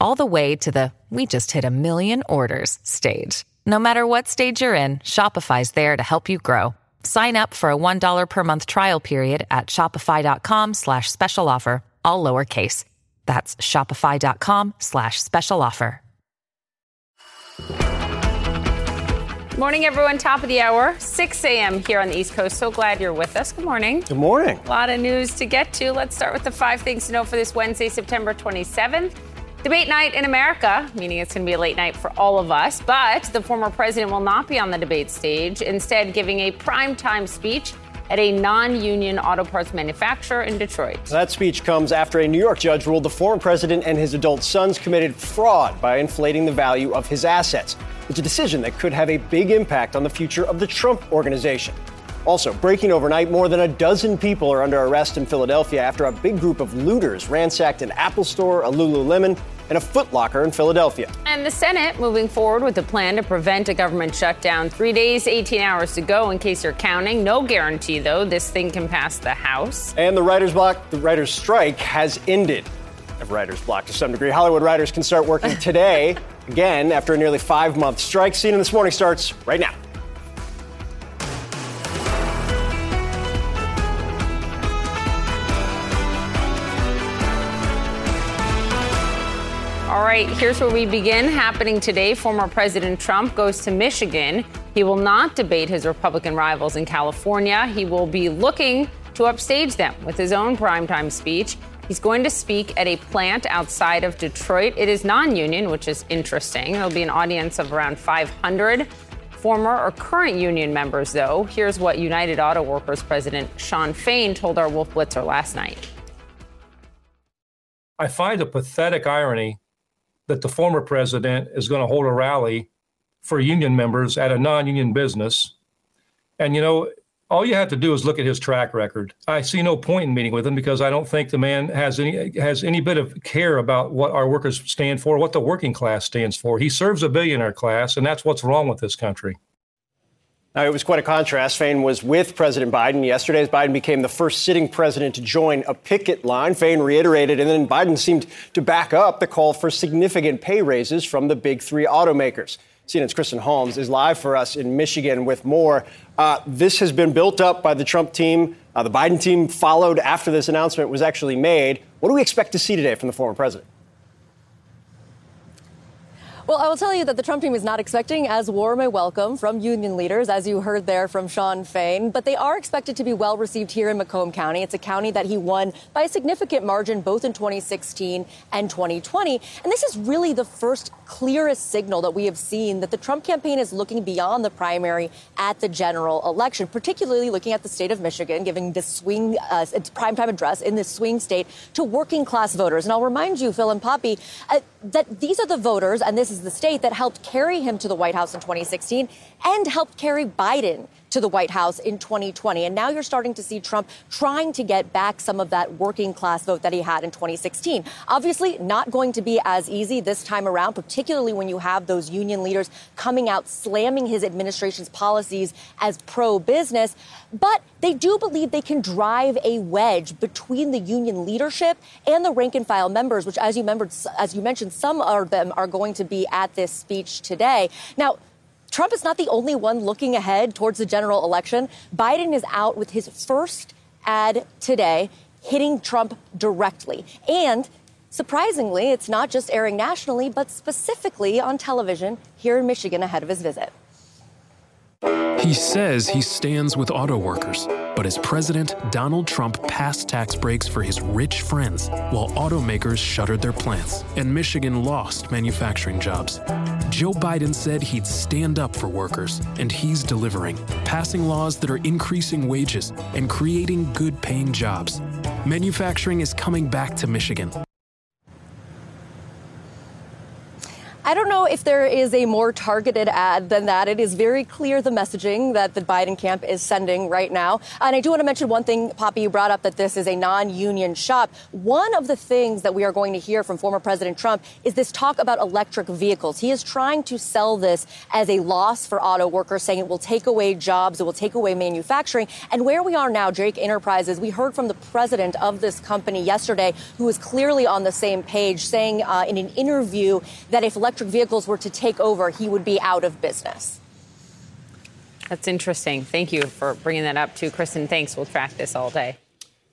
all the way to the we just hit a million orders stage. No matter what stage you're in, Shopify's there to help you grow. Sign up for a $1 per month trial period at shopify.com slash special offer, all lowercase. That's shopify.com slash special offer. Morning, everyone. Top of the hour, 6 a.m. here on the East Coast. So glad you're with us. Good morning. Good morning. A lot of news to get to. Let's start with the five things to know for this Wednesday, September 27th. Debate night in America, meaning it's going to be a late night for all of us, but the former president will not be on the debate stage, instead, giving a primetime speech at a non union auto parts manufacturer in Detroit. That speech comes after a New York judge ruled the former president and his adult sons committed fraud by inflating the value of his assets. It's a decision that could have a big impact on the future of the Trump organization. Also, breaking overnight, more than a dozen people are under arrest in Philadelphia after a big group of looters ransacked an Apple store, a Lululemon, and a Foot Locker in Philadelphia. And the Senate moving forward with a plan to prevent a government shutdown. Three days, 18 hours to go in case you're counting. No guarantee, though, this thing can pass the House. And the writer's block, the writer's strike has ended. A writer's block to some degree. Hollywood writers can start working today, again, after a nearly five month strike. CNN This Morning starts right now. All right, here's where we begin. Happening today, former President Trump goes to Michigan. He will not debate his Republican rivals in California. He will be looking to upstage them with his own primetime speech. He's going to speak at a plant outside of Detroit. It is non union, which is interesting. There'll be an audience of around 500 former or current union members, though. Here's what United Auto Workers President Shawn Fain told our Wolf Blitzer last night. I find a pathetic irony that the former president is going to hold a rally for union members at a non-union business. And you know, all you have to do is look at his track record. I see no point in meeting with him because I don't think the man has any has any bit of care about what our workers stand for, what the working class stands for. He serves a billionaire class, and that's what's wrong with this country. Now, it was quite a contrast. Fain was with President Biden yesterday as Biden became the first sitting president to join a picket line. Fain reiterated, and then Biden seemed to back up the call for significant pay raises from the big three automakers. CNN's Kristen Holmes is live for us in Michigan with more. Uh, this has been built up by the Trump team. Uh, the Biden team followed after this announcement was actually made. What do we expect to see today from the former president? Well, I will tell you that the Trump team is not expecting as warm a welcome from union leaders, as you heard there from Shawn Fain, but they are expected to be well received here in Macomb County. It's a county that he won by a significant margin both in 2016 and 2020. And this is really the first clearest signal that we have seen that the Trump campaign is looking beyond the primary at the general election, particularly looking at the state of Michigan, giving this swing, uh, primetime address in this swing state to working class voters. And I'll remind you, Phil and Poppy, uh, that these are the voters, and this is the state that helped carry him to the White House in 2016 and helped carry Biden to the White House in 2020. And now you're starting to see Trump trying to get back some of that working class vote that he had in 2016. Obviously, not going to be as easy this time around, particularly when you have those union leaders coming out slamming his administration's policies as pro business. But they do believe they can drive a wedge between the union leadership and the rank and file members, which, as you, remembered, as you mentioned, some of them are going to be at this speech today. Now, Trump is not the only one looking ahead towards the general election. Biden is out with his first ad today, hitting Trump directly. And surprisingly, it's not just airing nationally, but specifically on television here in Michigan ahead of his visit. He says he stands with auto workers, but as president, Donald Trump passed tax breaks for his rich friends while automakers shuttered their plants and Michigan lost manufacturing jobs. Joe Biden said he'd stand up for workers, and he's delivering, passing laws that are increasing wages and creating good paying jobs. Manufacturing is coming back to Michigan. I don't know if there is a more targeted ad than that. It is very clear the messaging that the Biden camp is sending right now. And I do want to mention one thing, Poppy, you brought up that this is a non union shop. One of the things that we are going to hear from former President Trump is this talk about electric vehicles. He is trying to sell this as a loss for auto workers, saying it will take away jobs, it will take away manufacturing. And where we are now, Drake Enterprises, we heard from the president of this company yesterday, who was clearly on the same page, saying uh, in an interview that if electric electric vehicles were to take over, he would be out of business. That's interesting. Thank you for bringing that up, too. Kristen, thanks. We'll track this all day.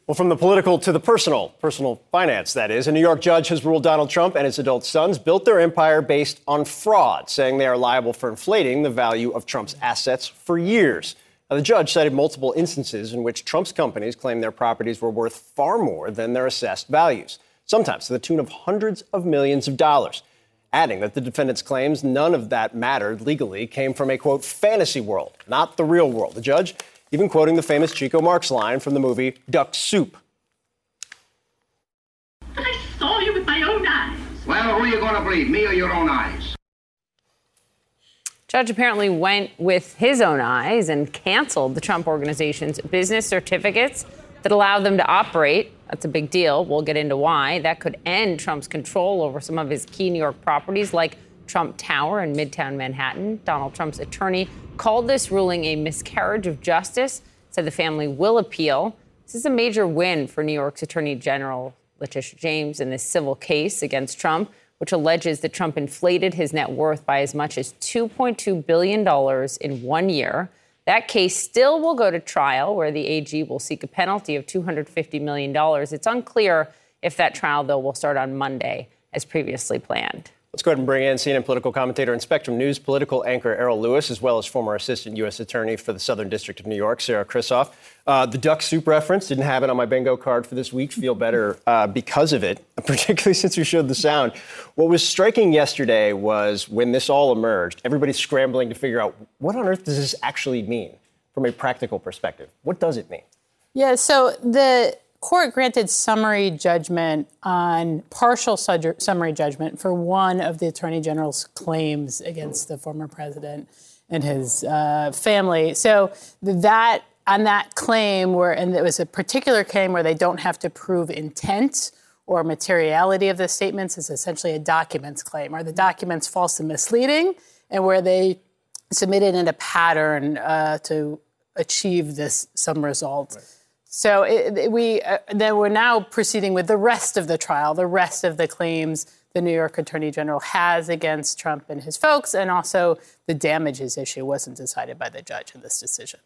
Well, from the political to the personal, personal finance, that is. A New York judge has ruled Donald Trump and his adult sons built their empire based on fraud, saying they are liable for inflating the value of Trump's assets for years. Now, the judge cited multiple instances in which Trump's companies claimed their properties were worth far more than their assessed values, sometimes to the tune of hundreds of millions of dollars adding that the defendant's claims none of that mattered legally came from a quote fantasy world, not the real world. The judge even quoting the famous Chico Marx line from the movie Duck Soup. But I saw you with my own eyes. Well, who are you going to believe, me or your own eyes? Judge apparently went with his own eyes and canceled the Trump organization's business certificates that allowed them to operate that's a big deal. We'll get into why. That could end Trump's control over some of his key New York properties like Trump Tower in Midtown Manhattan. Donald Trump's attorney called this ruling a miscarriage of justice, said the family will appeal. This is a major win for New York's Attorney General Letitia James in this civil case against Trump, which alleges that Trump inflated his net worth by as much as $2.2 billion in one year. That case still will go to trial, where the AG will seek a penalty of $250 million. It's unclear if that trial, though, will start on Monday, as previously planned. Let's go ahead and bring in CNN political commentator and Spectrum News political anchor Errol Louis, as well as former assistant U.S. attorney for the Southern District of New York, Sarah Krissoff. Uh, the duck soup reference didn't have it on my bingo card for this week. Feel better uh, because of it, particularly since you showed the sound. What was striking yesterday was when this all emerged, everybody's scrambling to figure out what on earth does this actually mean from a practical perspective. What does it mean? Yeah, so the court granted summary judgment on partial summary judgment for one of the attorney general's claims against the former president and his uh, family. So that on that claim, where and it was a particular claim where they don't have to prove intent or materiality of the statements, is essentially a documents claim. Are the documents false and misleading, and where they submitted in a pattern uh, to achieve this some result. Right. So it, it, we uh, then we're now proceeding with the rest of the trial, the rest of the claims the New York Attorney General has against Trump and his folks, and also the damages issue wasn't decided by the judge in this decision.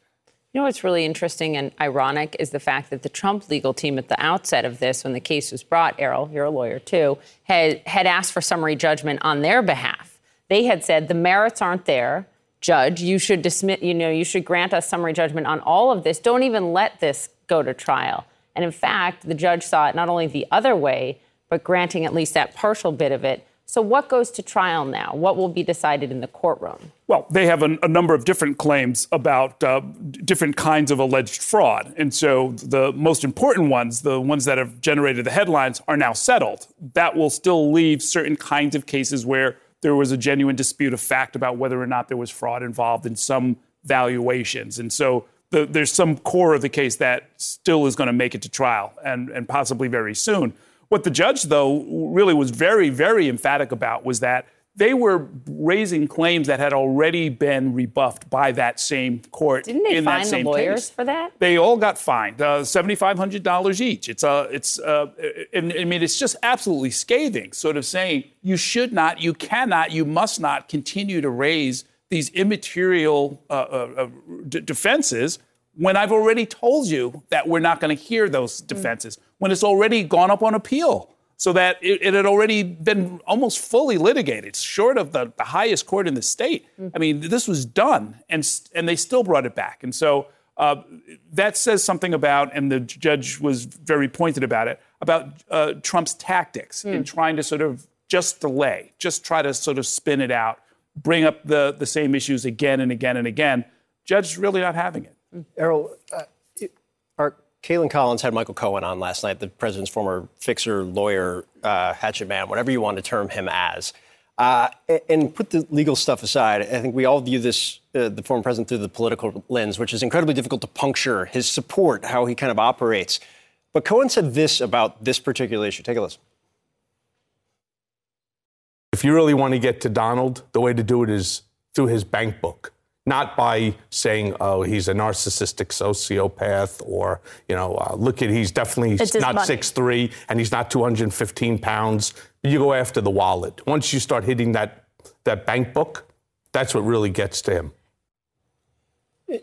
You know what's really interesting and ironic is the fact that the Trump legal team at the outset of this, when the case was brought, Errol, you're a lawyer too, had, had asked for summary judgment on their behalf. They had said the merits aren't there judge, you should dismiss, you know, you should grant us summary judgment on all of this. Don't even let this go to trial. And in fact, the judge saw it not only the other way, but granting at least that partial bit of it. So, what goes to trial now? What will be decided in the courtroom? Well, they have a, a number of different claims about uh, different kinds of alleged fraud. And so, the most important ones, the ones that have generated the headlines, are now settled. That will still leave certain kinds of cases where there was a genuine dispute of fact about whether or not there was fraud involved in some valuations. And so the, there's some core of the case that still is going to make it to trial and, and possibly very soon. What the judge, though, really was very, very emphatic about was that they were raising claims that had already been rebuffed by that same court. Didn't they in fine that same the lawyers case. for that? They all got fined, uh, seventy-five hundred dollars each. It's uh, it's uh, I mean, it's just absolutely scathing, sort of saying you should not, you cannot, you must not continue to raise these immaterial uh, uh, uh d- defenses when I've already told you that we're not going to hear those defenses, mm. when it's already gone up on appeal. so that it, it, had already been almost fully litigated, short of the, the highest court in the state. Mm-hmm. I mean, this was done, and and they still brought it back. And so uh, that says something about, and the judge was very pointed about it, about uh, Trump's tactics mm. in trying to sort of just delay, just try to sort of spin it out, bring up the the same issues again and again and again. Judge really not having it. Errol, uh, our Kaitlan Collins had Michael Cohen on last night, the president's former fixer, lawyer, uh, hatchet man, whatever you want to term him as. Uh, and put the legal stuff aside, I think we all view this, uh, the former president, through the political lens, which is incredibly difficult to puncture his support, how he kind of operates. But Cohen said this about this particular issue. Take a listen. If you really want to get to Donald, the way to do it is through his bank book not by saying, "Oh, he's a narcissistic sociopath," or you know, uh, look at he's definitely not six three and he's not 215 pounds. You go after the wallet. Once you start hitting that that bank book, that's what really gets to him.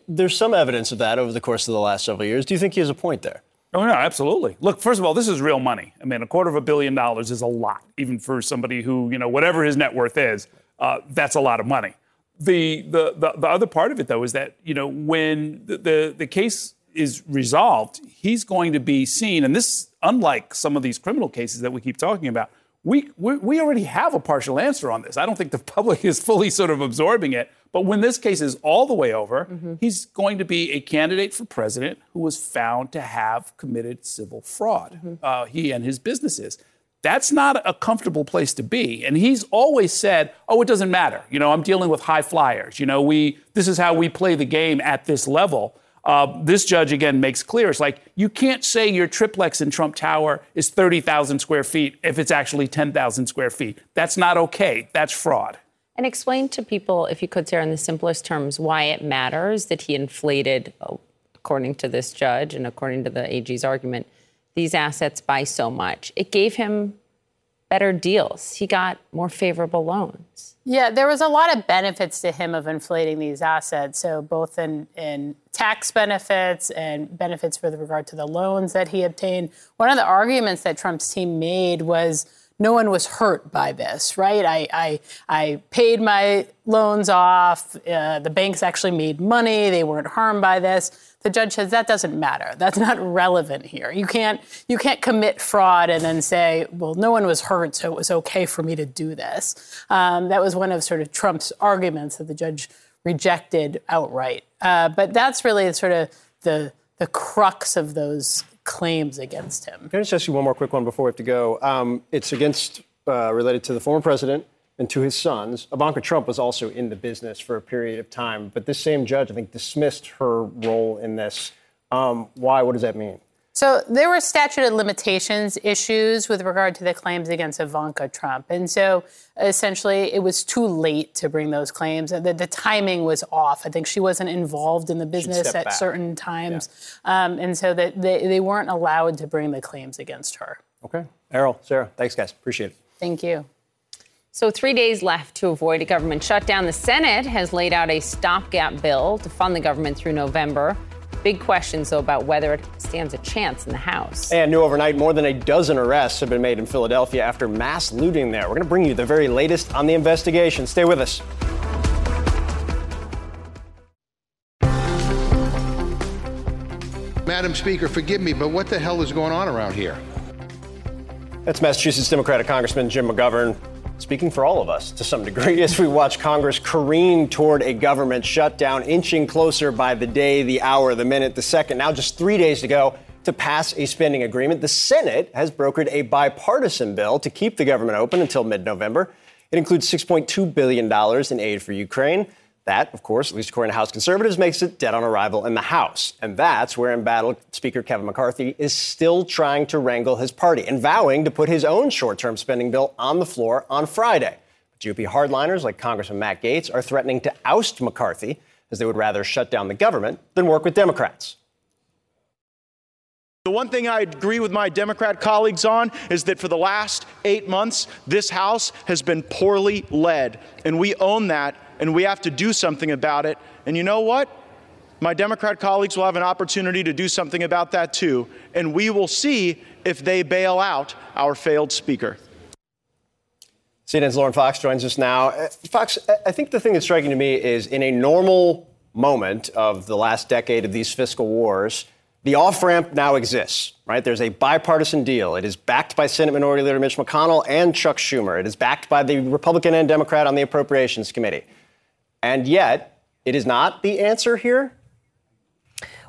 There's some evidence of that over the course of the last several years. Do you think he has a point there? Oh, no, absolutely. Look, first of all, this is real money. I mean, a quarter of a billion dollars is a lot, even for somebody who, you know, whatever his net worth is, uh, that's a lot of money the, the, the, the, other part of it, though, is that, you know, when the, the, the case is resolved, he's going to be seen, and this, unlike some of these criminal cases that we keep talking about, we, we, we already have a partial answer on this. I don't think the public is fully sort of absorbing it. But when this case is all the way over, mm-hmm. he's going to be a candidate for president who was found to have committed civil fraud, mm-hmm. uh, he and his businesses. That's not a comfortable place to be. And he's always said, "Oh, it doesn't matter. You know, I'm dealing with high flyers. You know, we this is how we play the game at this level." Uh, this judge again makes clear it's like you can't say your triplex in Trump Tower is 30,000 square feet if it's actually 10,000 square feet. That's not okay. That's fraud. And explain to people, if you could, Sarah, in the simplest terms, why it matters that he inflated, according to this judge and according to the AG's argument, these assets by so much. It gave him better deals. He got more favorable loans. Yeah, there was a lot of benefits to him of inflating these assets. So both in, in tax benefits and benefits with regard to the loans that he obtained. One of the arguments that Trump's team made was no one was hurt by this, right? I, I, I paid my loans off. Uh, the banks actually made money. They weren't harmed by this. The judge says that doesn't matter. That's not relevant here. You can't, you can't commit fraud and then say, well, no one was hurt, so it was okay for me to do this. Um, that was one of sort of Trump's arguments that the judge rejected outright. Uh, but that's really sort of the, the crux of those claims against him. Can I just ask you one more quick one before we have to go? Um, it's against, uh, related to the former president and to his sons. Ivanka Trump was also in the business for a period of time, but this same judge, I think, dismissed her role in this. Um, why? What does that mean? So there were statute of limitations issues with regard to the claims against Ivanka Trump. And so essentially it was too late to bring those claims. The, the timing was off. I think she wasn't involved in the business at back. certain times. Yeah. Um, and so that they, they weren't allowed to bring the claims against her. Okay. Errol, Sarah, thanks, guys. Appreciate it. Thank you. So, three days left to avoid a government shutdown. The Senate has laid out a stopgap bill to fund the government through November. Big questions, though, about whether it stands a chance in the House. And new overnight, more than a dozen arrests have been made in Philadelphia after mass looting there. We're going to bring you the very latest on the investigation. Stay with us. Madam Speaker, forgive me, but what the hell is going on around here? That's Massachusetts Democratic Congressman Jim McGovern speaking for all of us to some degree as we watch Congress careen toward a government shutdown, inching closer by the day, the hour, the minute, the second. Now, just three days to go to pass a spending agreement. The Senate has brokered a bipartisan bill to keep the government open until mid November. It includes $6.2 billion in aid for Ukraine. That, of course, at least according to House conservatives, makes it dead on arrival in the House. And that's where embattled Speaker Kevin McCarthy is still trying to wrangle his party and vowing to put his own short term spending bill on the floor on Friday. But GOP hardliners like Congressman Matt Gaetz are threatening to oust McCarthy as they would rather shut down the government than work with Democrats. The one thing I agree with my Democrat colleagues on is that for the last eight months, this House has been poorly led. And we own that and we have to do something about it. And you know what? My Democrat colleagues will have an opportunity to do something about that too. And we will see if they bail out our failed speaker. CNN's Lauren Fox joins us now. Uh, Fox, I think the thing that's striking to me is in a normal moment of the last decade of these fiscal wars, the off ramp now exists, right? There's a bipartisan deal. It is backed by Senate Minority Leader Mitch McConnell and Chuck Schumer. It is backed by the Republican and Democrat on the Appropriations Committee. And yet, it is not the answer here.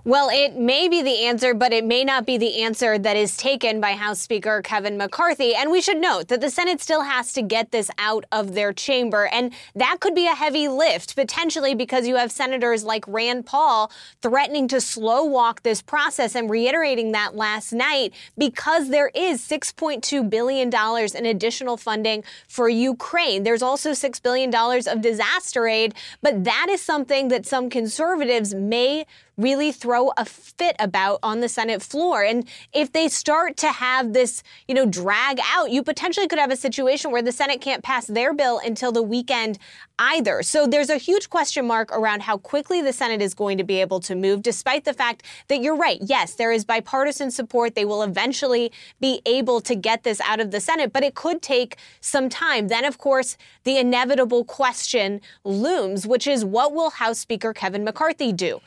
Well, it may be the answer, but it may not be the answer that is taken by House Speaker Kevin McCarthy. And we should note that the Senate still has to get this out of their chamber. And that could be a heavy lift, potentially because you have senators like Rand Paul threatening to slow walk this process and reiterating that last night because there is $6.2 billion in additional funding for Ukraine. There's also $6 billion of disaster aid, but that is something that some conservatives may really throw a fit about on the Senate floor. And if they start to have this, you know, drag out, you potentially could have a situation where the Senate can't pass their bill until the weekend either. So there's a huge question mark around how quickly the Senate is going to be able to move, despite the fact that you're right. Yes, there is bipartisan support. They will eventually be able to get this out of the Senate, but it could take some time. Then, of course, the inevitable question looms, which is what will House Speaker Kevin McCarthy do?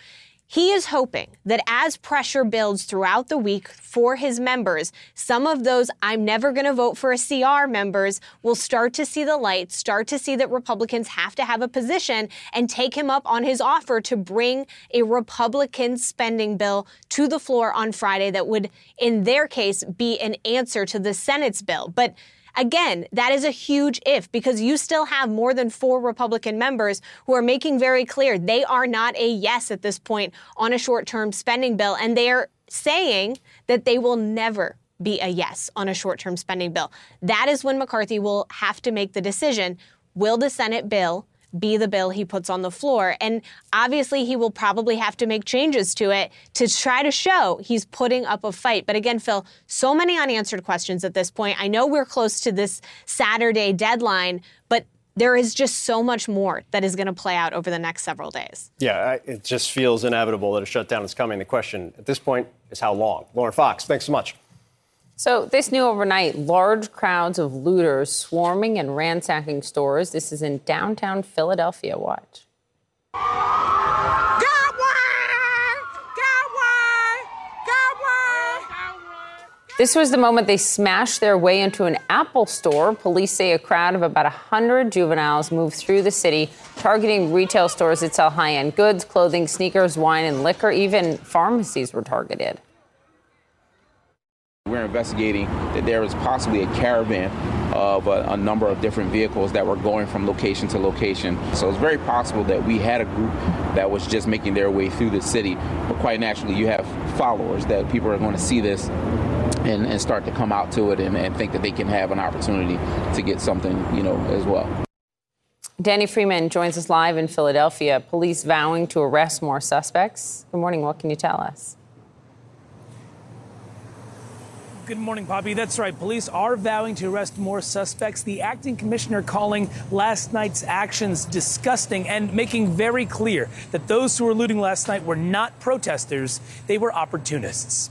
He is hoping that as pressure builds throughout the week for his members, some of those I'm never going to vote for a CR members will start to see the light, start to see that Republicans have to have a position and take him up on his offer to bring a Republican spending bill to the floor on Friday that would, in their case, be an answer to the Senate's bill. But Again, that is a huge if because you still have more than four Republican members who are making very clear they are not a yes at this point on a short term spending bill. And they are saying that they will never be a yes on a short term spending bill. That is when McCarthy will have to make the decision will the Senate bill be the bill he puts on the floor. And obviously, he will probably have to make changes to it to try to show he's putting up a fight. But again, Phil, so many unanswered questions at this point. I know we're close to this Saturday deadline, but there is just so much more that is going to play out over the next several days. Yeah, it just feels inevitable that a shutdown is coming. The question at this point is how long? Lauren Fox, thanks so much. So, this new overnight, large crowds of looters swarming and ransacking stores. This is in downtown Philadelphia. Watch. This was the moment they smashed their way into an Apple store. Police say a crowd of about 100 juveniles moved through the city, targeting retail stores that sell high end goods, clothing, sneakers, wine, and liquor. Even pharmacies were targeted. We're investigating that there was possibly a caravan of a, a, number of different vehicles that were going from location to location. So it's very possible that we had a group that was just making their way through the city. But quite naturally, you have followers that people are going to see this and, and start to come out to it and, and think that they can have an opportunity to get something, you know, as well. Danny Freeman joins us live in Philadelphia. Police vowing to arrest more suspects. Good morning. What can you tell us? Good morning, Poppy. That's right. Police are vowing to arrest more suspects. The acting commissioner calling last night's actions disgusting and making very clear that those who were looting last night were not protesters, they were opportunists.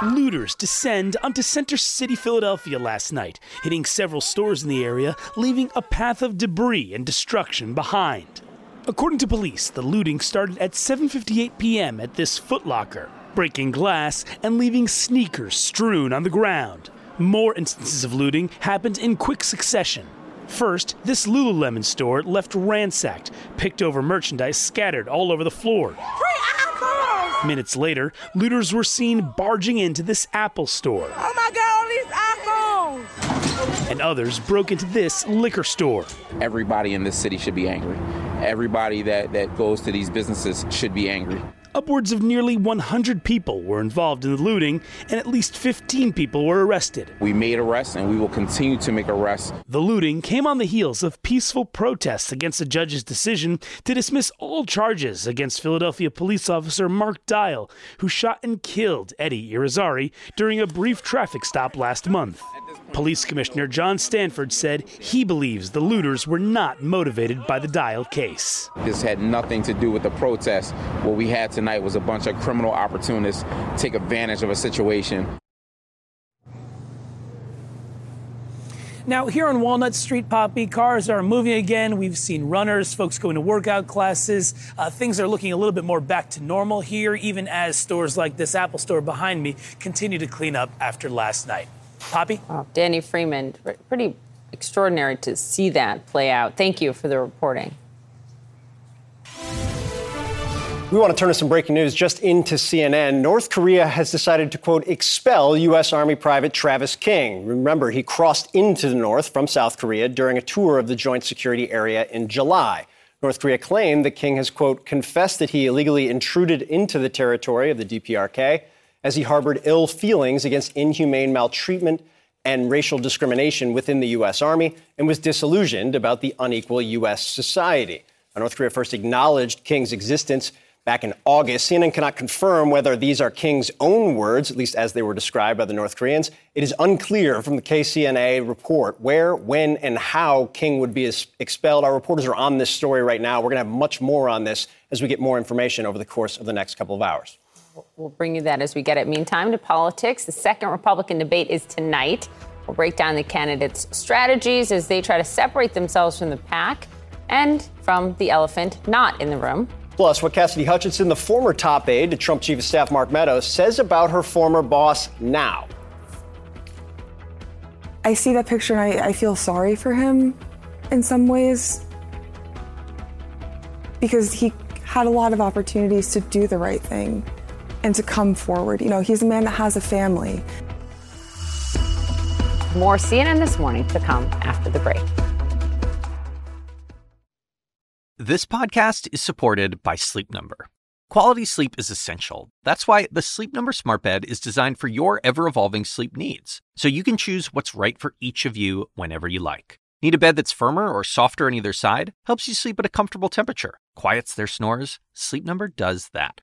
Looters descend onto Center City, Philadelphia last night, hitting several stores in the area, leaving a path of debris and destruction behind. According to police, the looting started at 7:58 p.m. at this Foot Locker breaking glass and leaving sneakers strewn on the ground. More instances of looting happened in quick succession. First, this Lululemon store left ransacked, picked over merchandise scattered all over the floor. Minutes later, looters were seen barging into this Apple store. Oh my God, all these iPhones! And others broke into this liquor store. Everybody in this city should be angry. Everybody that, that goes to these businesses should be angry. Upwards of nearly 100 people were involved in the looting, and at least 15 people were arrested. We made arrests, and we will continue to make arrests. The looting came on the heels of peaceful protests against the judge's decision to dismiss all charges against Philadelphia police officer Mark Dial, who shot and killed Eddie Irizarry during a brief traffic stop last month. Police Commissioner John Stanford said he believes the looters were not motivated by the Dial case. This had nothing to do with the protest. What we had tonight was a bunch of criminal opportunists take advantage of a situation. Now, here on Walnut Street, Poppy, cars are moving again. We've seen runners, folks going to workout classes. Uh, things are looking a little bit more back to normal here, even as stores like this Apple store behind me continue to clean up after last night. Poppy? Oh, Danny Freeman, pretty extraordinary to see that play out. Thank you for the reporting. We want to turn to some breaking news just into CNN. North Korea has decided to, quote, expel U.S. Army Private Travis King. Remember, he crossed into the North from South Korea during a tour of the Joint Security Area in July. North Korea claimed that King has, quote, confessed that he illegally intruded into the territory of the DPRK as he harbored ill feelings against inhumane maltreatment and racial discrimination within the U.S. Army and was disillusioned about the unequal U.S. society. North Korea first acknowledged King's existence back in August. CNN cannot confirm whether these are King's own words, at least as they were described by the North Koreans. It is unclear from the KCNA report where, when, and how King would be expelled. Our reporters are on this story right now. We're going to have much more on this as we get more information over the course of the next couple of hours. We'll bring you that as we get it. Meantime, to politics, the second Republican debate is tonight. We'll break down the candidates' strategies as they try to separate themselves from the pack and from the elephant not in the room. Plus, what Cassidy Hutchinson, the former top aide to Trump Chief of Staff Mark Meadows, says about her former boss now. I see that picture and I, I feel sorry for him in some ways because he had a lot of opportunities to do the right thing and to come forward. You know, he's a man that has a family. More CNN this morning to come after the break. This podcast is supported by Sleep Number. Quality sleep is essential. That's why the Sleep Number Smart Bed is designed for your ever evolving sleep needs, so you can choose what's right for each of you whenever you like. Need a bed that's firmer or softer on either side? Helps you sleep at a comfortable temperature, quiets their snores? Sleep Number does that.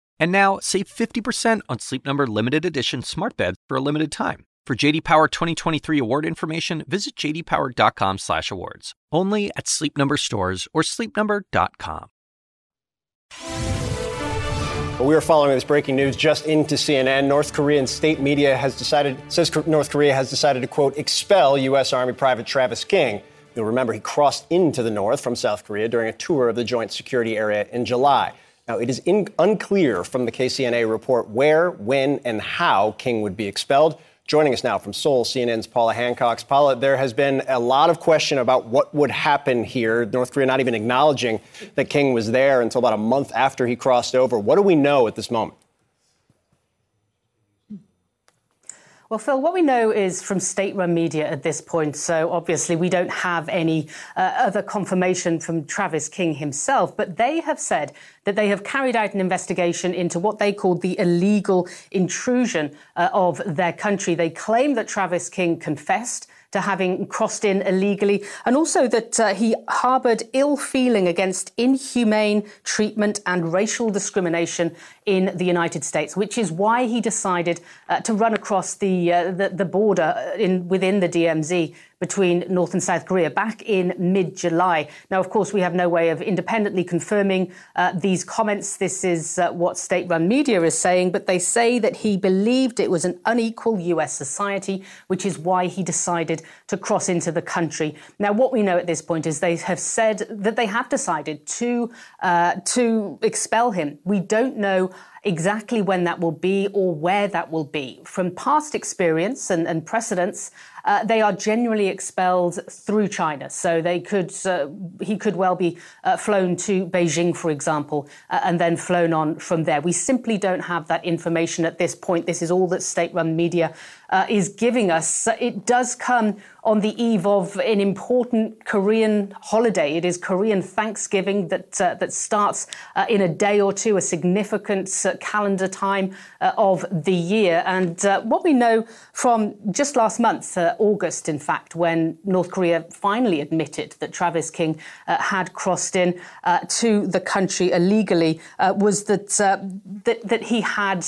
And now, save 50% on Sleep Number limited edition smart beds for a limited time. For JD Power 2023 award information, visit jdpower.com/awards. Only at Sleep Number stores or sleepnumber.com. Well, we are following this breaking news just into CNN. North Korean state media has decided says North Korea has decided to quote expel U.S. Army Private Travis King. You'll remember he crossed into the north from South Korea during a tour of the Joint Security Area in July. Now, it is in, unclear from the KCNA report where, when, and how King would be expelled. Joining us now from Seoul, CNN's Paula Hancocks. Paula, there has been a lot of question about what would happen here. North Korea not even acknowledging that King was there until about a month after he crossed over. What do we know at this moment? Well, Phil, what we know is from state run media at this point. So obviously, we don't have any uh, other confirmation from Travis King himself, but they have said that they have carried out an investigation into what they called the illegal intrusion uh, of their country. They claim that Travis King confessed to having crossed in illegally, and also that uh, he harbored ill feeling against inhumane treatment and racial discrimination in the United States, which is why he decided uh, to run across the, uh, the, the border in, within the DMZ between North and South Korea back in mid July. Now, of course, we have no way of independently confirming uh, these comments. This is uh, what state run media is saying, but they say that he believed it was an unequal US society, which is why he decided to cross into the country. Now, what we know at this point is they have said that they have decided to, uh, to expel him. We don't know exactly when that will be or where that will be. From past experience and, and precedents, uh, they are generally expelled through China. So they could, uh, he could well be uh, flown to Beijing, for example, uh, and then flown on from there. We simply don't have that information at this point. This is all that state-run media uh, is giving us. It does come on the eve of an important Korean holiday. It is Korean Thanksgiving that uh, that starts in a day or two, a significant calendar time of the year. And what we know from just last month, August, in fact, when North Korea finally admitted that Travis King uh, had crossed in uh, to the country illegally, uh, was that that, that he had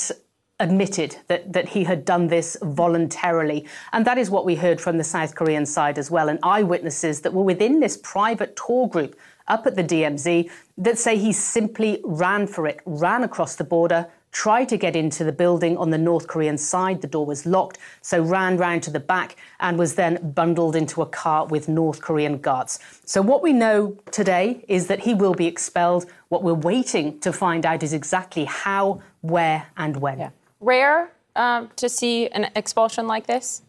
admitted that, that he had done this voluntarily. And that is what we heard from the South Korean side as well, and eyewitnesses that were within this private tour group up at the DMZ that say he simply ran for it, ran across the border, tried to get into the building on the North Korean side. The door was locked, so ran round to the back and was then bundled into a car with North Korean guards. So, what we know today is that he will be expelled. What we're waiting to find out is exactly how, where, and when. Yeah rare um, to see an expulsion like this?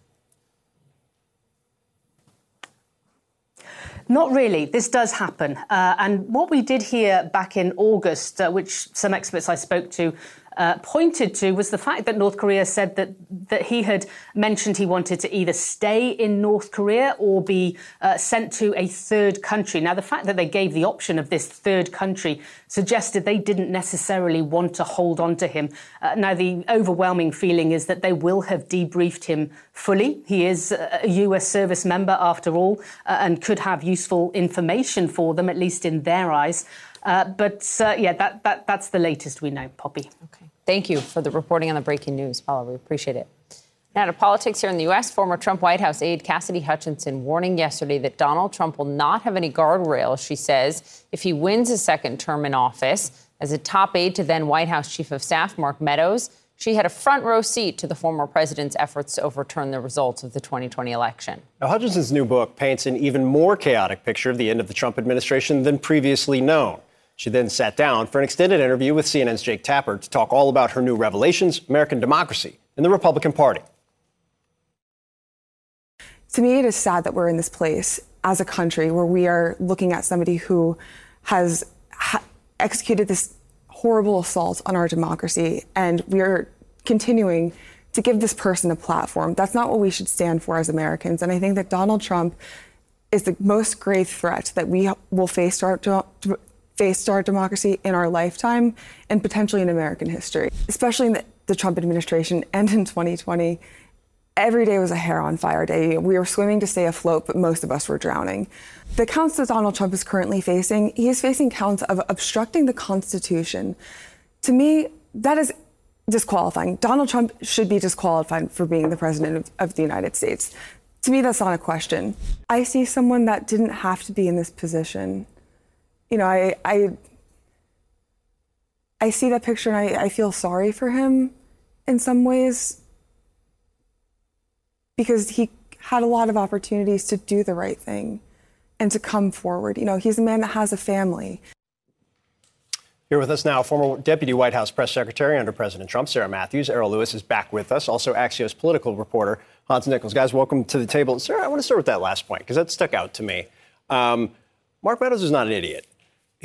Not really. This does happen. Uh, and what we did here back in August, uh, which some experts I spoke to uh, pointed to was the fact that North Korea said that that he had mentioned he wanted to either stay in North Korea or be uh, sent to a third country. Now, the fact that they gave the option of this third country suggested they didn't necessarily want to hold on to him. Uh, now, the overwhelming feeling is that they will have debriefed him fully. He is a US service member, after all, uh, and could have useful information for them, at least in their eyes. Uh, but uh, yeah, that, that, that's the latest we know, Poppy. Okay. Thank you for the reporting on the breaking news, Paula. We appreciate it. Now to politics here in the U.S. Former Trump White House aide Cassidy Hutchinson warning yesterday that Donald Trump will not have any guardrails, she says, if he wins a second term in office. As a top aide to then White House Chief of Staff Mark Meadows, she had a front row seat to the former president's efforts to overturn the results of the 2020 election. Now, Hutchinson's new book paints an even more chaotic picture of the end of the Trump administration than previously known. She then sat down for an extended interview with CNN's Jake Tapper to talk all about her new revelations, American democracy, and the Republican Party. To me, it is sad that we're in this place as a country where we are looking at somebody who has ha- executed this horrible assault on our democracy, and we are continuing to give this person a platform. That's not what we should stand for as Americans. And I think that Donald Trump is the most grave threat that we will face to our, faced our democracy in our lifetime and potentially in American history, especially in the, the, Trump administration and in 2020. Every day was a hair on fire day. We were swimming to stay afloat, but most of us were drowning. The counts that Donald Trump is currently facing, he is facing counts of obstructing the Constitution. To me, that is disqualifying. Donald Trump should be disqualified for being the president of, of the United States. To me, that's not a question. I see someone that didn't have to be in this position you know, I, I, I see that picture and I, I feel sorry for him in some ways because he had a lot of opportunities to do the right thing and to come forward. You know, he's a man that has a family. Here with us now, former Deputy White House Press Secretary under President Trump, Sarah Matthews. Errol Louis is back with us. Also, Axios political reporter Hans Nichols. Guys, welcome to the table. Sarah, I want to start with that last point because that stuck out to me. Um, Mark Meadows is not an idiot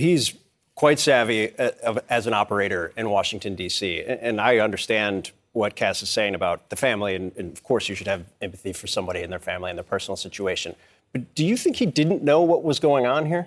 he's quite savvy uh, as an operator in Washington, D.C. And I understand what Cass is saying about the family. And, and, of course, you should have empathy for somebody and their family and their personal situation. But do you think he didn't know what was going on here?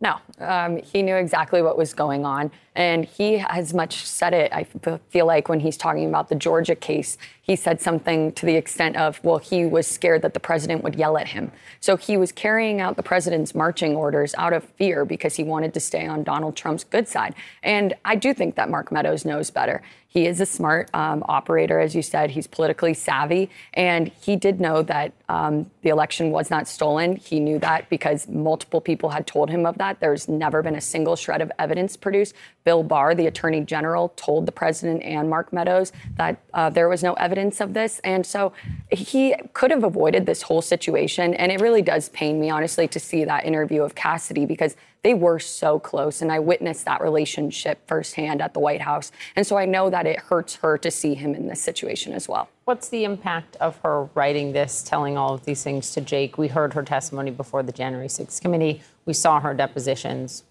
No, um, he knew exactly what was going on. And he has much said it, I feel like, when he's talking about the Georgia case. He said something to the extent of, well, he was scared that the president would yell at him. So he was carrying out the president's marching orders out of fear because he wanted to stay on Donald Trump's good side. And I do think that Mark Meadows knows better. He is a smart um, operator, as you said. He's politically savvy. And he did know that um, the election was not stolen. He knew that because multiple people had told him of that. There's never been a single shred of evidence produced. Bill Barr, the attorney general, told the president and Mark Meadows that uh, there was no evidence of this. And so he could have avoided this whole situation. And it really does pain me, honestly, to see that interview of Cassidy because they were so close. And I witnessed that relationship firsthand at the White House. And so I know that that it hurts her to see him in this situation as well. What's the impact of her writing this, telling all of these things to Jake? We heard her testimony before the January 6th committee. We saw her depositions.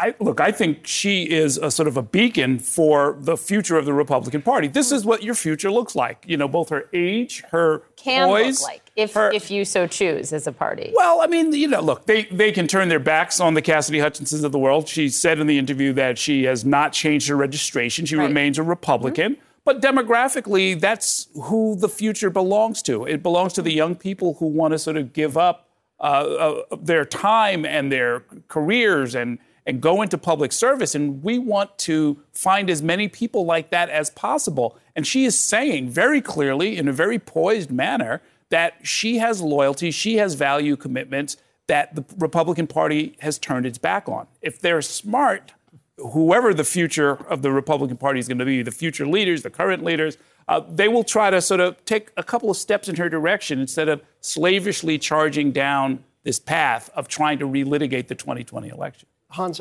I, look, I think she is a sort of a beacon for the future of the Republican Party. This is what your future looks like. You know, both her age, her Can poise, look like if her- if you so choose as a party. Well, I mean, you know, look, they, they can turn their backs on the Cassidy Hutchinsons of the world. She said in the interview that she has not changed her registration. She remains a Republican. But demographically, that's who the future belongs to. It belongs to the young people who want to sort of give up uh, uh, their time and their careers and, and go into public service. And we want to find as many people like that as possible. And she is saying very clearly, in a very poised manner, that she has loyalty, she has value commitments that the Republican Party has turned its back on. If they're smart, whoever the future of the Republican Party is going to be, the future leaders, the current leaders, uh, they will try to sort of take a couple of steps in her direction instead of slavishly charging down this path of trying to relitigate the 2020 election. Hans,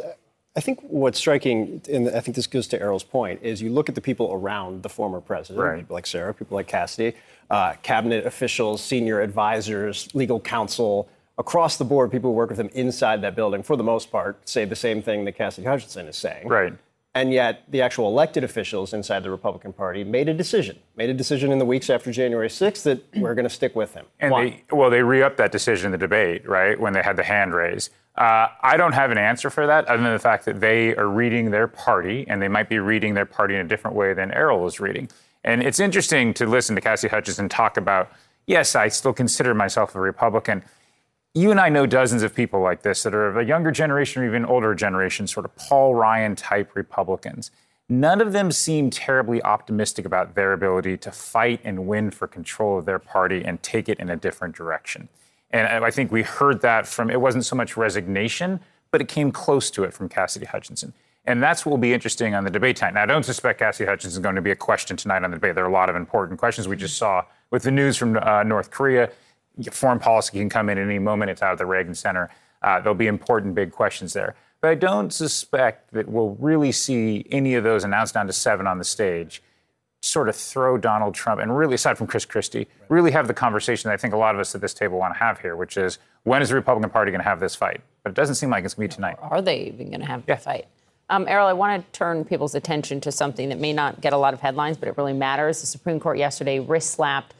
I think what's striking, and I think this goes to Errol's point, is you look at the people around the former president, Right. people like Sarah, people like Cassidy, uh, cabinet officials, senior advisors, legal counsel, across the board, people who work with him inside that building, for the most part, say the same thing that Cassidy Hutchinson is saying. Right. And yet, the actual elected officials inside the Republican Party made a decision, made a decision in the weeks after January 6th that we're going to stick with him. And Why? they, well, they re-upped that decision in the debate, right, when they had the hand raise. Uh, I don't have an answer for that, other than the fact that they are reading their party, and they might be reading their party in a different way than Errol is reading. And it's interesting to listen to Cassie Hutchinson talk about, yes, I still consider myself a Republican. You and I know dozens of people like this that are of a younger generation or even older generation, sort of Paul Ryan type Republicans. None of them seem terribly optimistic about their ability to fight and win for control of their party and take it in a different direction. And I think we heard that from, it wasn't so much resignation, but it came close to it from Cassidy Hutchinson. And that's what will be interesting on the debate tonight. Now, I don't suspect Cassidy Hutchinson is going to be a question tonight on the debate. There are a lot of important questions we just saw with the news from uh, North Korea. Foreign policy can come in at any moment. It's out of the Reagan Center. Uh, there'll be important big questions there. But I don't suspect that we'll really see any of those announced down to seven on the stage sort of throw Donald Trump and really, aside from Chris Christie, really have the conversation that I think a lot of us at this table want to have here, which is when is the Republican Party going to have this fight? But it doesn't seem like it's going to be tonight. Are they even going to have the fight? Um, Errol, I want to turn people's attention to something that may not get a lot of headlines, but it really matters. The Supreme Court yesterday wrist slapped re-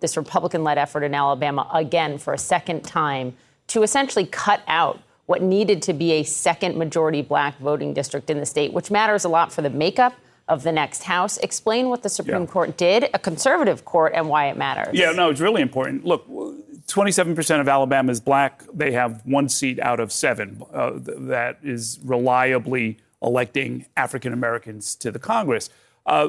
this Republican led effort in Alabama again for a second time to essentially cut out what needed to be a second majority black voting district in the state, which matters a lot for the makeup of the next House. Explain what the Supreme Yeah. Court did, a conservative court, and why it matters. Yeah, no, it's really important. Look, 27% of Alabama is black. They have one seat out of seven uh, th- that is reliably electing African Americans to the Congress. Uh,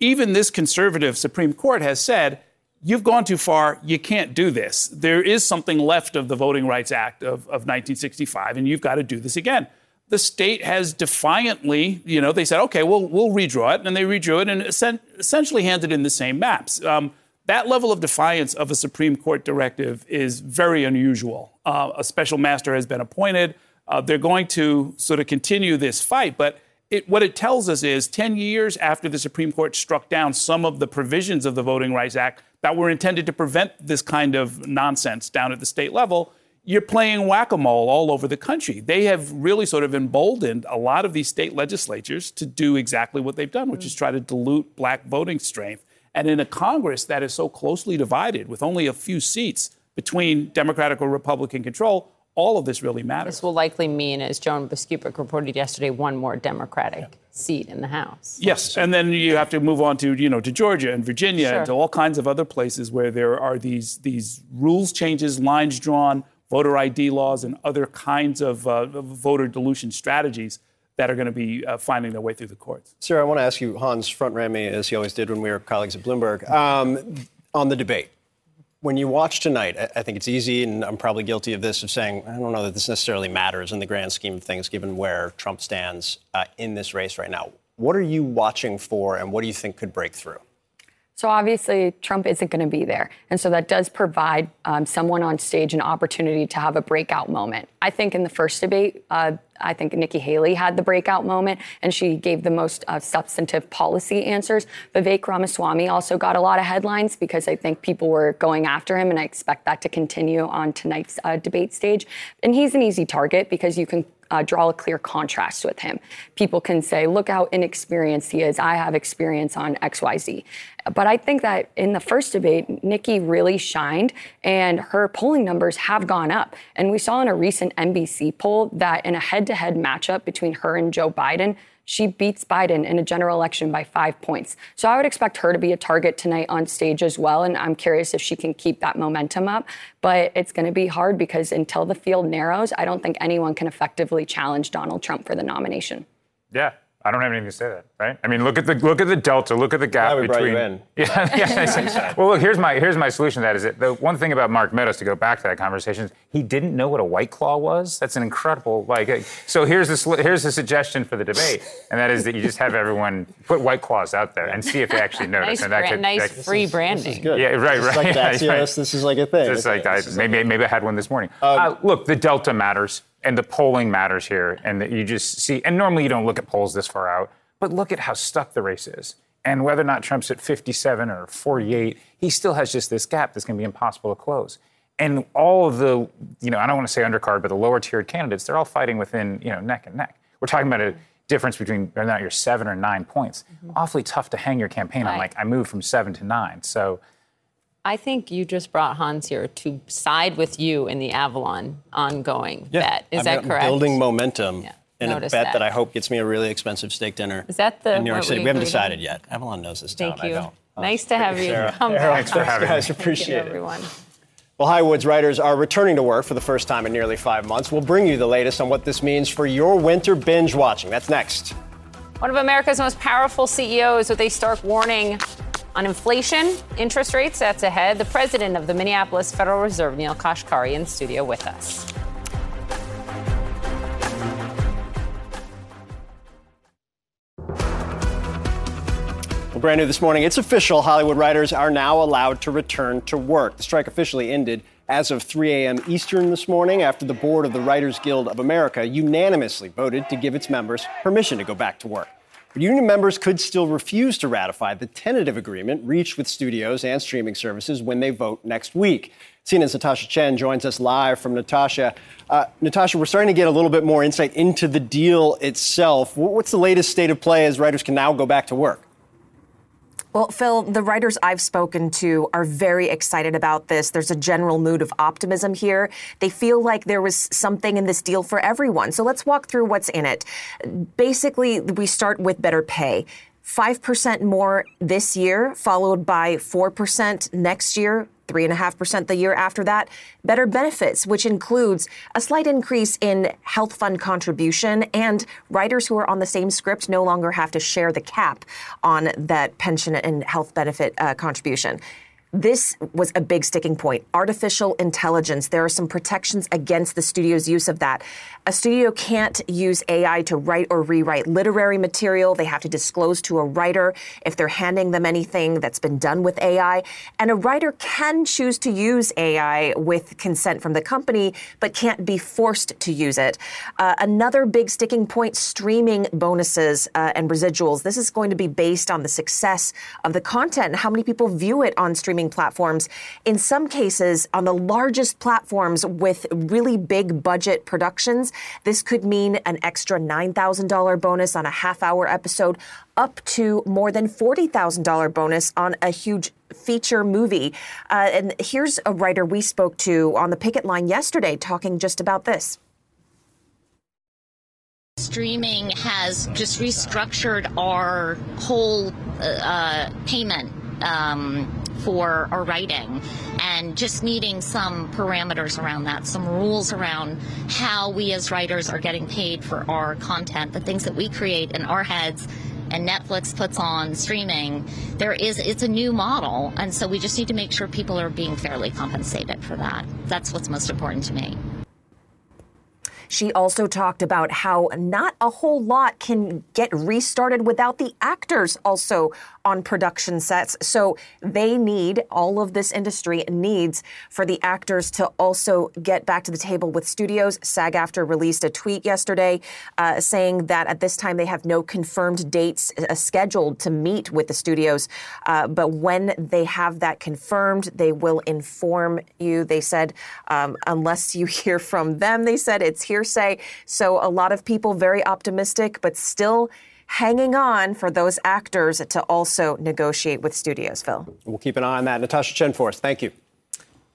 even this conservative Supreme Court has said, you've gone too far. You can't do this. There is something left of the Voting Rights Act of, of 1965, and you've got to do this again. The state has defiantly, you know, they said, okay, we'll, we'll redraw it, and they redrew it and essen- essentially handed in the same maps. Um, that level of defiance of a Supreme Court directive is very unusual. Uh, a special master has been appointed. Uh, they're going to sort of continue this fight, but it, what it tells us is 10 years after the Supreme Court struck down some of the provisions of the Voting Rights Act that were intended to prevent this kind of nonsense down at the state level, you're playing whack a mole all over the country. They have really sort of emboldened a lot of these state legislatures to do exactly what they've done, which is try to dilute black voting strength. And in a Congress that is so closely divided with only a few seats between Democratic or Republican control, all of this really matters. This will likely mean, as Joan Biskupic reported yesterday, one more Democratic seat in the House. Yes, and then you have to move on to you know to Georgia and Virginia Sure. and to all kinds of other places where there are these these rules changes, lines drawn, voter ID laws, and other kinds of uh, voter dilution strategies that are going to be uh, finding their way through the courts. Sarah, I want to ask you, Hans front ran me as he always did when we were colleagues at Bloomberg, um, on the debate. When you watch tonight, I- think it's easy, and I'm probably guilty of this, of saying, I don't know that this necessarily matters in the grand scheme of things, given where Trump stands uh, in this race right now. What are you watching for, and what do you think could break through? So obviously, Trump isn't going to be there. And so that does provide um, someone on stage an opportunity to have a breakout moment. I think in the first debate, uh, I think Nikki Haley had the breakout moment and she gave the most uh, substantive policy answers. Vivek Ramaswamy also got a lot of headlines because I think people were going after him, and I expect that to continue on tonight's uh, debate stage. And he's an easy target because you can uh, draw a clear contrast with him. People can say, look how inexperienced he is. I have experience on XYZ. But I think that in the first debate, Nikki really shined and her polling numbers have gone up. And we saw in a recent NBC poll that in a head to head matchup between her and Joe Biden, she beats Biden in a general election by five points. So I would expect her to be a target tonight on stage as well. And I'm curious if she can keep that momentum up. But it's going to be hard because until the field narrows, I don't think anyone can effectively challenge Donald Trump for the nomination. Yeah, I don't have anything to say that, right? I mean, look at the look at the delta, look at the gap Glad we brought between. you in. Yeah, yeah. well, look, here's my here's my solution. To that is it. The one thing about Mark Meadows to go back to that conversation is he didn't know what a white claw was. That's an incredible like. So here's the here's the suggestion for the debate, and that is that you just have everyone put white claws out there and see if they actually notice. Nice and that brand- could, nice that- free branding. This is good. Yeah, right, This is right. like yeah, Axios. right. This is like a thing. Just Okay, like I, this is maybe maybe I had one this morning. uh, look, the delta matters and the polling matters here, and that you just see. And normally you don't look at polls this far out, but look at how stuck the race is, and whether or not Trump's at 57 or 48, he still has just this gap that's going to be impossible to close. And all of the, you know, I don't want to say undercard, but the lower tiered candidates, they're all fighting within, you know, neck and neck. We're talking about a difference between whether or not you're seven or nine points. Mm-hmm. Awfully tough to hang your campaign on. Right. Like I moved from seven to nine, so. I think you just brought Hans here to side with you in the Avlon ongoing bet. Is I'm that I'm correct? Building momentum in a bet that. that. I hope gets me a really expensive steak dinner. Is that the in New York City? we We haven't decided on? yet. Avlon knows this town. Thank you. I don't. Nice to have you Sarah. come Sarah, back. thanks for having Thank me. you, Appreciate it. everyone. Well, Hollywood writers are returning to work for the first time in nearly five months. We'll bring you the latest on what this means for your winter binge watching. That's next. One of America's most powerful CEOs with a stark warning on inflation, interest rates. That's ahead. The president of the Minneapolis Federal Reserve, Neel Kashkari, in studio with us. Well, brand new this morning, it's official. Hollywood writers are now allowed to return to work. The strike officially ended as of 3 a.m. Eastern this morning after the board of the Writers Guild of America unanimously voted to give its members permission to go back to work. But union members could still refuse to ratify the tentative agreement reached with studios and streaming services when they vote next week. CNN's Natasha Chen joins us live from Natasha. Uh, Natasha, we're starting to get a little bit more insight into the deal itself. What's the latest state of play as writers can now go back to work? Well, Phil, the writers I've spoken to are very excited about this. There's a general mood of optimism here. They feel like there was something in this deal for everyone. So let's walk through what's in it. Basically, we start with better pay. 5% more this year, followed by 4% next year, 3.5% the year after that. Better benefits, which includes a slight increase in health fund contribution, and writers who are on the same script no longer have to share the cap on that pension and health benefit uh, contribution. This was a big sticking point. Artificial intelligence. There are some protections against the studio's use of that. A studio can't use AI to write or rewrite literary material. They have to disclose to a writer if they're handing them anything that's been done with AI. And a writer can choose to use AI with consent from the company, but can't be forced to use it. Uh, another big sticking point streaming bonuses uh, and residuals. This is going to be based on the success of the content and how many people view it on streaming platforms. In some cases, on the largest platforms with really big budget productions, this could mean an extra $9,000 bonus on a half hour episode, up to more than $40,000 bonus on a huge feature movie. Uh, and here's a writer we spoke to on the picket line yesterday talking just about this. Streaming has just restructured our whole uh, uh, payment um, for our writing and just needing some parameters around that, some rules around how we as writers are getting paid for our content, the things that we create in our heads and Netflix puts on streaming, there is it's a new model, and so we just need to make sure people are being fairly compensated for that. That's what's most important to me. She also talked about how not a whole lot can get restarted without the actors also on production sets. So they need, all of this industry needs for the actors to also get back to the table with studios. SAG AFTRA released a tweet yesterday uh, saying that at this time they have no confirmed dates uh, scheduled to meet with the studios. Uh, but when they have that confirmed, they will inform you. They said, um, unless you hear from them, they said it's hearsay. So a lot of people very optimistic, but still hanging on for those actors to also negotiate with studios, Phil. We'll keep an eye on that. Natasha Chen for us. Thank you.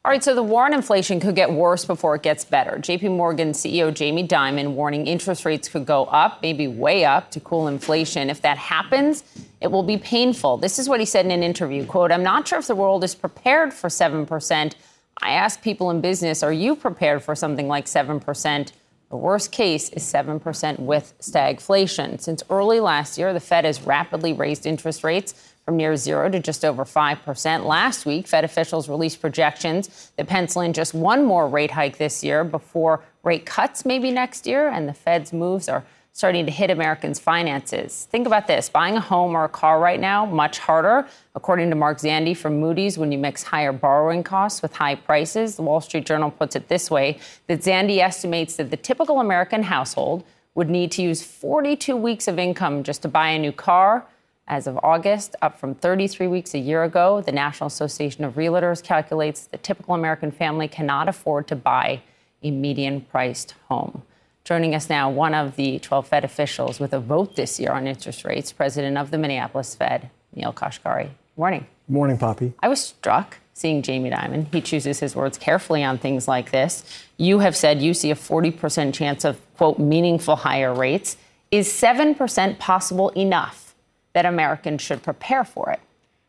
All right, so the war on inflation could get worse before it gets better. JP Morgan CEO Jamie Dimon warning interest rates could go up, maybe way up to cool inflation. If that happens, it will be painful. This is what he said in an interview, quote, "I'm not sure if the world is prepared for 7%. I ask people in business, are you prepared for something like 7%? The worst case is 7% with stagflation. Since early last year, the Fed has rapidly raised interest rates from near zero to just over 5%. Last week, Fed officials released projections that pencil in just one more rate hike this year before rate cuts maybe next year, and the Fed's moves are starting to hit Americans' finances. Think about this buying a home or a car right now, much harder. According to Mark Zandi from Moody's, when you mix higher borrowing costs with high prices, the Wall Street Journal puts it this way that Zandi estimates that the typical American household would need to use 42 weeks of income just to buy a new car. As of August, up from 33 weeks a year ago, the National Association of Realtors calculates the typical American family cannot afford to buy a median priced home. Joining us now, one of the 12 Fed officials with a vote this year on interest rates, president of the Minneapolis Fed, Neel Kashkari. Morning. Morning, Poppy. I was struck seeing Jamie Dimon. He chooses his words carefully on things like this. You have said you see a 40% chance of, quote, meaningful higher rates. Is 7% possible enough that Americans should prepare for it?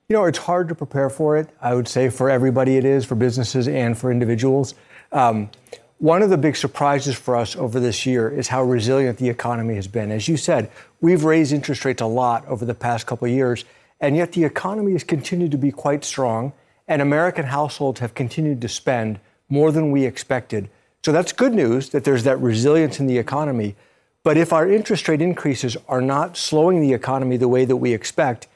You know, it's hard to prepare for it. I would say for everybody it is, for businesses and for individuals. Um, one of the big surprises for us over this year is how resilient the economy has been. As you said, we've raised interest rates a lot over the past couple of years, and yet the economy has continued to be quite strong, and American households have continued to spend more than we expected. So that's good news that there's that resilience in the economy. But if our interest rate increases are not slowing the economy the way that we expect,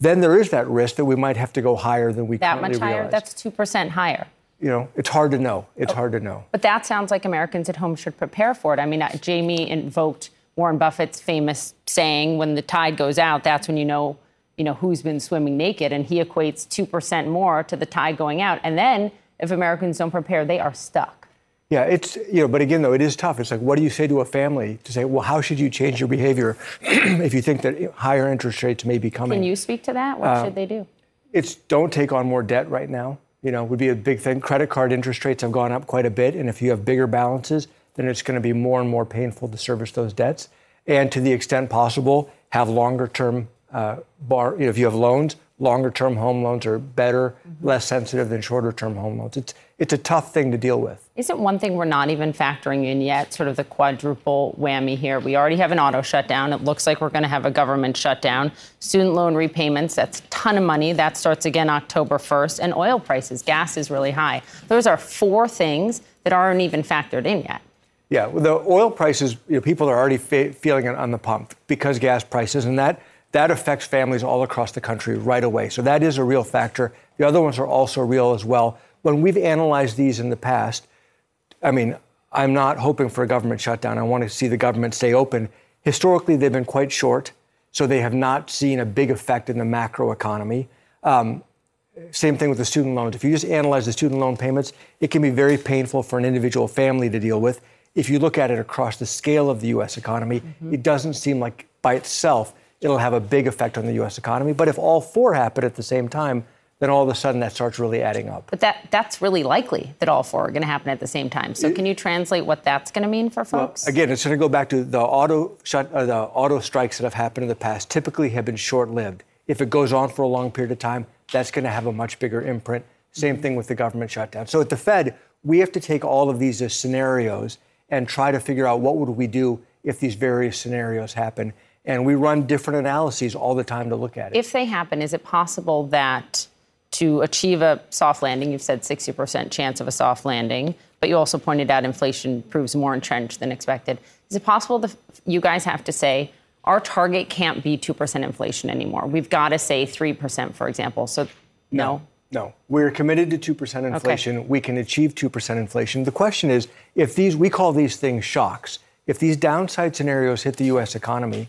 then there is that risk that we might have to go higher than we that currently much higher. realize. That's two percent higher you know, it's hard to know. It's hard to know. But that sounds like Americans at home should prepare for it. I mean, uh, Jamie invoked Warren Buffett's famous saying, "When the tide goes out, that's when you know, you know, who's been swimming naked." And he equates two percent more to the tide going out. And then, if Americans don't prepare, they are stuck. Yeah, it's you know, but again, though, it is tough. It's like, what do you say to a family to say, well, how should you change your behavior if you think that higher interest rates may be coming? Can you speak to that? What Uh, should they do? It's don't take on more debt right now you know, would be a big thing. Credit card interest rates have gone up quite a bit, and if you have bigger balances, then it's going to be more and more painful to service those debts. And to the extent possible, have longer term uh, bar. You know, if you have loans, longer term home loans are better, mm-hmm. less sensitive than shorter term home loans. It's it's a tough thing to deal with. Isn't one thing we're not even factoring in yet, sort of the quadruple whammy here? We already have an auto shutdown. It looks like we're going to have a government shutdown. Student loan repayments, that's a ton of money. That starts again October 1st. And oil prices, gas is really high. Those are four things that aren't even factored in yet. Yeah, well, the oil prices, you know, people are already fe- feeling it on the pump because gas prices, and that that affects families all across the country right away. So that is a real factor. The other ones are also real as well when we've analyzed these in the past, I mean, I'm not hoping for a government shutdown. I want to see the government stay open. Historically, they've been quite short, so they have not seen a big effect in the macro economy. Um, same thing with the student loans. If you just analyze the student loan payments, it can be very painful for an individual family to deal with. If you look at it across the scale of the U.S. economy, mm-hmm. it doesn't seem like by itself it'll have a big effect on the U.S. economy. But if all four happen at the same time, then all of a sudden that starts really adding up. But that that's really likely that all four are going to happen at the same time. So can you translate what that's going to mean for folks? Well, again, it's going to go back to the auto shut, uh, the auto strikes that have happened in the past. Typically, have been short-lived. If it goes on for a long period of time, that's going to have a much bigger imprint. Same mm-hmm. thing with the government shutdown. So at the Fed, we have to take all of these as scenarios and try to figure out what would we do if these various scenarios happen. And we run different analyses all the time to look at it. If they happen, is it possible that to achieve a soft landing, you've said 60% chance of a soft landing, but you also pointed out inflation proves more entrenched than expected. Is it possible that you guys have to say our target can't be 2% inflation anymore. We've got to say 3%, for example. So, no. No, we're committed to 2% inflation. Okay. We can achieve 2% inflation. The question is if these, we call these things shocks, if these downside scenarios hit the U.S. economy,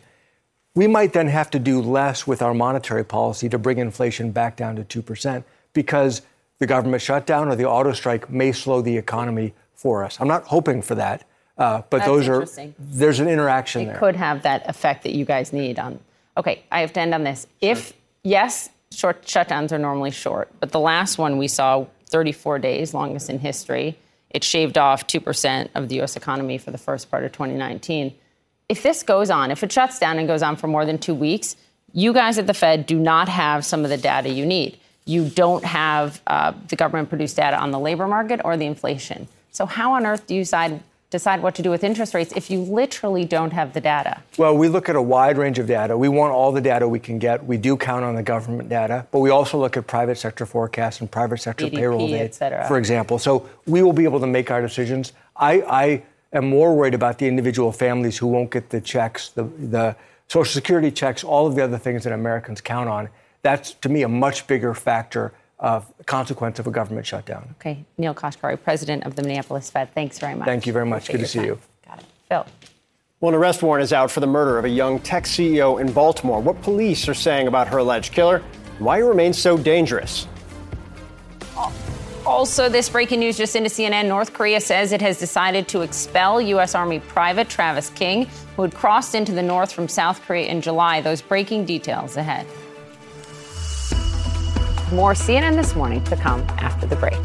we might then have to do less with our monetary policy to bring inflation back down to 2% because the government shutdown or the auto strike may slow the economy for us. I'm not hoping for that, uh, but That's those are there's an interaction it there. could have that effect that you guys need on. Okay, I have to end on this. Sure. If yes, short shutdowns are normally short, but the last one we saw 34 days, longest in history. It shaved off 2% of the U.S. economy for the first part of 2019. If this goes on, if it shuts down and goes on for more than two weeks, you guys at the Fed do not have some of the data you need. You don't have uh, the government produced data on the labor market or the inflation. So, how on earth do you decide, decide what to do with interest rates if you literally don't have the data? Well, we look at a wide range of data. We want all the data we can get. We do count on the government data, but we also look at private sector forecasts and private sector ADP, payroll data, et cetera. for example. So, we will be able to make our decisions. I, I am more worried about the individual families who won't get the checks, the, the Social Security checks, all of the other things that Americans count on. That's, to me, a much bigger factor of consequence of a government shutdown. Okay. Neel Kashkari, president of the Minneapolis Fed. Thanks very much. Thank you very much. Good to see time. you. Got it. Phil. Well, an arrest warrant is out for the murder of a young tech CEO in Baltimore. What police are saying about her alleged killer, why he remains so dangerous. Oh. Also, this breaking news just into CNN North Korea says it has decided to expel U.S. Army Private Travis King, who had crossed into the north from South Korea in July. Those breaking details ahead. More CNN this morning to come after the break.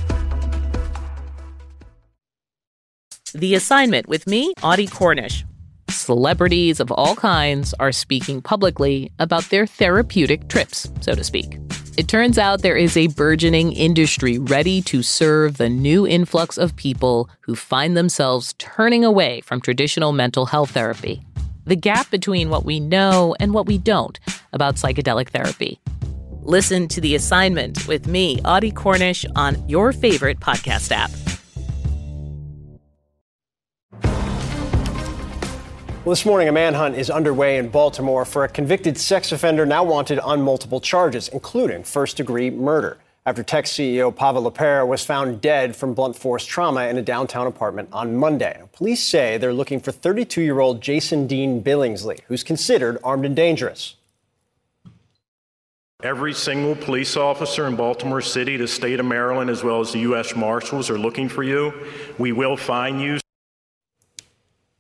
The assignment with me, Audie Cornish. Celebrities of all kinds are speaking publicly about their therapeutic trips, so to speak. It turns out there is a burgeoning industry ready to serve the new influx of people who find themselves turning away from traditional mental health therapy. The gap between what we know and what we don't about psychedelic therapy. Listen to The Assignment with me, Audie Cornish, on your favorite podcast app. Well, this morning, a manhunt is underway in Baltimore for a convicted sex offender now wanted on multiple charges, including first degree murder, after tech CEO Pava LaPere was found dead from blunt force trauma in a downtown apartment on Monday. Police say they're looking for 32 year old Jason Dean Billingsley, who's considered armed and dangerous. Every single police officer in Baltimore City, the state of Maryland, as well as the U.S. Marshals are looking for you. We will find you.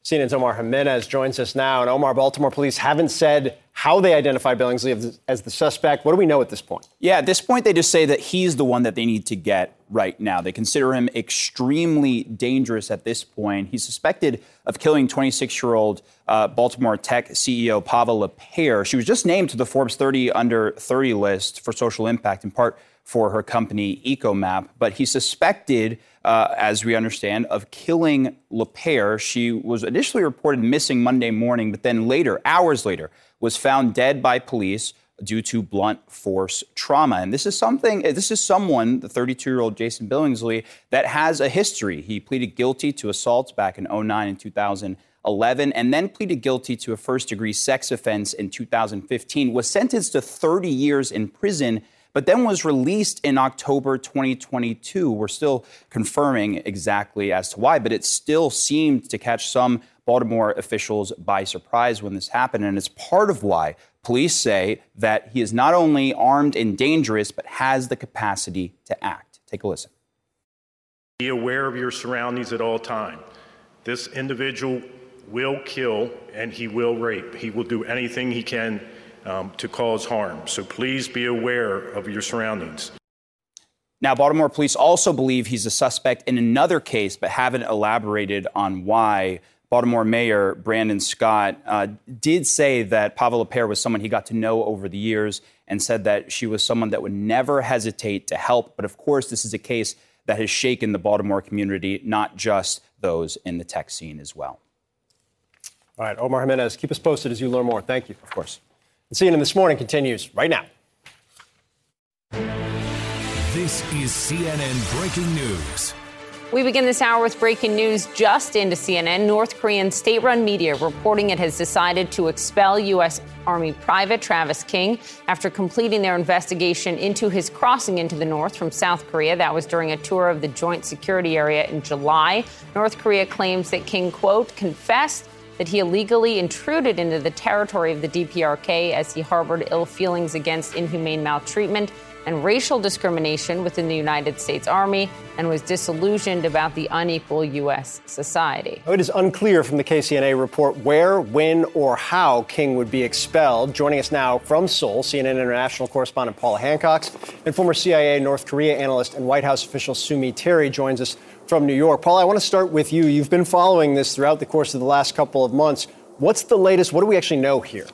CNN's Omar Jimenez joins us now. And Omar, Baltimore police haven't said how they identify Billingsley as the suspect. What do we know at this point? Yeah, at this point, they just say that he's the one that they need to get right now. They consider him extremely dangerous at this point. He's suspected of killing 26 year old uh, Baltimore tech CEO Pava LaPere. She was just named to the Forbes 30 under 30 list for social impact, in part for her company Ecomap. But he's suspected uh, as we understand, of killing LaPere. She was initially reported missing Monday morning, but then later, hours later, was found dead by police due to blunt force trauma. And this is something, this is someone, the 32 year old Jason Billingsley, that has a history. He pleaded guilty to assaults back in 09 and 2011, and then pleaded guilty to a first degree sex offense in 2015, was sentenced to 30 years in prison but then was released in October 2022. We're still confirming exactly as to why, but it still seemed to catch some Baltimore officials by surprise when this happened. And it's part of why police say that he is not only armed and dangerous, but has the capacity to act. Take a listen. Be aware of your surroundings at all time. This individual will kill and he will rape. He will do anything he can um, to cause harm. So please be aware of your surroundings. Now, Baltimore police also believe he's a suspect in another case, but haven't elaborated on why. Baltimore Mayor Brandon Scott uh, did say that Pava LaPere was someone he got to know over the years and said that she was someone that would never hesitate to help. But of course, this is a case that has shaken the Baltimore community, not just those in the tech scene as well. All right, Omar Jimenez, keep us posted as you learn more. Thank you. Of course. CNN This Morning continues right now. This is CNN Breaking News. We begin this hour with breaking news just into CNN. North Korean state run media reporting it has decided to expel U.S. Army Private Travis King after completing their investigation into his crossing into the north from South Korea. That was during a tour of the joint security area in July. North Korea claims that King, quote, confessed that he illegally intruded into the territory of the DPRK as he harbored ill feelings against inhumane maltreatment and racial discrimination within the United States Army and was disillusioned about the unequal U.S. society. Oh, it is unclear from the KCNA report where, when, or how King would be expelled. Joining us now from Seoul, CNN international correspondent Paula Hancocks and former CIA North Korea analyst and White House official Sue Mi Terry joins us from New York. Paul, I want to start with you. You've been following this throughout the course of the last couple of months. What's the latest? What do we actually know here?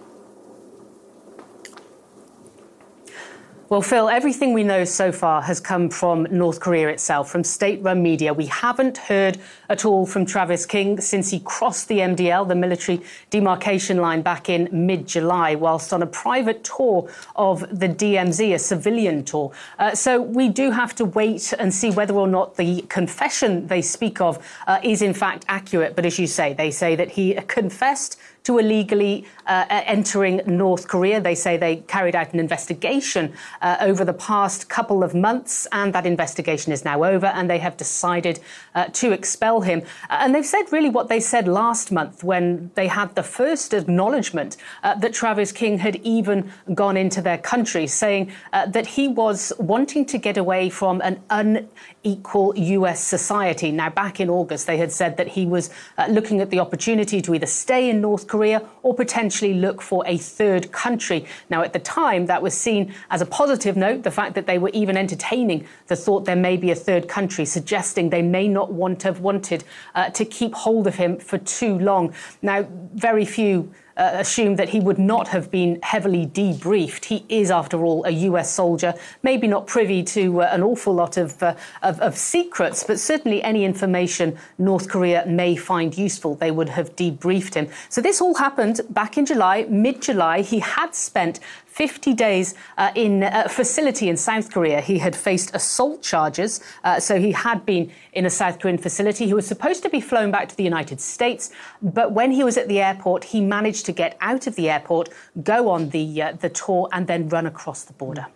Well, Phil, everything we know so far has come from North Korea itself, from state run media. We haven't heard at all from Travis King since he crossed the MDL, the military demarcation line, back in mid July, whilst on a private tour of the DMZ, a civilian tour. Uh, so we do have to wait and see whether or not the confession they speak of uh, is in fact accurate. But as you say, they say that he confessed to illegally uh, entering North Korea. They say they carried out an investigation uh, over the past couple of months, and that investigation is now over, and they have decided uh, to expel him. Uh, and they've said really what they said last month when they had the first acknowledgement uh, that Travis King had even gone into their country, saying uh, that he was wanting to get away from an unequal US society. Now, back in August, they had said that he was looking at the opportunity to either stay in North Korea or potentially look for a third country. Now, at the time, that was seen as a positive note, the fact that they were even entertaining the thought there may be a third country, suggesting they may not want to have wanted uh, to keep hold of him for too long. Now, very few uh, assumed that he would not have been heavily debriefed. He is, after all, a US soldier, maybe not privy to uh, an awful lot of, uh, of, of, secrets, but certainly any information North Korea may find useful, they would have debriefed him. So this all happened back in July, mid July. He had spent 50 days uh, in a facility in South Korea. He had faced assault charges, uh, so he had been in a South Korean facility. He was supposed to be flown back to the United States, but when he was at the airport, he managed to get out of the airport, go on the uh, the tour, and then run across the border.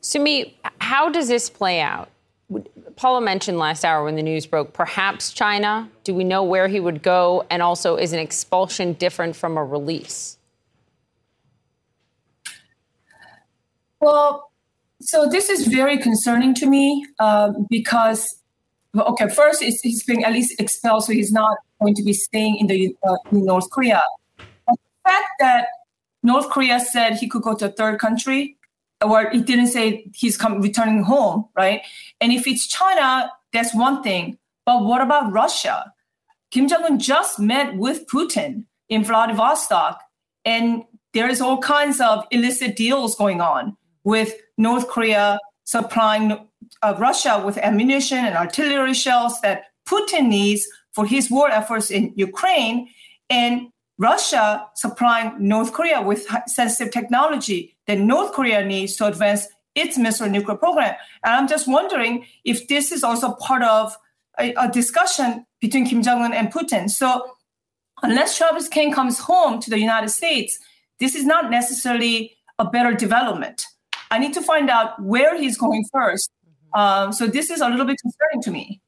Sue Mi, how does this play out? Paula mentioned last hour when the news broke, perhaps China. Do we know where he would go? And also, is an expulsion different from a release? Well, so this is very concerning to me um, because, okay, first he's being at least expelled, so he's not going to be staying in the uh, in North Korea. But the fact that North Korea said he could go to a third country, or it didn't say he's come returning home, right? And if it's China, that's one thing. But what about Russia? Kim Jong Un just met with Putin in Vladivostok, and there's all kinds of illicit deals going on with North Korea supplying uh, Russia with ammunition and artillery shells that Putin needs for his war efforts in Ukraine, and Russia supplying North Korea with sensitive technology that North Korea needs to advance its missile nuclear program. And I'm just wondering if this is also part of a, a discussion between Kim Jong un and Putin. So, unless Travis King comes home to the United States, this is not necessarily a better development. I need to find out where he's going first. Um, so this is a little bit concerning to me.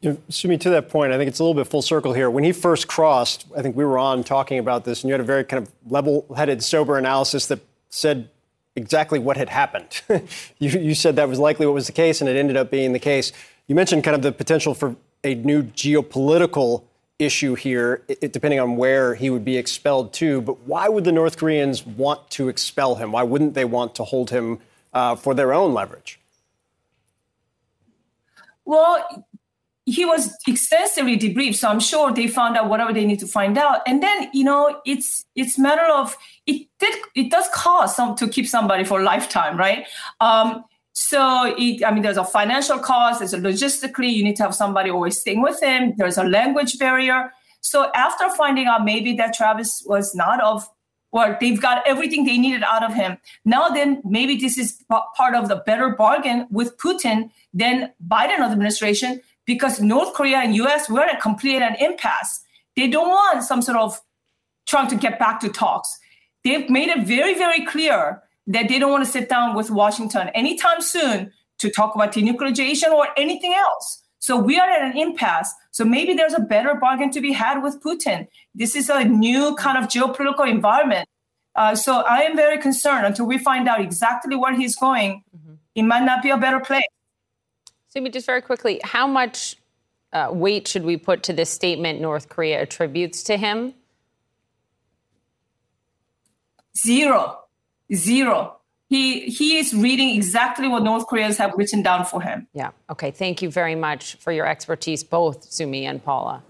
You know, to that point, I think it's a little bit full circle here. When he first crossed, I think we were on talking about this, and you had a very kind of level-headed, sober analysis that said exactly what had happened. you, you said that was likely what was the case, and it ended up being the case. You mentioned kind of the potential for a new geopolitical issue here, it, depending on where he would be expelled to. But why would the North Koreans want to expel him? Why wouldn't they want to hold him uh, for their own leverage? Well, he was extensively debriefed, so I'm sure they found out whatever they need to find out. And then, you know, it's it's matter of it did it does cost some to keep somebody for a lifetime, right? Um, so, it, I mean, there's a financial cost, there's a logistically, you need to have somebody always staying with him, there's a language barrier. So, after finding out maybe that Travis was not of, well, they've got everything they needed out of him. Now, then, maybe this is part of the better bargain with Putin than Biden administration because North Korea and US were at a complete an impasse. They don't want some sort of trying to get back to talks. They've made it very, very clear that they don't want to sit down with Washington anytime soon to talk about denuclearization or anything else. So we are at an impasse. So maybe there's a better bargain to be had with Putin. This is a new kind of geopolitical environment. Uh, so I am very concerned until we find out exactly where he's going. Mm-hmm. It might not be a better place. Sue Mi, just very quickly, how much uh, weight should we put to this statement North Korea attributes to him? Zero, zero. He he is reading exactly what North Koreans have written down for him. Yeah. Okay. Thank you very much for your expertise, both Sue Mi and Paula.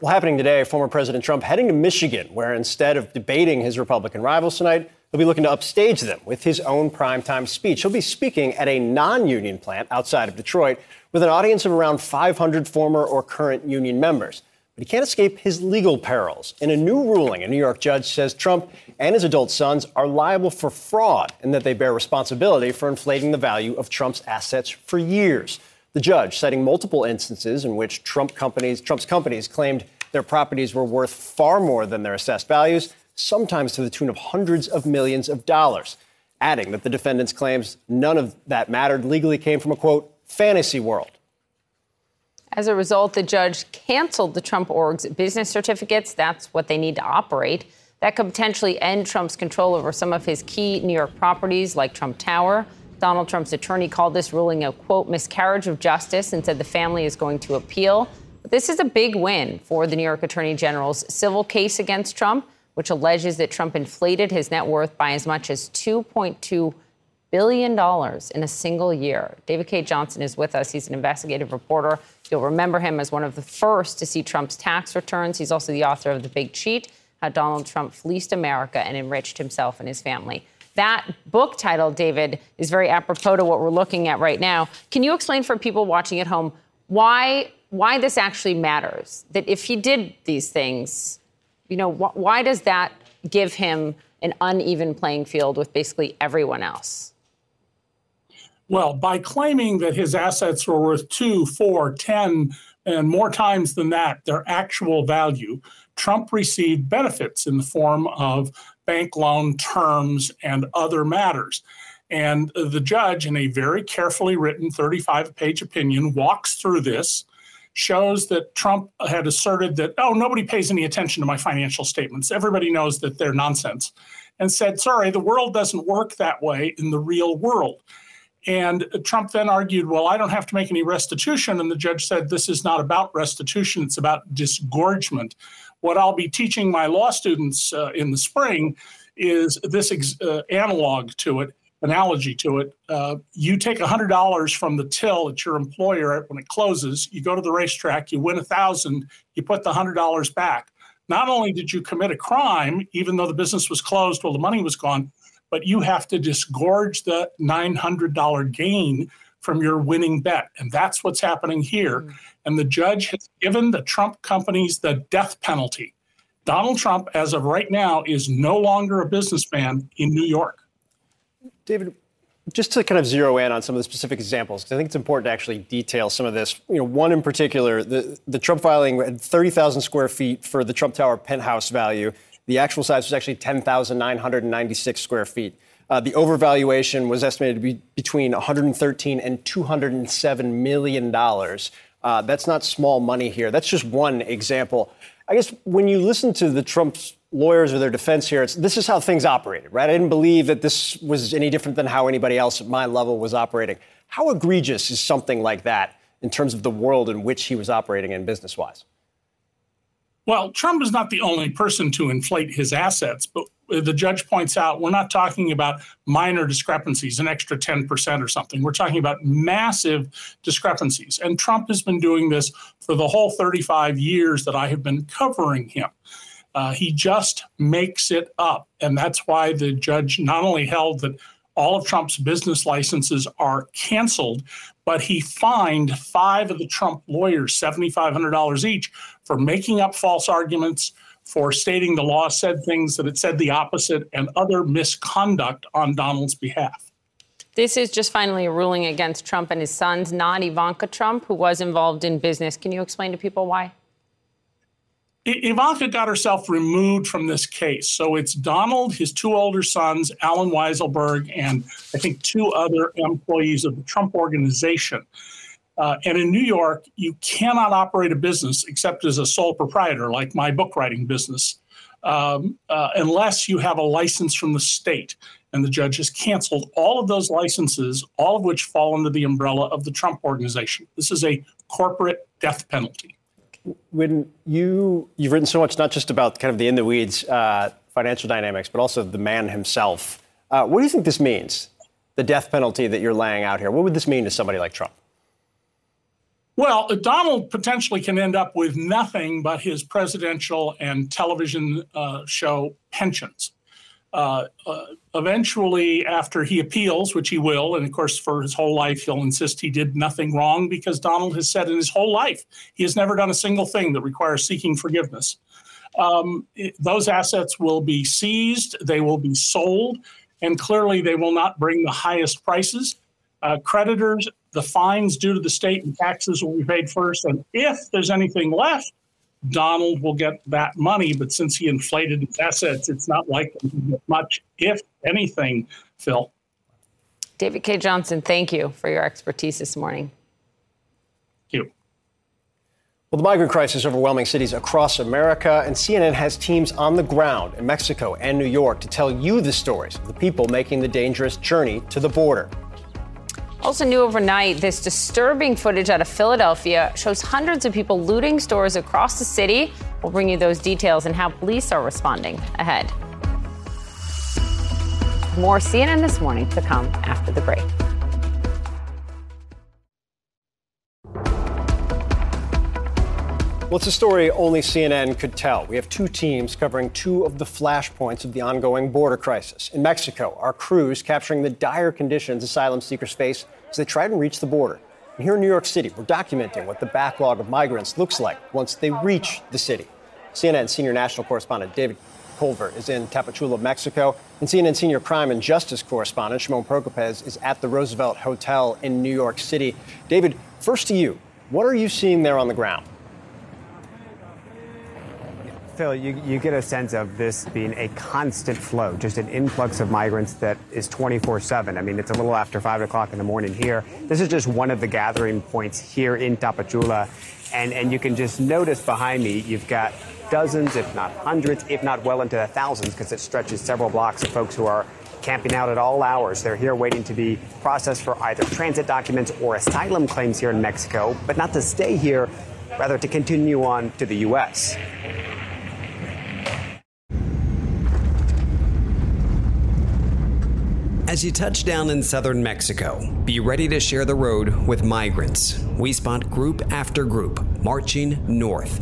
Well, happening today, former President Trump heading to Michigan, where instead of debating his Republican rivals tonight, he'll be looking to upstage them with his own primetime speech. He'll be speaking at a non union plant outside of Detroit with an audience of around 500 former or current union members. But he can't escape his legal perils. In a new ruling, a New York judge says Trump and his adult sons are liable for fraud and that they bear responsibility for inflating the value of Trump's assets for years. The judge, citing multiple instances in which Trump companies, Trump's companies claimed their properties were worth far more than their assessed values, sometimes to the tune of hundreds of millions of dollars, adding that the defendants' claims none of that mattered legally came from a quote fantasy world. As a result, the judge canceled the Trump org's business certificates. That's what they need to operate. That could potentially end Trump's control over some of his key New York properties like Trump Tower. Donald Trump's attorney called this ruling a quote miscarriage of justice and said the family is going to appeal. But this is a big win for the New York Attorney General's civil case against Trump, which alleges that Trump inflated his net worth by as much as 2.2 billion dollars in a single year. David Cay Johnston is with us. He's an investigative reporter. You'll remember him as one of the first to see Trump's tax returns. He's also the author of The Big Cheat: How Donald Trump Fleeced America and Enriched Himself and His Family. That book title, David, is very apropos to what we're looking at right now. Can you explain for people watching at home why why this actually matters? That if he did these things, you know, wh- why does that give him an uneven playing field with basically everyone else? Well, by claiming that his assets were worth two, four, ten, and more times than that, their actual value, Trump received benefits in the form of bank loan terms, and other matters. And the judge, in a very carefully written 35 page opinion, walks through this, shows that Trump had asserted that, oh, nobody pays any attention to my financial statements. Everybody knows that they're nonsense. And said, sorry, the world doesn't work that way in the real world. And Trump then argued, well, I don't have to make any restitution. And the judge said, this is not about restitution, it's about disgorgement what I'll be teaching my law students uh, in the spring is this ex- uh, analog to it, analogy to it. Uh, you take $100 from the till at your employer when it closes, you go to the racetrack, you win a 1000 you put the $100 back. Not only did you commit a crime, even though the business was closed while the money was gone, but you have to disgorge the $900 gain from your winning bet. And that's what's happening here. Mm. And the judge has given the Trump companies the death penalty. Donald Trump, as of right now, is no longer a businessman in New York. David, just to kind of zero in on some of the specific examples, because I think it's important to actually detail some of this. You know, one in particular, the, the Trump filing had 30,000 square feet for the Trump Tower penthouse value. The actual size was actually 10,996 square feet. Uh, the overvaluation was estimated to be between 113 and 207 million dollars. Uh, that's not small money here. That's just one example. I guess when you listen to the Trump's lawyers or their defense here, this is how things operated, right? I didn't believe that this was any different than how anybody else at my level was operating. How egregious is something like that in terms of the world in which he was operating in business wise? Well, Trump is not the only person to inflate his assets, but the judge points out we're not talking about minor discrepancies, an extra 10% or something. We're talking about massive discrepancies. And Trump has been doing this for the whole 35 years that I have been covering him. Uh, he just makes it up. And that's why the judge not only held that all of Trump's business licenses are canceled, but he fined five of the Trump lawyers $7,500 each for making up false arguments for stating the law said things that it said the opposite and other misconduct on Donald's behalf. This is just finally a ruling against Trump and his sons, not Ivanka Trump, who was involved in business. Can you explain to people why? Ivanka got herself removed from this case. So it's Donald, his two older sons, Allen Weisselberg, and I think two other employees of the Trump organization. Uh, and in New York, you cannot operate a business except as a sole proprietor, like my book writing business, um, uh, unless you have a license from the state. And the judge has canceled all of those licenses, all of which fall under the umbrella of the Trump organization. This is a corporate death penalty when you you've written so much not just about kind of the in the weeds uh, financial dynamics, but also the man himself. Uh, what do you think this means? The death penalty that you're laying out here. What would this mean to somebody like Trump? Well, Donald potentially can end up with nothing but his presidential and television uh, show pensions. Uh, uh, eventually, after he appeals, which he will, and of course, for his whole life, he'll insist he did nothing wrong because Donald has said in his whole life he has never done a single thing that requires seeking forgiveness. Um, it, those assets will be seized, they will be sold, and clearly they will not bring the highest prices. Uh, creditors, the fines due to the state and taxes will be paid first. And if there's anything left, Donald will get that money, but since he inflated his assets, it's not likely to get much, if anything, Phil. David Cay Johnston, thank you for your expertise this morning. Thank you. Well, the migrant crisis is overwhelming cities across America, and CNN has teams on the ground in Mexico and New York to tell you the stories of the people making the dangerous journey to the border. Also, new overnight, this disturbing footage out of Philadelphia shows hundreds of people looting stores across the city. We'll bring you those details and how police are responding ahead. More CNN this morning to come after the break. Well, it's a story only CNN could tell. We have two teams covering two of the flashpoints of the ongoing border crisis. In Mexico, our crews capturing the dire conditions asylum seekers face as they try to reach the border. And here in New York City, we're documenting what the backlog of migrants looks like once they reach the city. CNN senior national correspondent David Culver is in Tapachula, Mexico, and CNN senior crime and justice correspondent Shimon Prokupecz is at the Roosevelt Hotel in New York City. David, first to you, what are you seeing there on the ground? Phil, you, you get a sense of this being a constant flow, just an influx of migrants that is 24 7. I mean, it's a little after 5 o'clock in the morning here. This is just one of the gathering points here in Tapachula. And, and you can just notice behind me, you've got dozens, if not hundreds, if not well into the thousands, because it stretches several blocks of folks who are camping out at all hours. They're here waiting to be processed for either transit documents or asylum claims here in Mexico, but not to stay here, rather to continue on to the U.S. As you touch down in southern Mexico, be ready to share the road with migrants. We spot group after group marching north.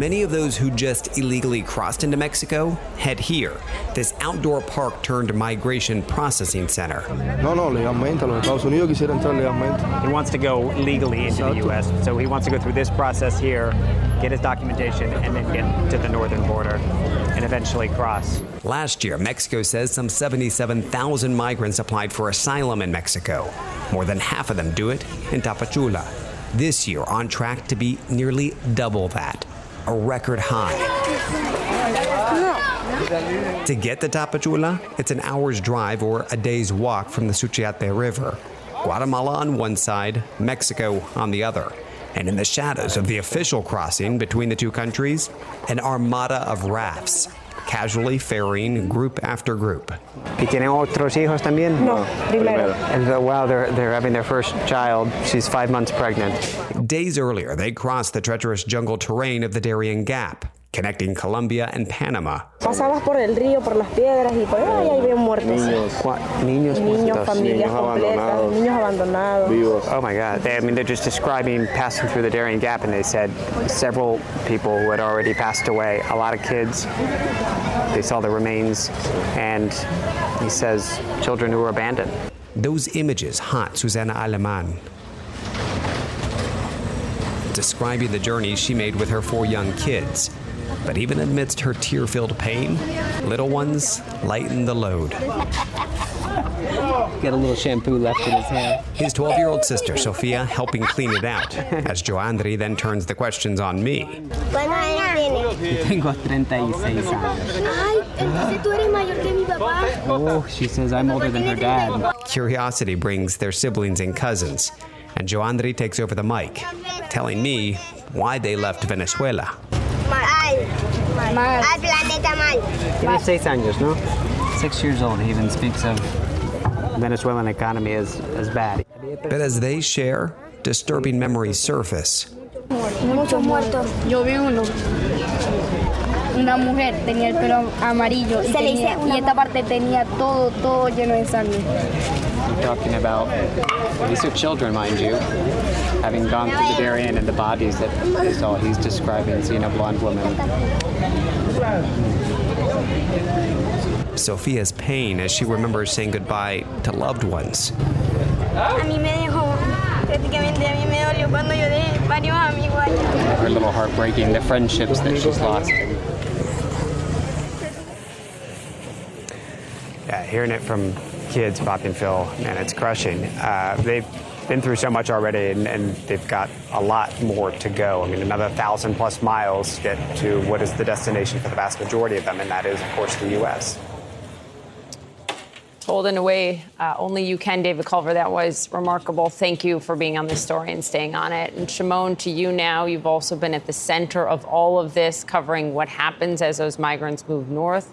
Many of those who just illegally crossed into Mexico head here, this outdoor park turned migration processing center. No, no, legalmente. Los Estados Unidos quisiera entrar legalmente. He wants to go legally into the U.S., so he wants to go through this process here, get his documentation, and then get to the northern border and eventually cross. Last year, Mexico says some 77,000 migrants applied for asylum in Mexico. More than half of them do it in Tapachula. This year, on track to be nearly double that, a record high. To get to Tapachula, it's an hour's drive or a day's walk from the Suchiate River. Guatemala on one side, Mexico on the other. And in the shadows of the official crossing between the two countries, an armada of rafts casually ferrying group after group. ¿Y tienen otros hijos también? No, primero. And uh, so, wow, they're, they're having their first child. She's five months pregnant. Days earlier, they crossed the treacherous jungle terrain of the Darien Gap, connecting Colombia and Panama. Pasabas por el río, por las piedras y por ahí hay bien muertos. Niños, niños, niños familias completas, niños abandonados. Vivos. Oh my God! They, I mean, they're just describing passing through the Darien Gap, and they said several people who had already passed away. A lot of kids. They saw the remains, and he says children who were abandoned. Those images haunt Susana Aleman, describing the journey she made with her four young kids. But even amidst her tear filled pain, little ones lighten the load. Get a little shampoo left in his hair. His 12 year old sister, Sofia, helping clean it out, as Joandri then turns the questions on me. Tengo 36 años. Ay, entonces tú eres mayor que mi papá. Oh, she says I'm older than her dad. Curiosity brings their siblings and cousins, and Joandri takes over the mic, telling me why they left Venezuela. Mal. Mal. Al planeta mal. Tiene seis años, no? Six years old. He even speaks of Venezuelan economy as, as bad. But as they share, disturbing memories surface. Muchos muertos. Yo vi uno. Una mujer tenía el pelo amarillo y, tenía, y esta parte tenía todo, todo lleno de sangre. You're talking about these are children, mind you, having gone through the Darien and the bodies that they saw. He's describing seeing a blonde woman. Sophia's pain as she remembers saying goodbye to loved ones. A mí me dejó, prácticamente a mí me dolió cuando yo dejé varios amigos allá. A little heartbreaking, the friendships that she's lost. Yeah, hearing it from kids, Poppy and Phil, man, it's crushing. Uh, they've been through so much already, and, and, they've got a lot more to go. I mean, another thousand plus miles to get to what is the destination for the vast majority of them, and that is, of course, the U.S. Told in a way uh, only you can, David Culver. That was remarkable. Thank you for being on this story and staying on it. And Shimon, to you now, you've also been at the center of all of this, covering what happens as those migrants move north.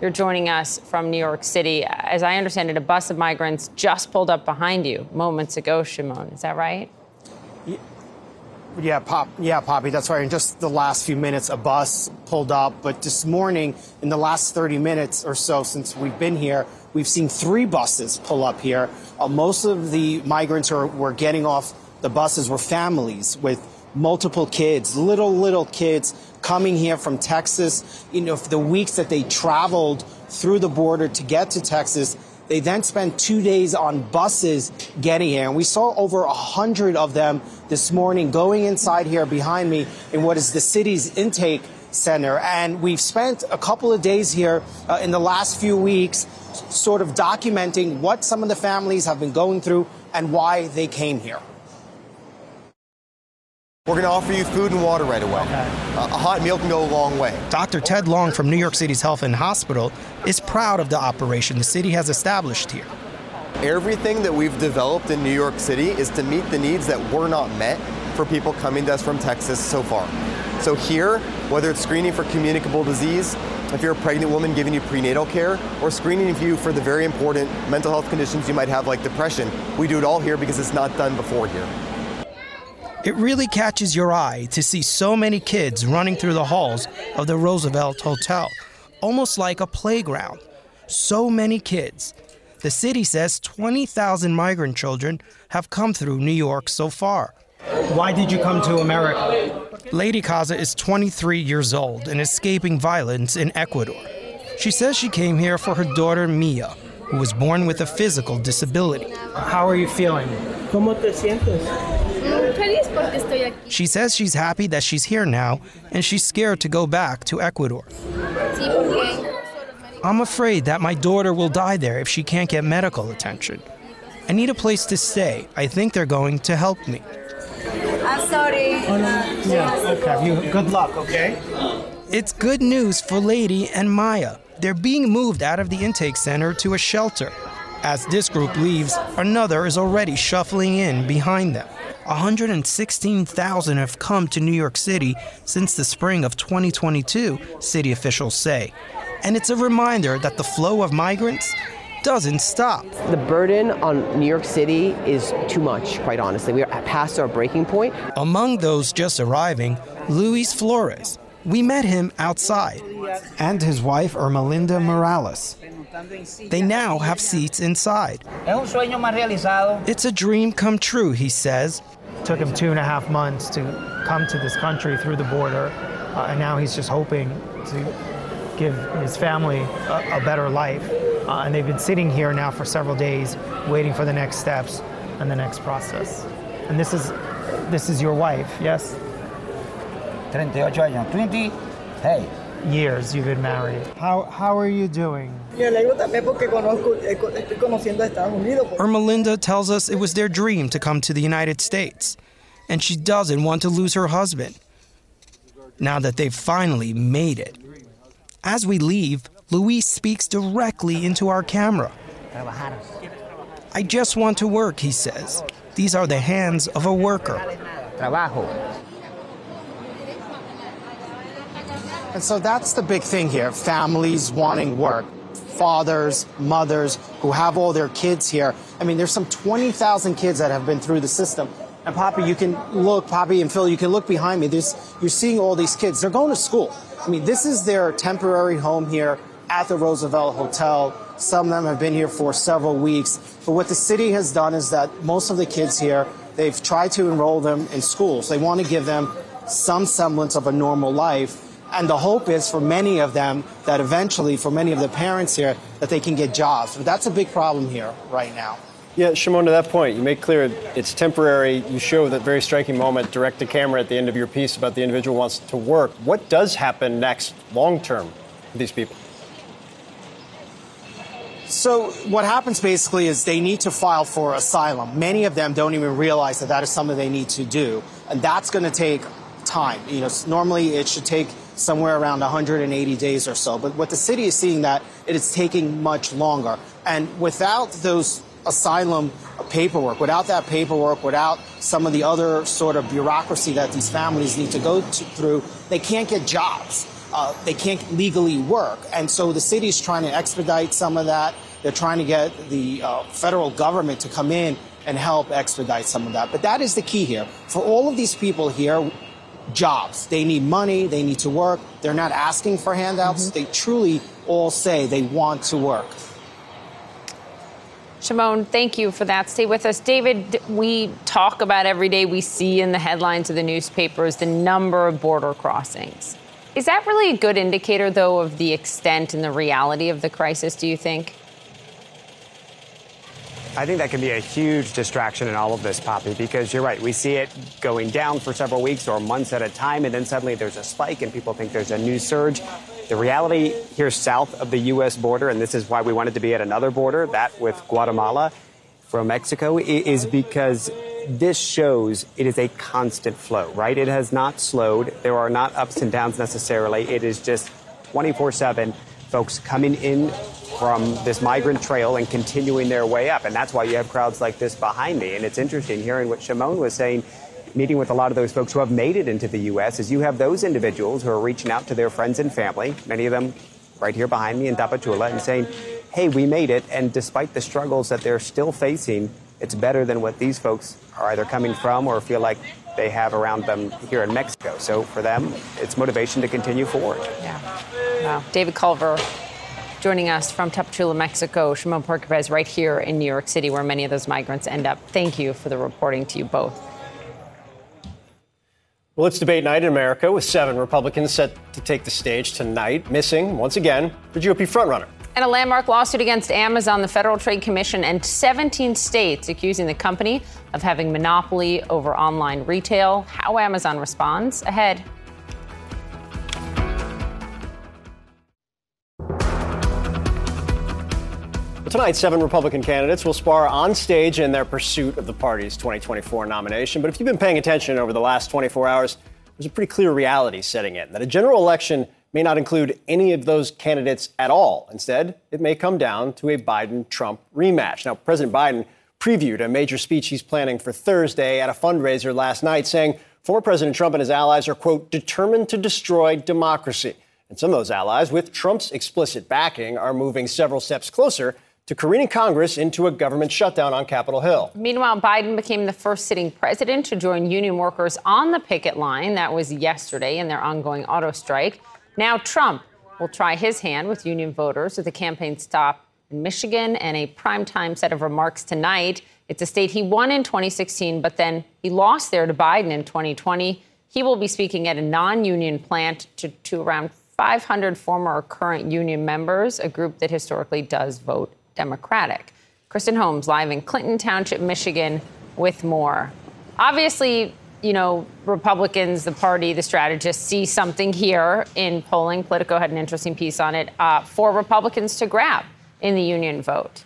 You're joining us from New York City. As I understand it, a bus of migrants just pulled up behind you moments ago, Shimon. Is that right? Yeah, Pop. Yeah, Poppy. That's right. In just the last few minutes, a bus pulled up. But this morning, in the last 30 minutes or so since we've been here, we've seen three buses pull up here. Uh, most of the migrants who were getting off the buses were families with multiple kids, little, little kids coming here from Texas. You know, for the weeks that they traveled through the border to get to Texas, they then spent two days on buses getting here. And we saw over a hundred of them this morning going inside here behind me in what is the city's intake center. And we've spent a couple of days here uh, in the last few weeks sort of documenting what some of the families have been going through and why they came here. We're going to offer you food and water right away. Okay. Uh, a hot meal can go a long way. Dr. Ted Long from New York City's Health and Hospital is proud of the operation the city has established here. Everything that we've developed in New York City is to meet the needs that were not met for people coming to us from Texas so far. So here, whether it's screening for communicable disease, if you're a pregnant woman giving you prenatal care, or screening you for the very important mental health conditions you might have like depression, we do it all here because it's not done before here. It really catches your eye to see so many kids running through the halls of the Roosevelt Hotel, almost like a playground. So many kids. The city says 20,000 migrant children have come through New York so far. Why did you come to America? Lady Kaza is 23 years old and escaping violence in Ecuador. She says she came here for her daughter Mia, who was born with a physical disability. How are you feeling? ¿Cómo te sientes? Feliz porque estoy aquí. She says she's happy that she's here now and she's scared to go back to Ecuador. I'm afraid that my daughter will die there if she can't get medical attention. I need a place to stay. I think they're going to help me. I'm sorry. Yeah, okay. You, good luck, okay? It's good news for Lady and Maya. They're being moved out of the intake center to a shelter. As this group leaves, another is already shuffling in behind them. 116,000 have come to New York City since the spring of 2022, city officials say. And it's a reminder that the flow of migrants doesn't stop. The burden on New York City is too much, quite honestly. We are past our breaking point. Among those just arriving, Luis Flores. We met him outside. And his wife, Ermelinda Morales. They now have seats inside. It's a dream come true, he says. Took him two and a half months to come to this country through the border, uh, and now he's just hoping to give his family a, a better life. Uh, and they've been sitting here now for several days, waiting for the next steps and the next process. And this is this is your wife, yes? 38 años. 20, hey, years you've been married. How, how are you doing? Ermelinda tells us it was their dream to come to the United States, and she doesn't want to lose her husband. Now that they've finally made it. As we leave, Luis speaks directly into our camera. I just want to work, he says. These are the hands of a worker. And so that's the big thing here families wanting work, fathers, mothers who have all their kids here. I mean, there's some 20,000 kids that have been through the system. And Poppy, you can look, Poppy and Phil, you can look behind me. There's, you're seeing all these kids. They're going to school. I mean, this is their temporary home here at the Roosevelt Hotel. Some of them have been here for several weeks. But what the city has done is that most of the kids here, they've tried to enroll them in schools. They want to give them some semblance of a normal life. And the hope is for many of them that eventually, for many of the parents here, that they can get jobs. But that's a big problem here right now. Yeah, Shimon, to that point, you make clear it's temporary. You show that very striking moment, direct to camera at the end of your piece about the individual wants to work. What does happen next, long term, for these people? So what happens basically is they need to file for asylum. Many of them don't even realize that that is something they need to do, and that's going to take time. You know, normally it should take somewhere around 180 days or so, but what the city is seeing that it is taking much longer. And without those asylum paperwork, without that paperwork, without some of the other sort of bureaucracy that these families need to go to, through, they can't get jobs uh, they can't legally work. And so the city is trying to expedite some of that. They're trying to get the uh, federal government to come in and help expedite some of that. But that is the key here. For all of these people here, jobs. They need money, they need to work. They're not asking for handouts. Mm-hmm. They truly all say they want to work. Shimon, thank you for that. Stay with us. David, we talk about every day, we see in the headlines of the newspapers the number of border crossings. Is that really a good indicator, though, of the extent and the reality of the crisis, do you think? I think that can be a huge distraction in all of this, Poppy, because you're right. We see it going down for several weeks or months at a time, and then suddenly there's a spike and people think there's a new surge. The reality here south of the U.S. border, and this is why we wanted to be at another border, that with Guatemala from Mexico, is because this shows it is a constant flow, right? It has not slowed. There are not ups and downs necessarily. It is just 24 7 folks coming in from this migrant trail and continuing their way up. And that's why you have crowds like this behind me. And it's interesting hearing what Shimon was saying, meeting with a lot of those folks who have made it into the U.S., is you have those individuals who are reaching out to their friends and family, many of them right here behind me in Tapachula, and saying, hey, we made it. And despite the struggles that they're still facing, it's better than what these folks are either coming from or feel like they have around them here in Mexico. So for them, it's motivation to continue forward. Yeah. Wow. David Culver joining us from Tapachula, Mexico. Shimon Prokupecz right here in New York City, where many of those migrants end up. Thank you for the reporting to you both. Well, it's debate night in America with seven Republicans set to take the stage tonight. Missing, once again, the GOP frontrunner, and a landmark lawsuit against Amazon, the Federal Trade Commission, and 17 states accusing the company of having monopoly over online retail. How Amazon responds ahead. tonight, seven Republican candidates will spar on stage in their pursuit of the party's 2024 nomination. But if you've been paying attention over the last 24 hours, there's a pretty clear reality setting in that a general election may not include any of those candidates at all. Instead, it may come down to a Biden Trump rematch. Now, President Biden previewed a major speech he's planning for Thursday at a fundraiser last night, saying former President Trump and his allies are, quote, determined to destroy democracy. And some of those allies, with Trump's explicit backing, are moving several steps closer to careening Congress into a government shutdown on Capitol Hill. Meanwhile, Biden became the first sitting president to join union workers on the picket line. That was yesterday in their ongoing auto strike. Now, Trump will try his hand with union voters with a campaign stop in Michigan and a primetime set of remarks tonight. It's a state he won in 2016, but then he lost there to Biden in 2020. He will be speaking at a non union plant to, to around 500 former or current union members, a group that historically does vote Democratic. Kristen Holmes live in Clinton Township, Michigan, with more. Obviously, you know, Republicans, the party, the strategists see something here in polling. Politico had an interesting piece on it uh, for Republicans to grab in the union vote.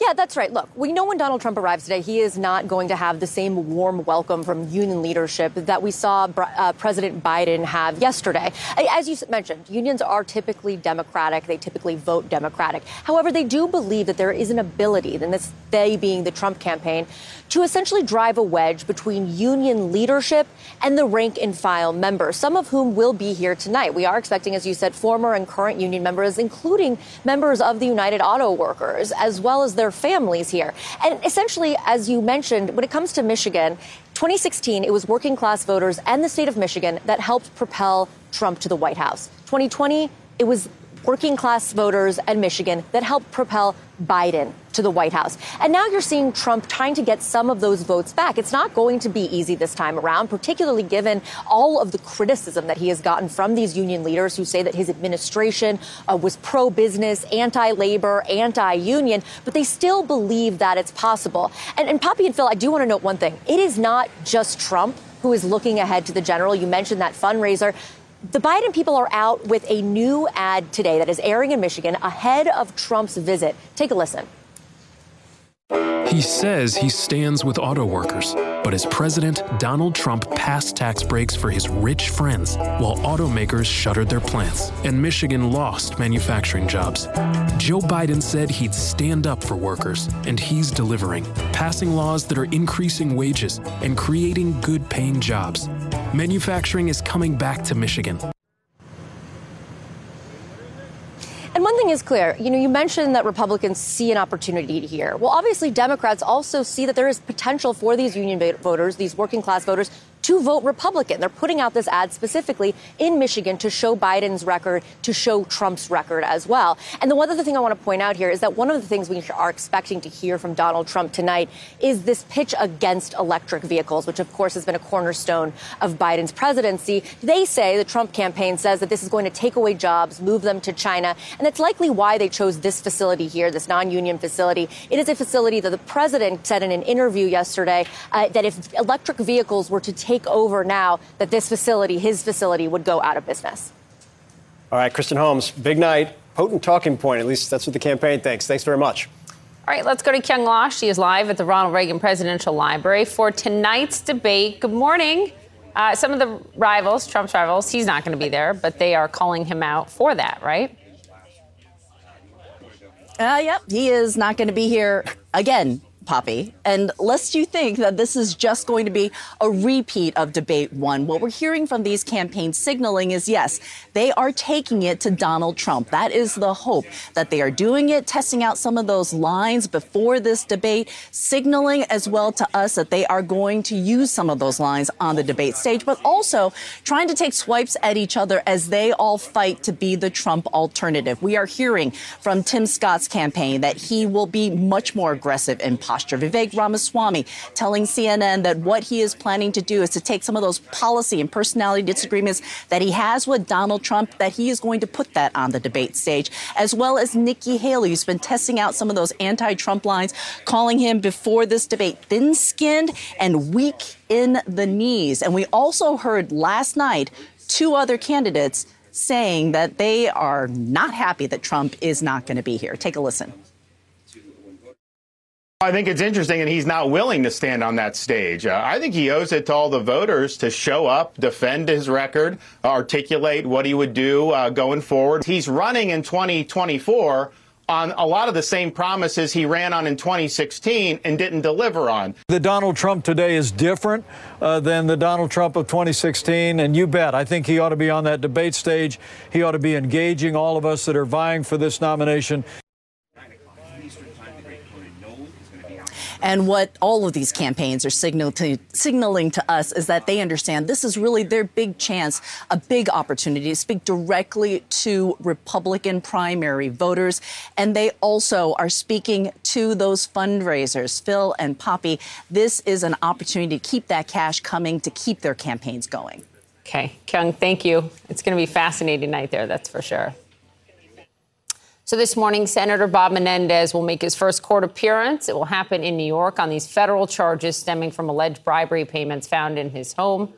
Yeah, that's right. Look, we know when Donald Trump arrives today, he is not going to have the same warm welcome from union leadership that we saw uh, President Biden have yesterday. As you mentioned, unions are typically Democratic. They typically vote Democratic. However, they do believe that there is an ability, and this they being the Trump campaign, to essentially drive a wedge between union leadership and the rank and file members, some of whom will be here tonight. We are expecting, as you said, former and current union members, including members of the United Auto Workers, as well as their their families here. And essentially, as you mentioned, when it comes to Michigan, 2016, it was working class voters and the state of Michigan that helped propel Trump to the White House. 2020, it was working class voters and Michigan that helped propel Biden to the White House. And now you're seeing Trump trying to get some of those votes back. It's not going to be easy this time around, particularly given all of the criticism that he has gotten from these union leaders who say that his administration uh, was pro business, anti labor, anti union, but they still believe that it's possible. And, and Poppy and Phil, I do want to note one thing. It is not just Trump who is looking ahead to the general. You mentioned that fundraiser. The Biden people are out with a new ad today that is airing in Michigan ahead of Trump's visit. Take a listen. He says he stands with auto workers, but as president, Donald Trump passed tax breaks for his rich friends while automakers shuttered their plants and Michigan lost manufacturing jobs. Joe Biden said he'd stand up for workers, and he's delivering, passing laws that are increasing wages and creating good paying jobs. Manufacturing is coming back to Michigan. And one thing is clear, you know, you mentioned that Republicans see an opportunity here. Well, obviously, Democrats also see that there is potential for these union voters, these working class voters, to vote Republican. They're putting out this ad specifically in Michigan to show Biden's record, to show Trump's record as well. And the one other thing I want to point out here is that one of the things we are expecting to hear from Donald Trump tonight is this pitch against electric vehicles, which of course has been a cornerstone of Biden's presidency. They say the Trump campaign says that this is going to take away jobs, move them to China, and that's likely why they chose this facility here, this non-union facility. It is a facility that the president said in an interview yesterday uh, that if electric vehicles were to take take over now that this facility, his facility, would go out of business. All right, Kristen Holmes, big night, potent talking point. At least that's what the campaign thinks. Thanks very much. All right, let's go to Kyung Lah. She is live at the Ronald Reagan Presidential Library for tonight's debate. Good morning. Uh, some of the rivals, Trump's rivals, he's not going to be there, but they are calling him out for that, right? Uh, yep, he is not going to be here again Poppy. And lest you think that this is just going to be a repeat of debate one, what we're hearing from these campaigns signaling is yes, they are taking it to Donald Trump. That is the hope that they are doing it, testing out some of those lines before this debate, signaling as well to us that they are going to use some of those lines on the debate stage, but also trying to take swipes at each other as they all fight to be the Trump alternative. We are hearing from Tim Scott's campaign that he will be much more aggressive in posture posture. Vivek Ramaswamy telling CNN that what he is planning to do is to take some of those policy and personality disagreements that he has with Donald Trump, that he is going to put that on the debate stage, as well as Nikki Haley, who's been testing out some of those anti Trump lines, calling him before this debate thin skinned and weak in the knees. And we also heard last night two other candidates saying that they are not happy that Trump is not going to be here. Take a listen. I think it's interesting, and he's not willing to stand on that stage. Uh, I think he owes it to all the voters to show up, defend his record, articulate what he would do uh, going forward. He's running in 2024 on a lot of the same promises he ran on in 2016 and didn't deliver on. The Donald Trump today is different uh, than the Donald Trump of 2016, and you bet. I think he ought to be on that debate stage. He ought to be engaging all of us that are vying for this nomination. And what all of these campaigns are signal to, signaling to us is that they understand this is really their big chance, a big opportunity to speak directly to Republican primary voters. And they also are speaking to those fundraisers. Phil and Poppy, this is an opportunity to keep that cash coming, to keep their campaigns going. Okay, Kyung, thank you. It's going to be a fascinating night there, that's for sure. So this morning, Senator Bob Menendez will make his first court appearance. It will happen in New York on these federal charges stemming from alleged bribery payments found in his home.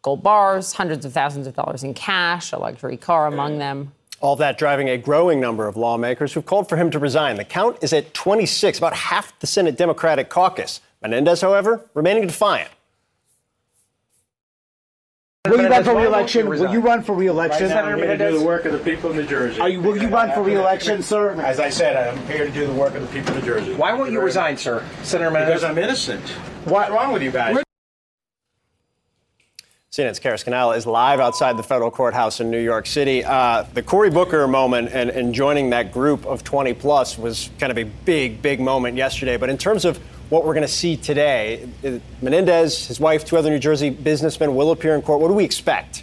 Gold bars, hundreds of thousands of dollars in cash, a luxury car among them. All that driving a growing number of lawmakers who've called for him to resign. The count is at 26, about half the Senate Democratic caucus. Menendez, however, remaining defiant. Will you run for re-election? Will you run for re-election? I'm here to do the work of the people of New Jersey. Are you, will you run for re-election, sir? As I said, I'm here to do the work of the people of New Jersey. Why won't you resign, sir, Senator Menendez? Because I'm innocent. What's wrong with you guys? CNN's Kara Scannell is live outside the federal courthouse in New York City. Uh, the Cory Booker moment and, and joining that group of 20 plus was kind of a big, big moment yesterday. But in terms of what we're going to see today, uh, Menendez, his wife, two other New Jersey businessmen will appear in court. What do we expect?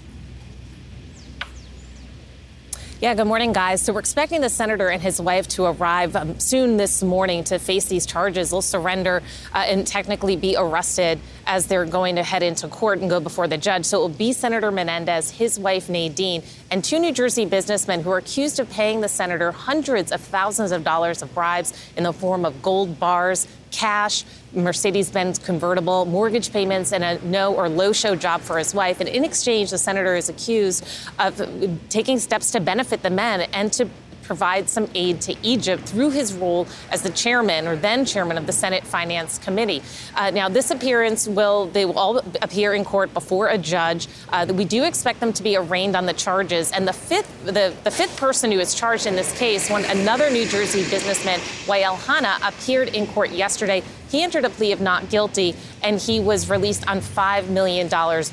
Yeah, good morning, guys. So we're expecting the senator and his wife to arrive um, soon this morning to face these charges. They'll surrender uh, and technically be arrested as they're going to head into court and go before the judge. So it will be Senator Menendez, his wife Nadine, and two New Jersey businessmen who are accused of paying the senator hundreds of thousands of dollars of bribes in the form of gold bars, cash, Mercedes Benz convertible, mortgage payments, and a no or low show job for his wife. And in exchange, the senator is accused of taking steps to benefit the men and to provide some aid to Egypt through his role as the chairman or then chairman of the Senate Finance Committee. Uh, now, this appearance will they will all appear in court before a judge. Uh, we do expect them to be arraigned on the charges. And the fifth the, the fifth person who is charged in this case, one another New Jersey businessman, Wael Hana, appeared in court yesterday he entered a plea of not guilty and he was released on $5 million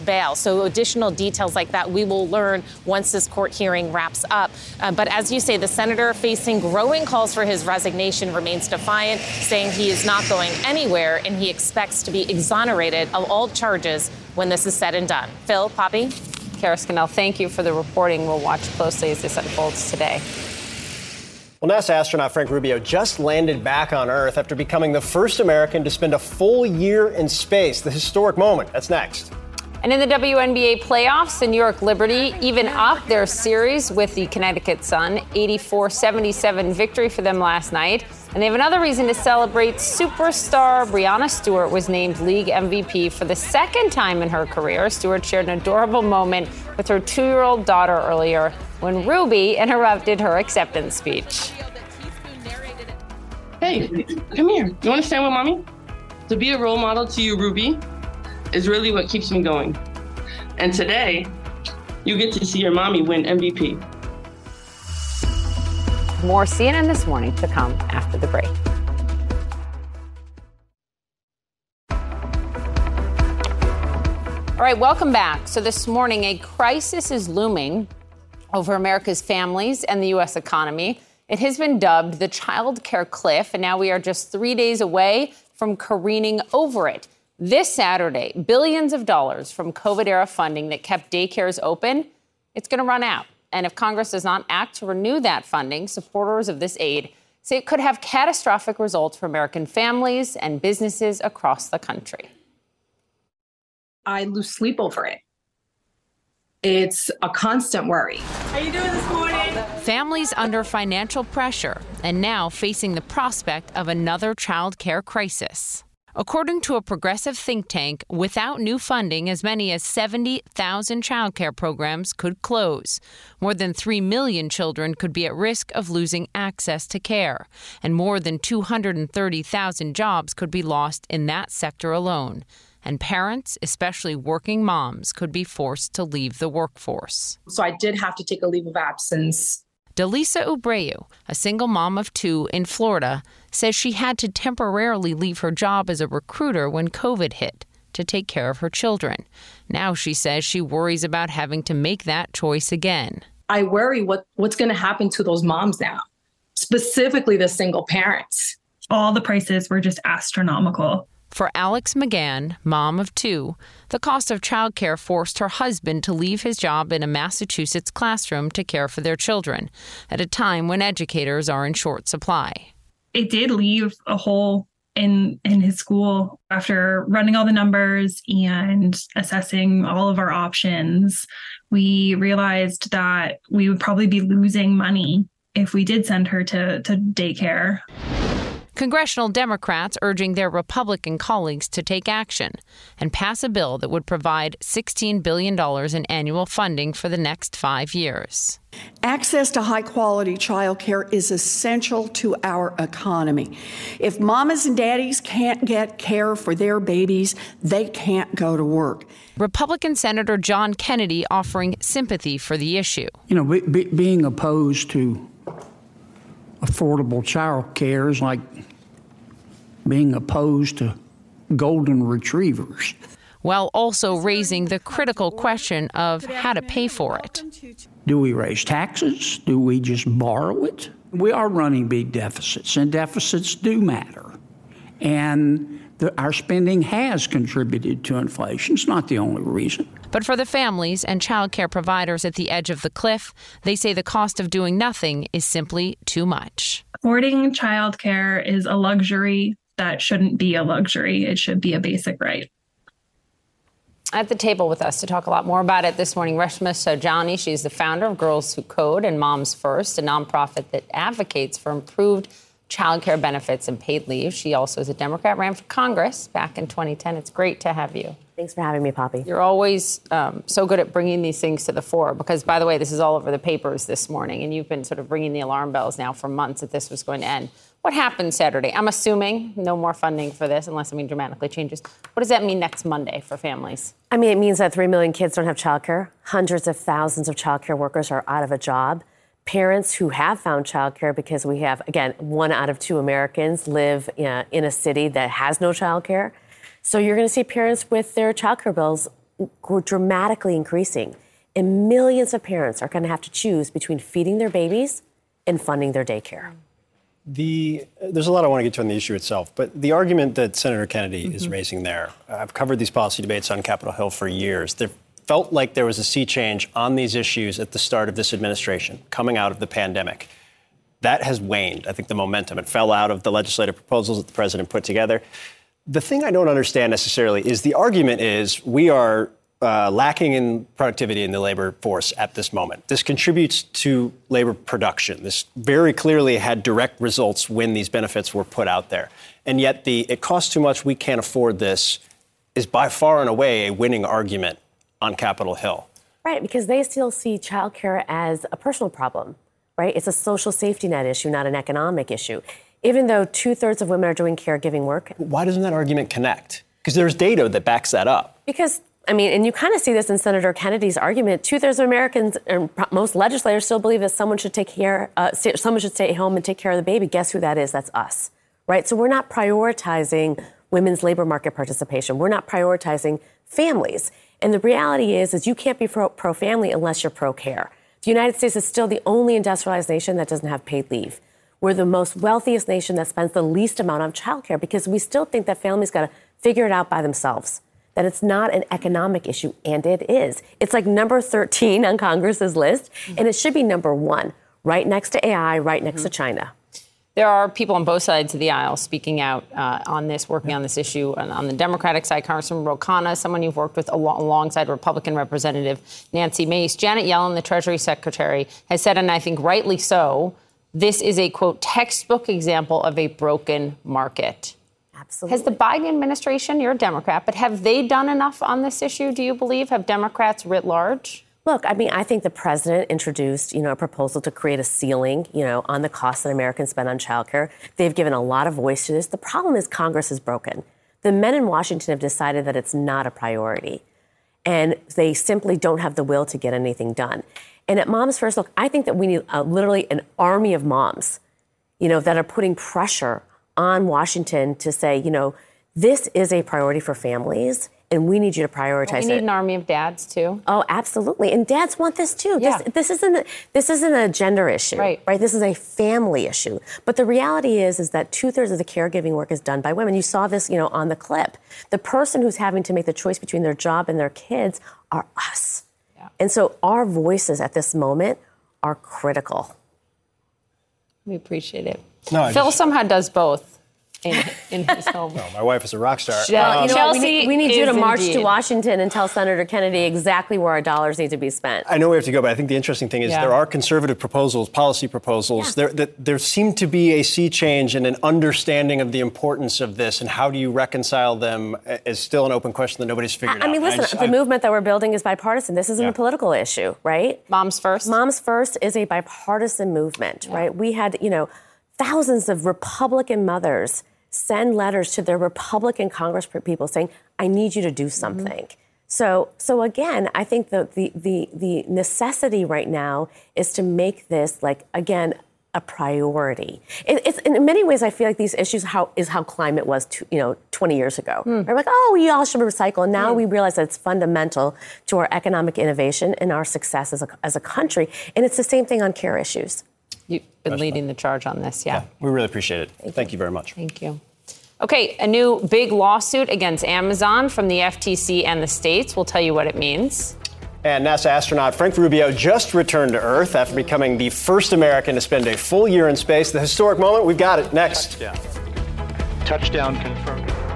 bail. So, additional details like that we will learn once this court hearing wraps up. Uh, but as you say, the senator facing growing calls for his resignation remains defiant, saying he is not going anywhere and he expects to be exonerated of all charges when this is said and done. Phil, Poppy? Kara Scannell, thank you for the reporting. We'll watch closely as this unfolds today. Well, NASA astronaut Frank Rubio just landed back on Earth after becoming the first American to spend a full year in space. The historic moment. That's next. And in the WNBA playoffs, the New York Liberty even up their series with the Connecticut Sun. 84 77 victory for them last night. And they have another reason to celebrate. Superstar Breanna Stewart was named league MVP for the second time in her career. Stewart shared an adorable moment with her two year old daughter earlier when Ruby interrupted her acceptance speech. Hey, come here. You want to stand with mommy? To be a role model to you, Ruby, is really what keeps me going. And today, you get to see your mommy win MVP. More CNN this morning to come after the break. All right, welcome back. So, this morning, a crisis is looming over America's families and the U.S. economy. It has been dubbed the child care cliff, and now we are just three days away from careening over it. This Saturday, billions of dollars from COVID era funding that kept daycares open, it's going to run out. And if Congress does not act to renew that funding, supporters of this aid say it could have catastrophic results for American families and businesses across the country. I lose sleep over it. It's a constant worry. How are you doing this morning? Families under financial pressure and now facing the prospect of another child care crisis. According to a progressive think tank, without new funding, as many as 70,000 childcare programs could close. More than 3 million children could be at risk of losing access to care, and more than 230,000 jobs could be lost in that sector alone. And parents, especially working moms, could be forced to leave the workforce. So I did have to take a leave of absence Delisa Ubreu, a single mom of two in Florida, says she had to temporarily leave her job as a recruiter when COVID hit to take care of her children. Now she says she worries about having to make that choice again. I worry what, what's going to happen to those moms now, specifically the single parents. All the prices were just astronomical. For Alex McGann, mom of two, the cost of childcare forced her husband to leave his job in a Massachusetts classroom to care for their children at a time when educators are in short supply. It did leave a hole in in his school after running all the numbers and assessing all of our options. We realized that we would probably be losing money if we did send her to, to daycare. Congressional Democrats urging their Republican colleagues to take action and pass a bill that would provide $16 billion in annual funding for the next five years. Access to high quality childcare is essential to our economy. If mamas and daddies can't get care for their babies, they can't go to work. Republican Senator John Kennedy offering sympathy for the issue. You know, be, be, being opposed to affordable child care is like being opposed to golden retrievers. While also raising the critical question of how to pay for it. Do we raise taxes? Do we just borrow it? We are running big deficits, and deficits do matter. And the, our spending has contributed to inflation. It's not the only reason. But for the families and child care providers at the edge of the cliff, they say the cost of doing nothing is simply too much. Affording childcare is a luxury that shouldn't be a luxury. It should be a basic right. At the table with us to talk a lot more about it this morning, Reshma Saujani. She's the founder of Girls Who Code and Moms First, a nonprofit that advocates for improved child care benefits and paid leave. She also is a Democrat, ran for Congress back in 2010. It's great to have you. Thanks for having me, Poppy. You're always um, so good at bringing these things to the fore because, by the way, this is all over the papers this morning, and you've been sort of ringing the alarm bells now for months that this was going to end. What happened Saturday? I'm assuming no more funding for this unless something dramatically changes. What does that mean next Monday for families? I mean, it means that 3 million kids don't have childcare. Hundreds of thousands of childcare workers are out of a job. Parents who have found childcare because we have, again, one out of two Americans live in a, city that has no childcare. So you're going to see parents with their childcare bills dramatically increasing. And millions of parents are going to have to choose between feeding their babies and funding their daycare. The, there's a lot I want to get to on the issue itself, but the argument that Senator Kennedy mm-hmm. is raising there, I've covered these policy debates on Capitol Hill for years. There felt like there was a sea change on these issues at the start of this administration, coming out of the pandemic. That has waned. I think the momentum. It fell out of the legislative proposals that the president put together. The thing I don't understand necessarily is the argument is we are uh, lacking in productivity in the labor force at this moment. This contributes to labor production. This very clearly had direct results when these benefits were put out there. And yet, the it costs too much, we can't afford this is by far and away a winning argument on Capitol Hill. Right, because they still see childcare as a personal problem, right? It's a social safety net issue, not an economic issue. Even though two thirds of women are doing caregiving work. Why doesn't that argument connect? Because there's data that backs that up. Because I mean, and you kind of see this in Senator Kennedy's argument. Two thirds of Americans, and most legislators, still believe that someone should take care, uh, someone should stay at home and take care of the baby. Guess who that is? That's us, right? So we're not prioritizing women's labor market participation. We're not prioritizing families. And the reality is, is you can't be pro, pro family unless you're pro care. The United States is still the only industrialized nation that doesn't have paid leave. We're the most wealthiest nation that spends the least amount on childcare because we still think that families got to figure it out by themselves that it's not an economic issue, and it is. It's like number 13 on Congress's list, and it should be number one, right next to AI, right next mm-hmm. to China. There are people on both sides of the aisle speaking out uh, on this, working on this issue. And on the Democratic side, Congressman Ro Khanna, someone you've worked with al- alongside Republican Representative Nancy Mace. Janet Yellen, the Treasury Secretary, has said, and I think rightly so, this is a quote textbook example of a broken market. Absolutely. Has the Biden administration, you're a Democrat, but have they done enough on this issue, do you believe? Have Democrats writ large? Look, I mean, I think the president introduced, you know, a proposal to create a ceiling, you know, on the costs that Americans spend on childcare. They've given a lot of voice to this. The problem is Congress is broken. The men in Washington have decided that it's not a priority. And they simply don't have the will to get anything done. And at Moms First, look, I think that we need uh, literally an army of moms, you know, that are putting pressure on Washington to say, you know, this is a priority for families and we need you to prioritize well, we need it. an army of dads too. Oh, absolutely, and dads want this too. Yeah. This, this isn't a, this isn't a gender issue, right? Right. This is a family issue. But the reality is, is that two thirds of the caregiving work is done by women. You saw this, you know, on the clip. The person who's having to make the choice between their job and their kids are us. Yeah. And so our voices at this moment are critical. We appreciate it. No, Phil just... somehow does both. In, in his home. Well, my wife is a rock star. Well, you know what? we need, we need you to is march to. Washington and tell Senator Kennedy exactly where our dollars need to be spent. I know we have to go, but I think the interesting thing is Yeah. there are conservative proposals, policy proposals. There, that there seem to be a sea change and an understanding of the importance of this, and how do you reconcile them is still an open question that nobody's figured I out. I mean, listen, just- the movement that we're building is bipartisan. This isn't Yeah. a political issue, right? Moms First? Moms First is a bipartisan movement, right? We had, you know, thousands of Republican mothers send letters to their Republican Congress people saying, I need you to do mm-hmm. something. So, so again, I think the, the, the, the necessity right now is to make this, like, again, a priority. It, it's in many ways, I feel like these issues how is how climate was, to, you know, 20 years ago. Hmm. We're like, oh, we all should recycle. And now hmm. we realize that it's fundamental to our economic innovation and our success as a, as a country. And it's the same thing on care issues. You've been leading the charge on this, yeah. we really appreciate it. Thank you very much. Thank you. Okay, a new big lawsuit against Amazon from the FTC and the states. We'll tell you what it means. And NASA astronaut Frank Rubio just returned to Earth after becoming the first American to spend a full year in space. The historic moment, we've got it next. Touchdown confirmed.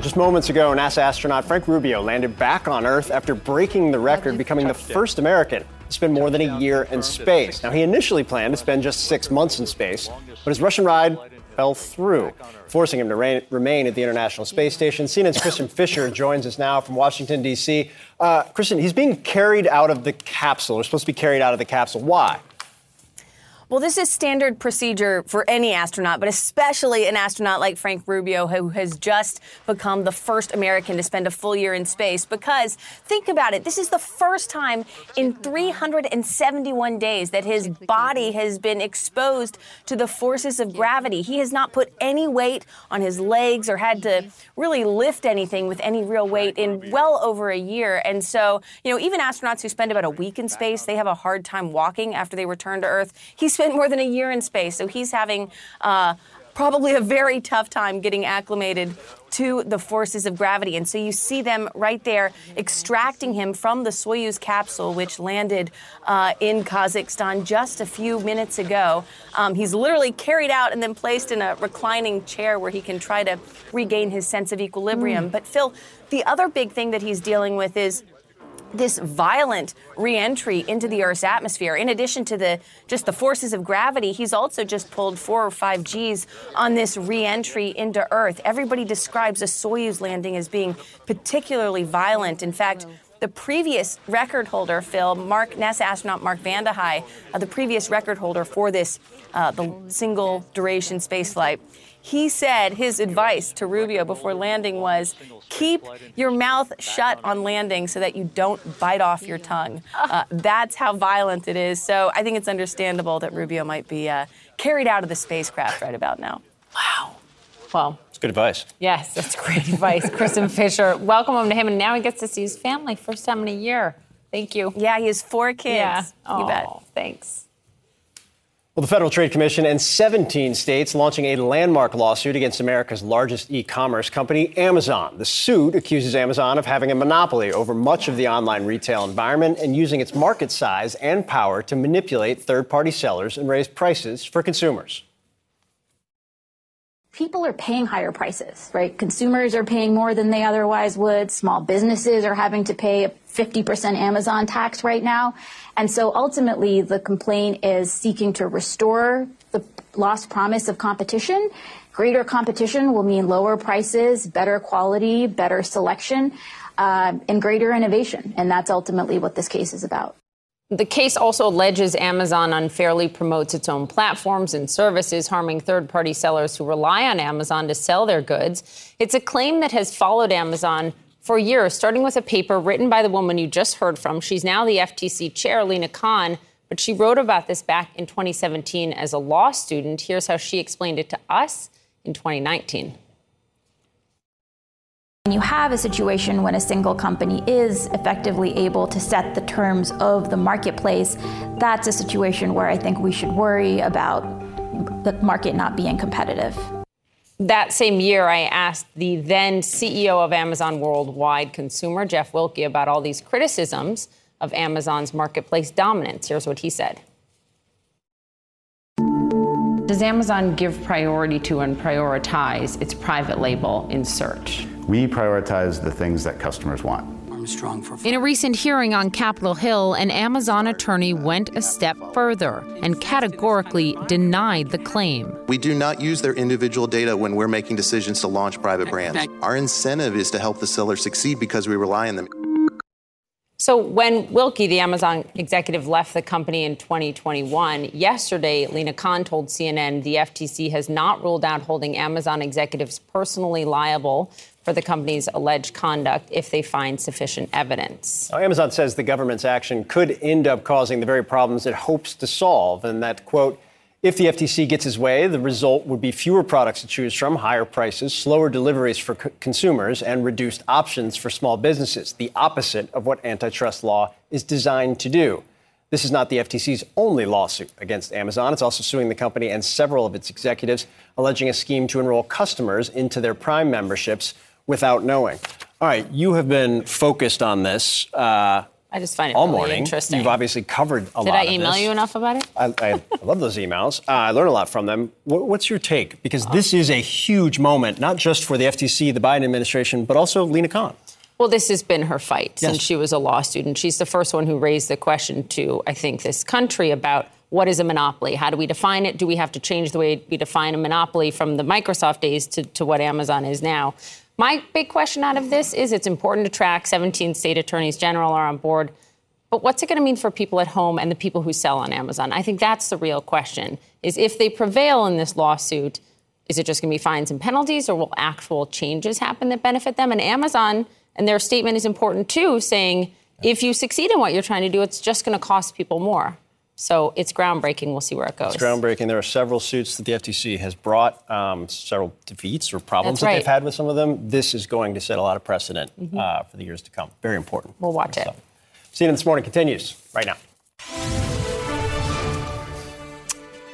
Well, just moments ago, NASA astronaut Frank Rubio landed back on Earth after breaking the record, becoming the first American to spend more than a year in space. Now, he initially planned to spend just six months in space, but his Russian ride fell through, forcing him to re- remain at the International Space Station. CNN's Kristen Fisher joins us now from Washington, D.C. Uh, Kristen, he's being carried out of the capsule, or supposed to be carried out of the capsule. Why? Well, this is standard procedure for any astronaut, but especially an astronaut like Frank Rubio, who has just become the first American to spend a full year in space. Because think about it, this is the first time in 371 days that his body has been exposed to the forces of gravity. He has not put any weight on his legs or had to really lift anything with any real weight in well over a year. And so, you know, even astronauts who spend about a week in space, they have a hard time walking after they return to Earth. He spent more than a year in space, so he's having uh, probably a very tough time getting acclimated to the forces of gravity. And so you see them right there extracting him from the Soyuz capsule, which landed uh, in Kazakhstan just a few minutes ago. Um, he's literally carried out and then placed in a reclining chair where he can try to regain his sense of equilibrium. Mm. But Phil, the other big thing that he's dealing with is this violent reentry into the Earth's atmosphere. In addition to the just the forces of gravity, he's also just pulled four or five Gs on this reentry into Earth. Everybody describes a Soyuz landing as being particularly violent. In fact, the previous record holder, Phil, Mark NASA astronaut Mark Vande Hei, uh, the previous record holder for this uh, the single duration spaceflight, he said his advice to Rubio before landing was keep your mouth shut on landing so that you don't bite off your tongue. Uh, that's how violent it is. So I think it's understandable that Rubio might be uh, carried out of the spacecraft right about now. Wow. Well, It's good advice. yes, that's great advice. Kristen Fisher, welcome him to him. And now he gets to see his family first time in a year. Thank you. Yeah, he has four kids. Yeah. You bet. Thanks. Well, the Federal Trade Commission and 17 states launching a landmark lawsuit against America's largest e commerce company, Amazon. The suit accuses Amazon of having a monopoly over much of the online retail environment and using its market size and power to manipulate third party sellers and raise prices for consumers. People are paying higher prices, right? Consumers are paying more than they otherwise would. Small businesses are having to pay a 50% Amazon tax right now. And so ultimately, the complaint is seeking to restore the lost promise of competition. Greater competition will mean lower prices, better quality, better selection, uh, and greater innovation. And that's ultimately what this case is about. The case also alleges Amazon unfairly promotes its own platforms and services, harming third party sellers who rely on Amazon to sell their goods. It's a claim that has followed Amazon for years, starting with a paper written by the woman you just heard from. She's now the FTC chair, Lina Khan, but she wrote about this back in 2017 as a law student. Here's how she explained it to us in 2019. When you have a situation when a single company is effectively able to set the terms of the marketplace, that's a situation where I think we should worry about the market not being competitive. That same year, I asked the then CEO of Amazon Worldwide Consumer, Jeff Wilke, about all these criticisms of Amazon's marketplace dominance. Here's what he said. does Amazon give priority to and prioritize its private label in search? We prioritize the things that customers want. In a recent hearing on Capitol Hill, an Amazon attorney went a step further and categorically denied the claim. We do not use their individual data when we're making decisions to launch private brands. Our incentive is to help the seller succeed because we rely on them. So, when Wilke, the Amazon executive, left the company in 2021, yesterday, Lina Khan told CNN the FTC has not ruled out holding Amazon executives personally liable for the company's alleged conduct if they find sufficient evidence. Amazon says the government's action could end up causing the very problems it hopes to solve, and that, quote, if the FTC gets its way, the result would be fewer products to choose from, higher prices, slower deliveries for c- consumers, and reduced options for small businesses, the opposite of what antitrust law is designed to do. This is not the FTC's only lawsuit against Amazon. It's also suing the company and several of its executives, alleging a scheme to enroll customers into their Prime memberships without knowing. All right, you have been focused on this. Uh, I just find it all really morning. interesting. You've obviously covered a Did lot. Did I email you enough about it? I, I love those emails. Uh, I learn a lot from them. What, what's your take? Because this is a huge moment, not just for the FTC, the Biden administration, but also Lina Khan. Well, this has been her fight Yes. since she was a law student. She's the first one who raised the question to, I think, this country about what is a monopoly? How do we define it? Do we have to change the way we define a monopoly from the Microsoft days to, to what Amazon is now? My big question out of this is it's important to track 17 state attorneys general are on board. But what's it going to mean for people at home and the people who sell on Amazon? I think that's the real question. Is if they prevail in this lawsuit, is it just going to be fines and penalties or will actual changes happen that benefit them? And Amazon and their statement is important too, saying if you succeed in what you're trying to do, it's just going to cost people more. So it's groundbreaking. We'll see where it goes. It's groundbreaking. There are several suits that the FTC has brought, um, several defeats or problems That's that they've had with some of them. This is going to set a lot of precedent Mhm. uh, for the years to come. Very important. We'll watch it. CNN This Morning continues right now.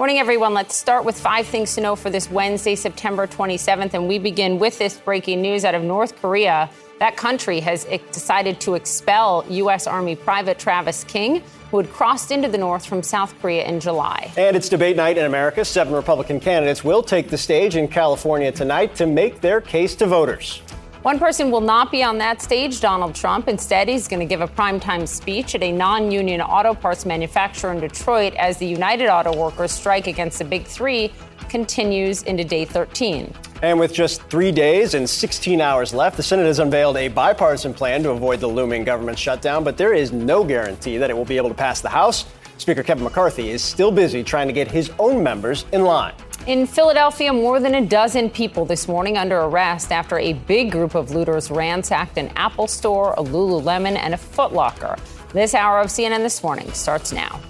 Morning, everyone. Let's start with five things to know for this Wednesday, September 27th. And we begin with this breaking news out of North Korea. That country has decided to expel U.S. Army Private Travis King, who had crossed into the North from South Korea in July. And it's debate night in America. Seven Republican candidates will take the stage in California tonight to make their case to voters. One person will not be on that stage, Donald Trump. Instead, he's going to give a primetime speech at a non union auto parts manufacturer in Detroit as the United Auto Workers strike against the Big Three continues into day 13. And with just three days and 16 hours left, the Senate has unveiled a bipartisan plan to avoid the looming government shutdown, but there is no guarantee that it will be able to pass the House. Speaker Kevin McCarthy is still busy trying to get his own members in line. In Philadelphia, more than a dozen people this morning under arrest after a big group of looters ransacked an Apple store, a Lululemon, and a Foot Locker. This hour of CNN This Morning starts now.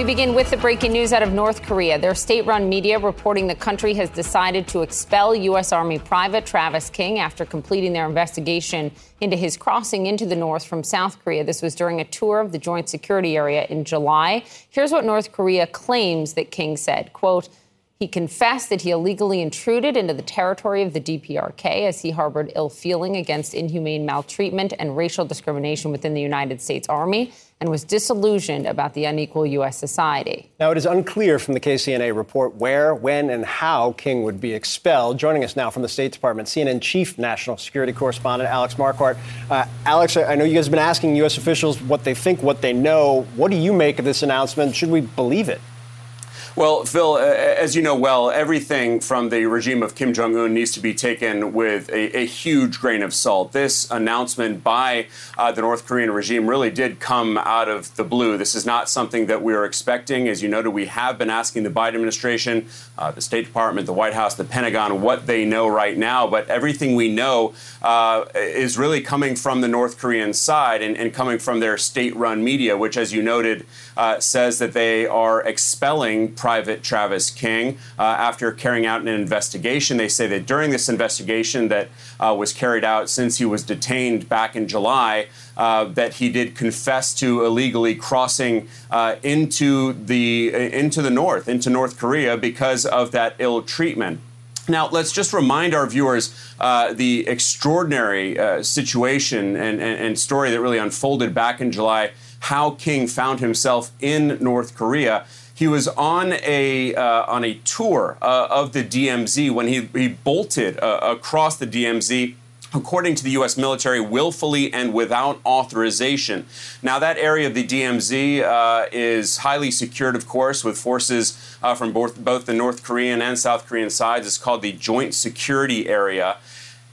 We begin with the breaking news out of North Korea. Their state run media reporting the country has decided to expel U.S. Army Private Travis King after completing their investigation into his crossing into the North from South Korea. This was during a tour of the joint security area in July. Here's what North Korea claims that King said quote, he confessed that he illegally intruded into the territory of the DPRK as he harbored ill feeling against inhumane maltreatment and racial discrimination within the United States Army and was disillusioned about the unequal U.S. society. Now, it is unclear from the KCNA report where, when, and how King would be expelled. Joining us now from the State Department, CNN Chief National Security Correspondent Alex Marquardt. Uh, Alex, I I know you guys have been asking U.S. officials what they think, what they know. What do you make of this announcement? Should we believe it? Well, Phil, as you know well, everything from the regime of Kim Jong un needs to be taken with a, a huge grain of salt. This announcement by uh, the North Korean regime really did come out of the blue. This is not something that we were expecting. As you noted, we have been asking the Biden administration, uh, the State Department, the White House, the Pentagon, what they know right now. But everything we know uh, is really coming from the North Korean side and, and coming from their state run media, which, as you noted, uh, says that they are expelling Private Travis King uh, after carrying out an investigation. They say that during this investigation that uh, was carried out since he was detained back in July, uh, that he did confess to illegally crossing uh, into the into the north, into North Korea, because of that ill treatment. Now, let's just remind our viewers uh, the extraordinary uh, situation and, and, and, story that really unfolded back in July, how King found himself in North Korea. He was on a, uh, on a tour uh, of the DMZ when he, he bolted uh, across the DMZ according to the U.S. military, willfully and without authorization. Now, that area of the DMZ uh, is highly secured, of course, with forces uh, from both, both the North Korean and South Korean sides. It's called the Joint Security Area.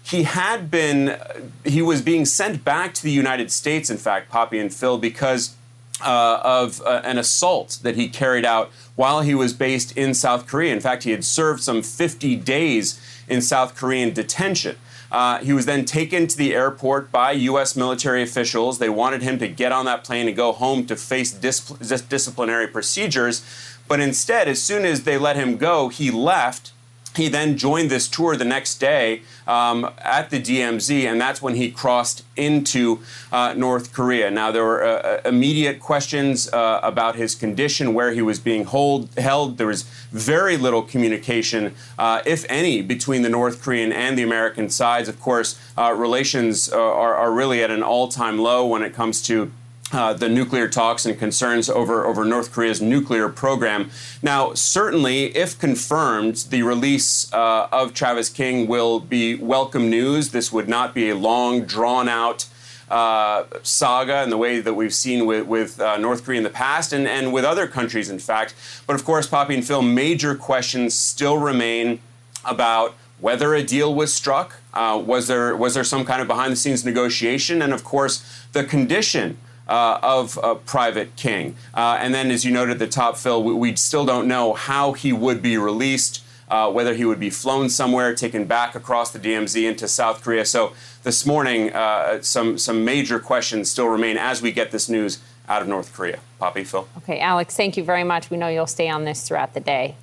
He had been, he was being sent back to the United States, in fact, Poppy and Phil, because uh, of uh, an assault that he carried out while he was based in South Korea. In fact, he had served some 50 days in South Korean detention. Uh, he was then taken to the airport by U.S. military officials. They wanted him to get on that plane and go home to face dis- disciplinary procedures. But instead, as soon as they let him go, he left he then joined this tour the next day um, at the DMZ, and that's when he crossed into uh, North Korea. Now, there were uh, uh, immediate questions uh, about his condition, where he was being hold, held. There was very little communication, uh, if any, between the North Korean and the American sides. Of course, uh, relations are, are really at an all time low when it comes to uh, the nuclear talks and concerns over, over North Korea's nuclear program. Now, certainly, if confirmed, the release uh, of Travis King will be welcome news. This would not be a long, drawn out uh, saga in the way that we've seen with, with uh, North Korea in the past and, and with other countries, in fact. But of course, Poppy and Phil, major questions still remain about whether a deal was struck. Uh, was there was there some kind of behind the scenes negotiation? And of course, the condition uh, of uh, Private King. Uh, and then, as you noted at the top, Phil, we, we still don't know how he would be released. Uh, whether he would be flown somewhere, taken back across the DMZ into South Korea. So this morning, uh, some some major questions still remain as we get this news out of North Korea. Poppy, Phil. Okay, Alex, thank you very much. We know you'll stay on this throughout the day.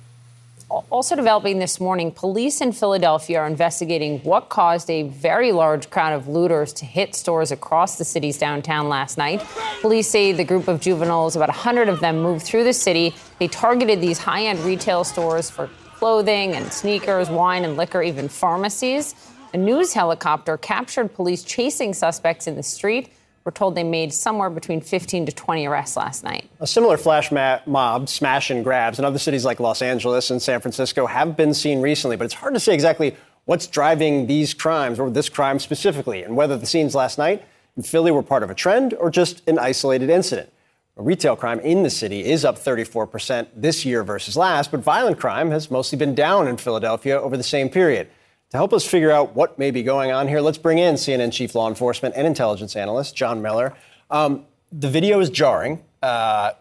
Also developing this morning, police in Philadelphia are investigating what caused a very large crowd of looters to hit stores across the city's downtown last night. Police say the group of juveniles, about 100 of them, moved through the city. They targeted these high end retail stores for clothing and sneakers, wine and liquor, even pharmacies. A news helicopter captured police chasing suspects in the street. We're told they made somewhere between 15 to 20 arrests last night. A similar flash mob, smash and grabs, in other cities like Los Angeles and San Francisco have been seen recently, but it's hard to say exactly what's driving these crimes or this crime specifically, and whether the scenes last night in Philly were part of a trend or just an isolated incident. Retail crime in the city is up 34% this year versus last, but violent crime has mostly been down in Philadelphia over the same period. To help us figure out what may be going on here, let's bring in CNN Chief Law Enforcement and Intelligence Analyst John Miller. Um, the video is jarring, uh,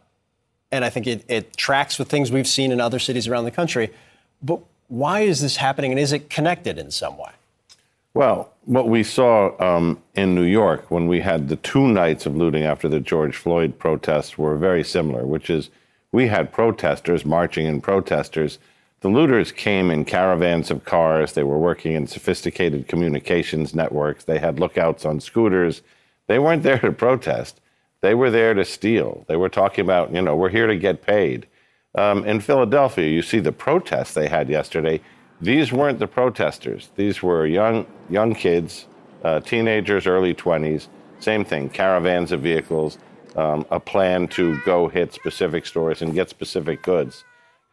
and I think it, it tracks with things we've seen in other cities around the country. But why is this happening, and is it connected in some way? Well, what we saw um, in New York when we had the two nights of looting after the George Floyd protests were very similar, which is we had protesters marching and protesters the looters came in caravans of cars. They were working in sophisticated communications networks. They had lookouts on scooters. They weren't there to protest. They were there to steal. They were talking about, you know, we're here to get paid. Um, in Philadelphia, you see the protests they had yesterday. These weren't the protesters. These were young, young kids, uh, teenagers, early 20s. Same thing, caravans of vehicles, um, a plan to go hit specific stores and get specific goods.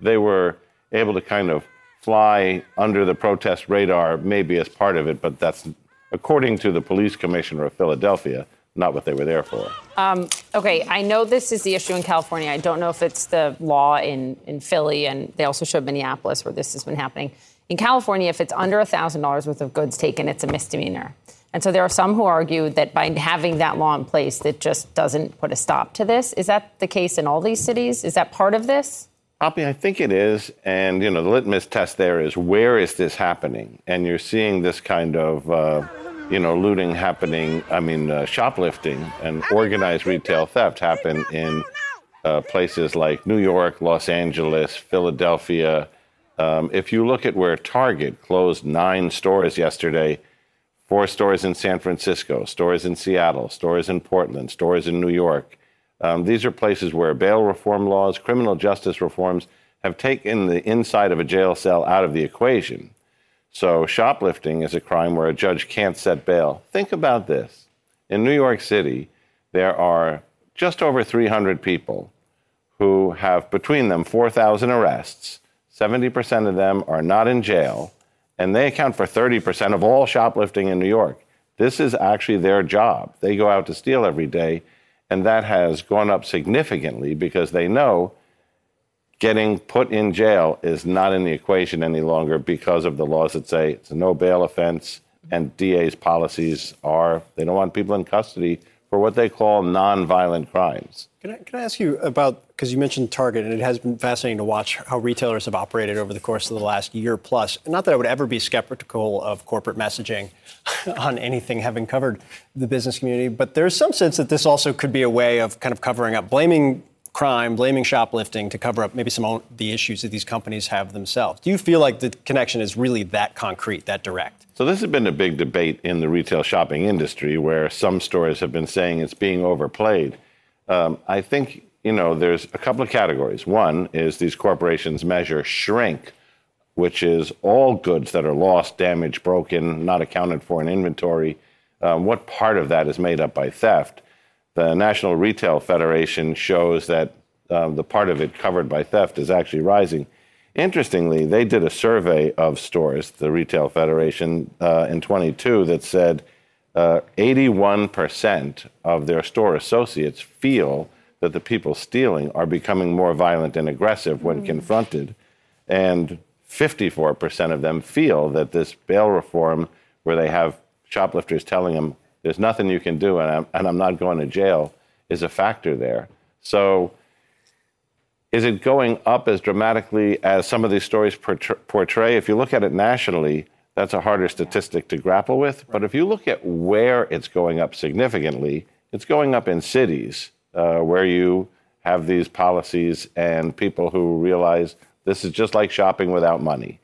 They were able to kind of fly under the protest radar, maybe as part of it, but that's, according to the police commissioner of Philadelphia, not what they were there for. Um, okay, I know this is the issue in California. I don't know if it's the law in, in Philly, and they also showed Minneapolis where this has been happening. In California, if it's under $1,000 worth of goods taken, it's a misdemeanor. And so there are some who argue that by having that law in place, that just doesn't put a stop to this. Is that the case in all these cities? Is that part of this? Poppy, I think it is. And, you know, the litmus test there is where is this happening? And you're seeing this kind of, uh, you know, looting happening, I mean, uh, shoplifting and organized retail theft happen in uh, places like New York, Los Angeles, Philadelphia. Um, if you look at where Target closed nine stores yesterday, four stores in San Francisco, stores in Seattle, stores in Portland, stores in New York, um, these are places where bail reform laws, criminal justice reforms have taken the inside of a jail cell out of the equation. So shoplifting is a crime where a judge can't set bail. Think about this. In New York City, there are just over 300 people who have between them 4,000 arrests. 70% of them are not in jail, and they account for 30% of all shoplifting in New York. This is actually their job. They go out to steal every day, and that has gone up significantly because they know getting put in jail is not in the equation any longer because of the laws that say it's a no bail offense and DA's policies are they don't want people in custody for what they call non-violent crimes. Can I, can I ask you about because you mentioned Target, and it has been fascinating to watch how retailers have operated over the course of the last year plus. Not that I would ever be skeptical of corporate messaging on anything having covered the business community, but there's some sense that this also could be a way of kind of covering up, blaming crime, blaming shoplifting to cover up maybe some of the issues that these companies have themselves. Do you feel like the connection is really that concrete, that direct? So this has been a big debate in the retail shopping industry, where some stores have been saying it's being overplayed. Um, I think you know there's a couple of categories. One is these corporations measure shrink, which is all goods that are lost, damaged, broken, not accounted for in inventory. Um, what part of that is made up by theft? The National Retail Federation shows that um, the part of it covered by theft is actually rising. Interestingly, they did a survey of stores, the Retail Federation, uh, in 22 that said uh, 81% of their store associates feel that the people stealing are becoming more violent and aggressive when mm. confronted. And 54% of them feel that this bail reform, where they have shoplifters telling them, there's nothing you can do, and I'm, and I'm not going to jail, is a factor there. So, is it going up as dramatically as some of these stories portray? If you look at it nationally, that's a harder statistic to grapple with. But if you look at where it's going up significantly, it's going up in cities uh, where you have these policies and people who realize this is just like shopping without money.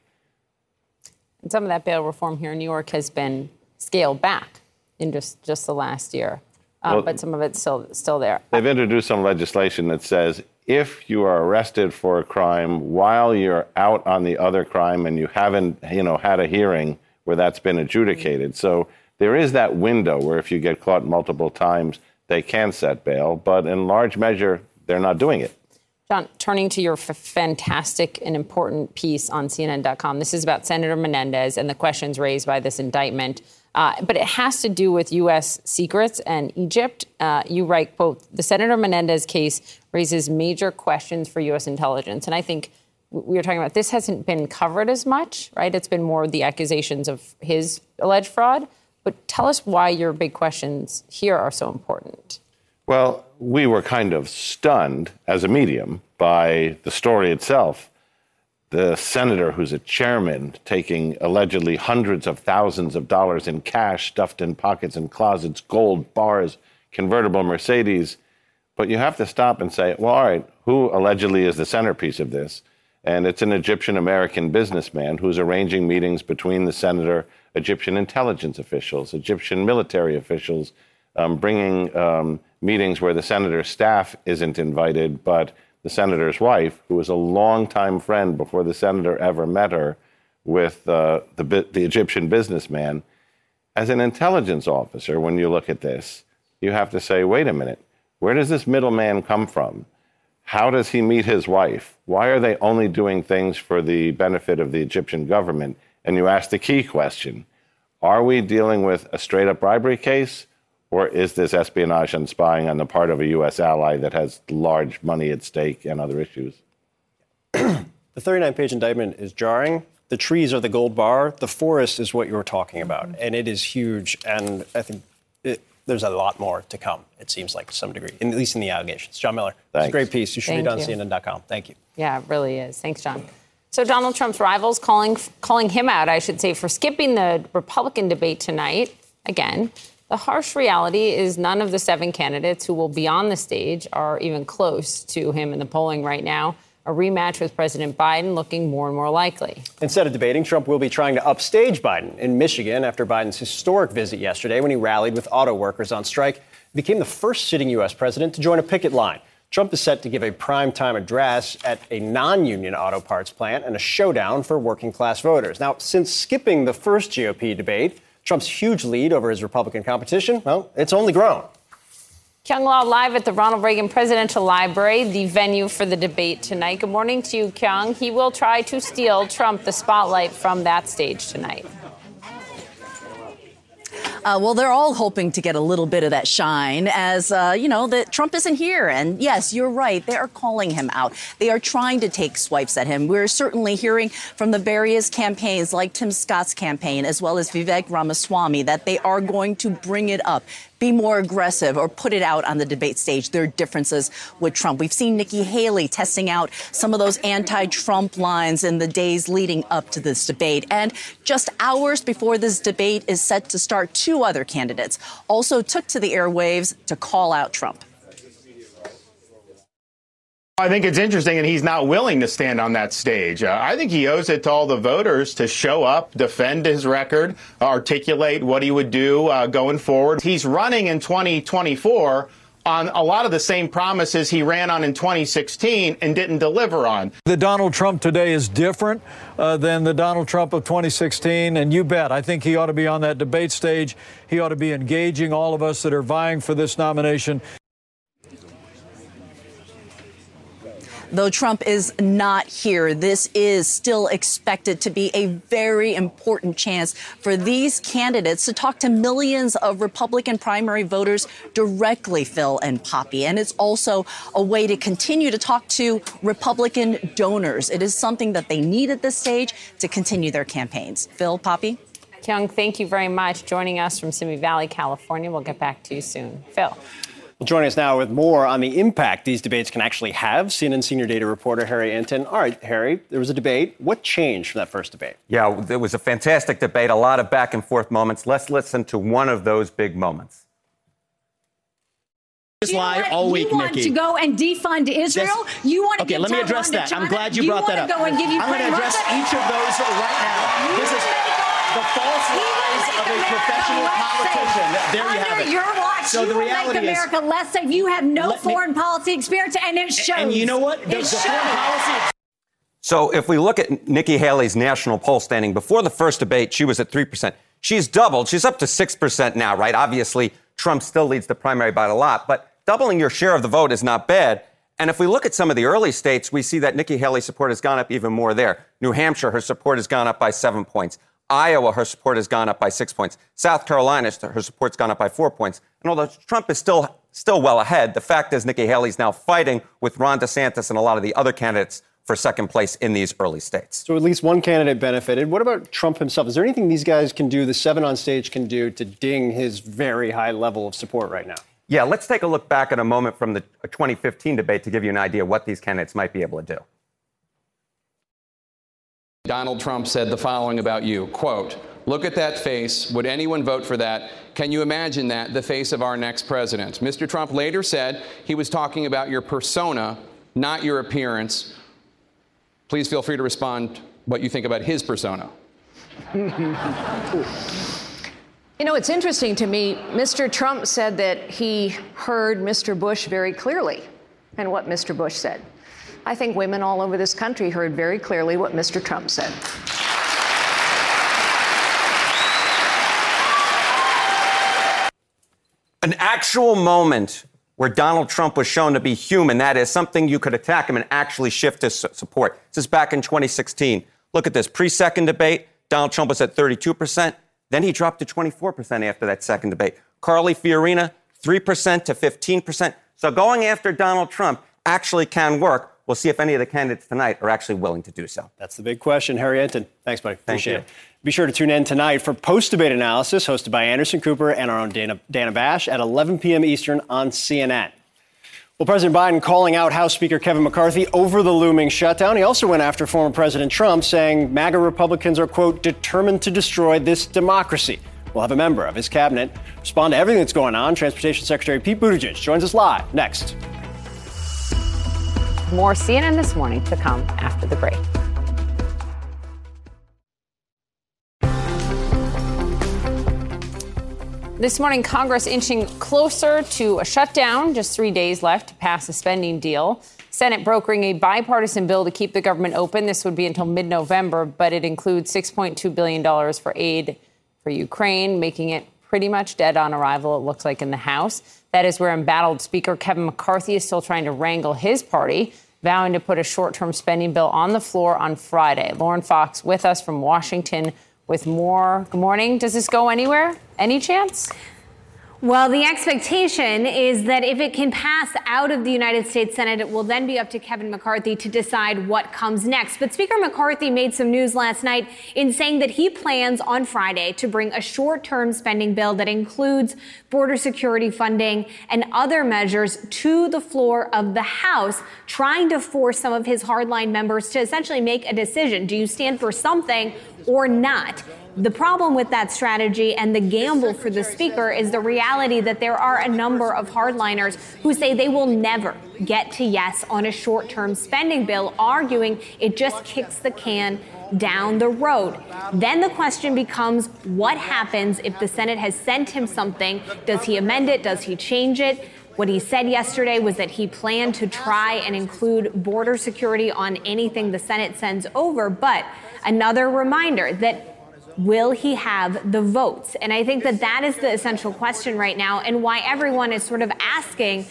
And some of that bail reform here in New York has been scaled back in just, just the last year. Um, well, but some of it's still still there. They've introduced some legislation that says if you are arrested for a crime while you're out on the other crime and you haven't, you know, had a hearing where that's been adjudicated. So there is that window where if you get caught multiple times, they can set bail, but in large measure, they're not doing it. John, turning to your f- fantastic and important piece on CNN.com, this is about Senator Menendez and the questions raised by this indictment. Uh, but it has to do with U.S. secrets and Egypt. Uh, you write, quote, the Senator Menendez case raises major questions for U.S. intelligence. And I think we were talking about this hasn't been covered as much, right? It's been more the accusations of his alleged fraud. But tell us why your big questions here are so important. Well, we were kind of stunned as a medium by the story itself the senator who's a chairman taking allegedly hundreds of thousands of dollars in cash stuffed in pockets and closets, gold bars, convertible Mercedes. But you have to stop and say, well, all right, who allegedly is the centerpiece of this? And it's an Egyptian American businessman who's arranging meetings between the senator, Egyptian intelligence officials, Egyptian military officials, um, bringing um, meetings where the senator's staff isn't invited, but the senator's wife, who was a longtime friend before the senator ever met her, with uh, the, the Egyptian businessman. As an intelligence officer, when you look at this, you have to say, wait a minute, where does this middleman come from? How does he meet his wife? Why are they only doing things for the benefit of the Egyptian government? And you ask the key question Are we dealing with a straight up bribery case? Or is this espionage and spying on the part of a U.S. ally that has large money at stake and other issues? the 39 page indictment is jarring. The trees are the gold bar. The forest is what you were talking about. And it is huge. And I think it, there's a lot more to come, it seems like, to some degree, at least in the allegations. John Miller, it's a great piece. You should Thank read on CNN.com. Thank you. Yeah, it really is. Thanks, John. So Donald Trump's rivals calling calling him out, I should say, for skipping the Republican debate tonight again. The harsh reality is none of the seven candidates who will be on the stage are even close to him in the polling right now. A rematch with President Biden looking more and more likely. Instead of debating, Trump will be trying to upstage Biden in Michigan after Biden's historic visit yesterday when he rallied with auto workers on strike. Became the first sitting U.S. president to join a picket line. Trump is set to give a primetime address at a non union auto parts plant and a showdown for working class voters. Now, since skipping the first GOP debate, Trump's huge lead over his Republican competition, well, it's only grown. Kyung Lah live at the Ronald Reagan Presidential Library, the venue for the debate tonight. Good morning to you, Kyung. He will try to steal Trump the spotlight from that stage tonight. Uh, well, they're all hoping to get a little bit of that shine as, uh, you know, that Trump isn't here. And yes, you're right. They are calling him out. They are trying to take swipes at him. We're certainly hearing from the various campaigns like Tim Scott's campaign as well as Vivek Ramaswamy that they are going to bring it up be more aggressive or put it out on the debate stage. There are differences with Trump. We've seen Nikki Haley testing out some of those anti Trump lines in the days leading up to this debate. And just hours before this debate is set to start, two other candidates also took to the airwaves to call out Trump. I think it's interesting, and he's not willing to stand on that stage. Uh, I think he owes it to all the voters to show up, defend his record, articulate what he would do uh, going forward. He's running in 2024 on a lot of the same promises he ran on in 2016 and didn't deliver on. The Donald Trump today is different uh, than the Donald Trump of 2016, and you bet. I think he ought to be on that debate stage. He ought to be engaging all of us that are vying for this nomination. Though Trump is not here, this is still expected to be a very important chance for these candidates to talk to millions of Republican primary voters directly, Phil and Poppy. And it's also a way to continue to talk to Republican donors. It is something that they need at this stage to continue their campaigns. Phil, Poppy? Kyung, thank you very much joining us from Simi Valley, California. We'll get back to you soon. Phil. Well, joining us now with more on the impact these debates can actually have, CNN senior data reporter Harry Enten. All right, Harry, there was a debate. What changed from that first debate? Yeah, it was a fantastic debate, a lot of back and forth moments. Let's listen to one of those big moments. Just lie all week, you want Nikki. to go and defund Israel? Yes. you want to okay, give let me address that. China? I'm glad you, you brought that up. go and give I'm going to address Russia? each of those right now. You this is the false a professional politician. safe. There you Under have it. your watch, so you the reality make is, less safe. You have no Let me- foreign policy experience, and it shows. and you know what? The, It the shows. foreign policy. So if we look at Nikki Haley's national poll standing before the first debate, she was at 3%. She's doubled. She's up to 6% now, right? Obviously, Trump still leads the primary by a lot, but doubling your share of the vote is not bad. And if we look at some of the early states, we see that Nikki Haley's support has gone up even more there. New Hampshire, her support has gone up by seven points. Iowa, her support has gone up by six points. South Carolina, her support's gone up by four points. And although Trump is still still well ahead, the fact is Nikki Haley's now fighting with Ron DeSantis and a lot of the other candidates for second place in these early states. So at least one candidate benefited. What about Trump himself? Is there anything these guys can do, the seven on stage can do, to ding his very high level of support right now? Yeah, let's take a look back at a moment from the 2015 debate to give you an idea what these candidates might be able to do. Donald Trump said the following about you, quote, Look at that face. Would anyone vote for that? Can you imagine that, the face of our next president? Mr. Trump later said he was talking about your persona, not your appearance. Please feel free to respond what you think about his persona. You know, it's interesting to me. Mr. Trump said that he heard Mr. Bush very clearly and what Mr. Bush said. I think women all over this country heard very clearly what Mr. Trump said. An actual moment where Donald Trump was shown to be human. That is something you could attack him and actually shift his support. This is back in 2016. Look at this pre second debate. Donald Trump was at 32%. Then he dropped to 24% after that second debate. Carly Fiorina, 3% to 15%. So going after Donald Trump actually can work. We'll see if any of the candidates tonight are actually willing to do so. That's the big question. Harry Enten. Thanks, buddy. Thank Appreciate you. it. Be sure to tune in tonight for post debate analysis hosted by Anderson Cooper and our own Dana, Dana Bash at 11 p.m. Eastern on CNN. Well, President Biden calling out House Speaker Kevin McCarthy over the looming shutdown. He also went after former President Trump, saying MAGA Republicans are, quote, determined to destroy this democracy. We'll have a member of his cabinet respond to everything that's going on. Transportation Secretary Pete Buttigieg joins us live next. More CNN this morning to come after the break. This morning, Congress inching closer to a shutdown, just three days left to pass a spending deal. Senate brokering a bipartisan bill to keep the government open. This would be until mid November, but it includes $6.2 billion for aid for Ukraine, making it pretty much dead on arrival, it looks like, in the House. That is where embattled Speaker Kevin McCarthy is still trying to wrangle his party, vowing to put a short term spending bill on the floor on Friday. Lauren Fox with us from Washington with more. Good morning. Does this go anywhere? Any chance? Well, the expectation is that if it can pass out of the United States Senate, it will then be up to Kevin McCarthy to decide what comes next. But Speaker McCarthy made some news last night in saying that he plans on Friday to bring a short term spending bill that includes border security funding and other measures to the floor of the House, trying to force some of his hardline members to essentially make a decision. Do you stand for something or not? The problem with that strategy and the gamble for the speaker is the reality that there are a number of hardliners who say they will never get to yes on a short term spending bill, arguing it just kicks the can down the road. Then the question becomes what happens if the Senate has sent him something? Does he amend it? Does he change it? What he said yesterday was that he planned to try and include border security on anything the Senate sends over. But another reminder that will he have the votes? And I think that that is the essential question right now, and why everyone is sort of asking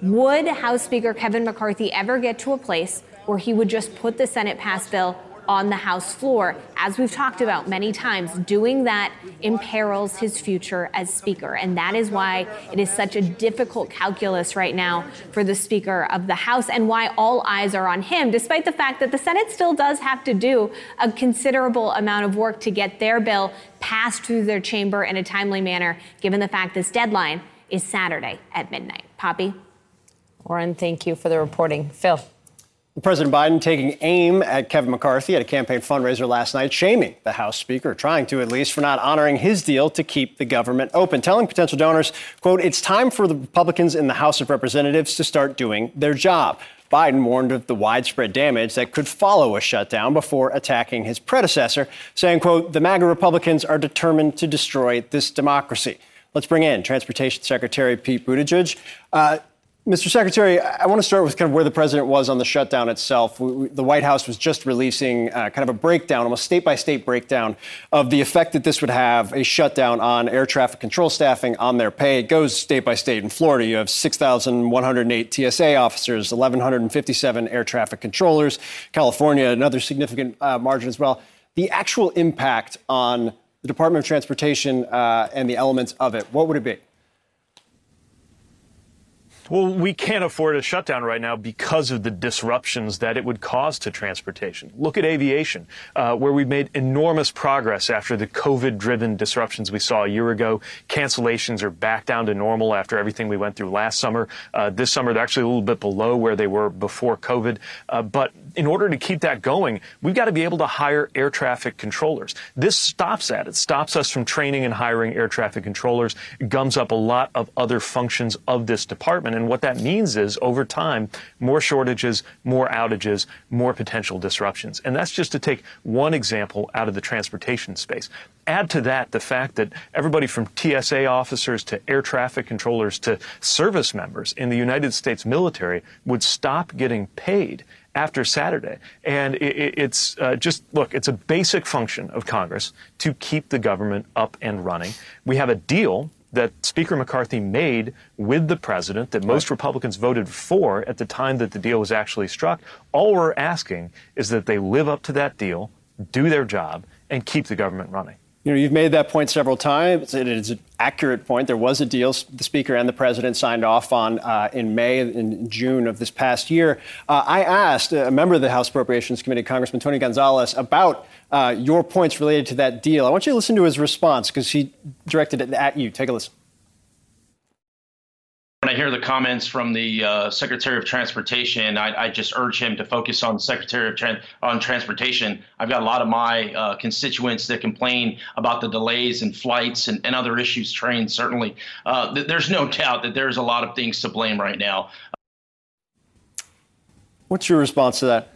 would House Speaker Kevin McCarthy ever get to a place where he would just put the Senate pass bill on the House floor. As we've talked about many times, doing that imperils his future as Speaker. And that is why it is such a difficult calculus right now for the Speaker of the House and why all eyes are on him, despite the fact that the Senate still does have to do a considerable amount of work to get their bill passed through their chamber in a timely manner, given the fact this deadline is Saturday at midnight. Poppy? Lauren, thank you for the reporting. Phil. President Biden taking aim at Kevin McCarthy at a campaign fundraiser last night, shaming the House Speaker, trying to at least, for not honoring his deal to keep the government open, telling potential donors, quote, it's time for the Republicans in the House of Representatives to start doing their job. Biden warned of the widespread damage that could follow a shutdown before attacking his predecessor, saying, quote, the MAGA Republicans are determined to destroy this democracy. Let's bring in Transportation Secretary Pete Buttigieg. Uh, Mr. Secretary, I want to start with kind of where the president was on the shutdown itself. We, the White House was just releasing uh, kind of a breakdown, almost state by state breakdown of the effect that this would have a shutdown on air traffic control staffing on their pay. It goes state by state. In Florida, you have 6,108 TSA officers, 1,157 air traffic controllers. California, another significant uh, margin as well. The actual impact on the Department of Transportation uh, and the elements of it, what would it be? Well, we can't afford a shutdown right now because of the disruptions that it would cause to transportation. Look at aviation, uh, where we've made enormous progress after the COVID driven disruptions we saw a year ago. Cancellations are back down to normal after everything we went through last summer. Uh, this summer, they're actually a little bit below where they were before COVID. Uh, but in order to keep that going, we've got to be able to hire air traffic controllers. This stops that. It stops us from training and hiring air traffic controllers. It gums up a lot of other functions of this department. And what that means is over time, more shortages, more outages, more potential disruptions. And that's just to take one example out of the transportation space. Add to that the fact that everybody from TSA officers to air traffic controllers to service members in the United States military would stop getting paid after Saturday. And it, it's uh, just, look, it's a basic function of Congress to keep the government up and running. We have a deal that Speaker McCarthy made with the president that most Republicans voted for at the time that the deal was actually struck. All we're asking is that they live up to that deal, do their job, and keep the government running. You know, you've made that point several times. It is an accurate point. There was a deal the Speaker and the President signed off on uh, in May and June of this past year. Uh, I asked a member of the House Appropriations Committee, Congressman Tony Gonzales, about uh, your points related to that deal. I want you to listen to his response because he directed it at you. Take a listen. When I hear the comments from the uh, Secretary of Transportation, I, I, just urge him to focus on Secretary of Tran- on Transportation. I've got a lot of my uh, constituents that complain about the delays in flights and, and other issues, trains. Certainly, uh, th- there's no doubt that there's a lot of things to blame right now. What's your response to that?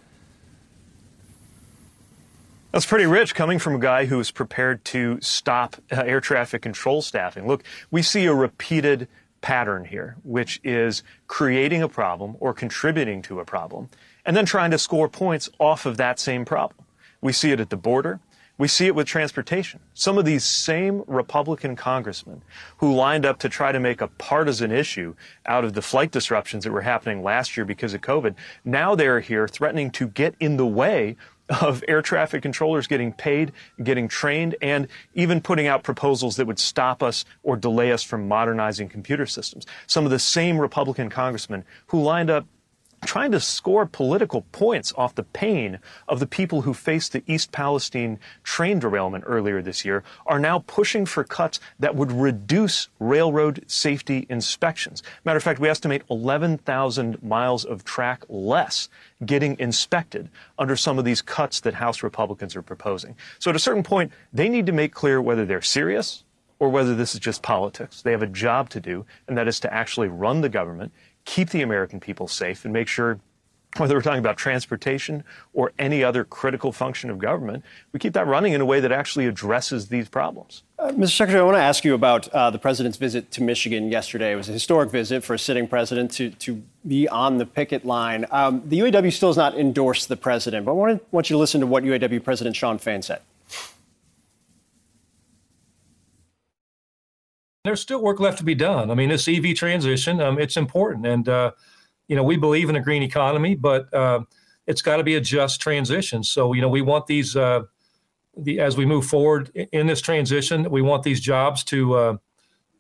That's pretty rich coming from a guy who is prepared to stop uh, air traffic control staffing. Look, we see a repeated pattern here, which is creating a problem or contributing to a problem and then trying to score points off of that same problem. We see it at the border. We see it with transportation. Some of these same Republican congressmen who lined up to try to make a partisan issue out of the flight disruptions that were happening last year because of COVID, now they're here threatening to get in the way of air traffic controllers getting paid, getting trained, and even putting out proposals that would stop us or delay us from modernizing computer systems. Some of the same Republican congressmen who lined up trying to score political points off the pain of the people who faced the East Palestine train derailment earlier this year are now pushing for cuts that would reduce railroad safety inspections. Matter of fact, we estimate 11,000 miles of track less getting inspected under some of these cuts that House Republicans are proposing. So at a certain point, they need to make clear whether they're serious or whether this is just politics. They have a job to do, and that is to actually run the government keep the American people safe and make sure whether we're talking about transportation or any other critical function of government, we keep that running in a way that actually addresses these problems. Uh, Mr. Secretary, I want to ask you about uh, the president's visit to Michigan yesterday. It was a historic visit for a sitting president to, to be on the picket line. Um, the UAW still has not endorsed the president, but I want, to, want you to listen to what UAW President Shawn Fain said. There's still work left to be done. I mean, this EV transition, um, it's important. And, uh, you know, we believe in a green economy, but uh, it's got to be a just transition. So, you know, we want these, uh, the, as we move forward in this transition, we want these jobs to uh,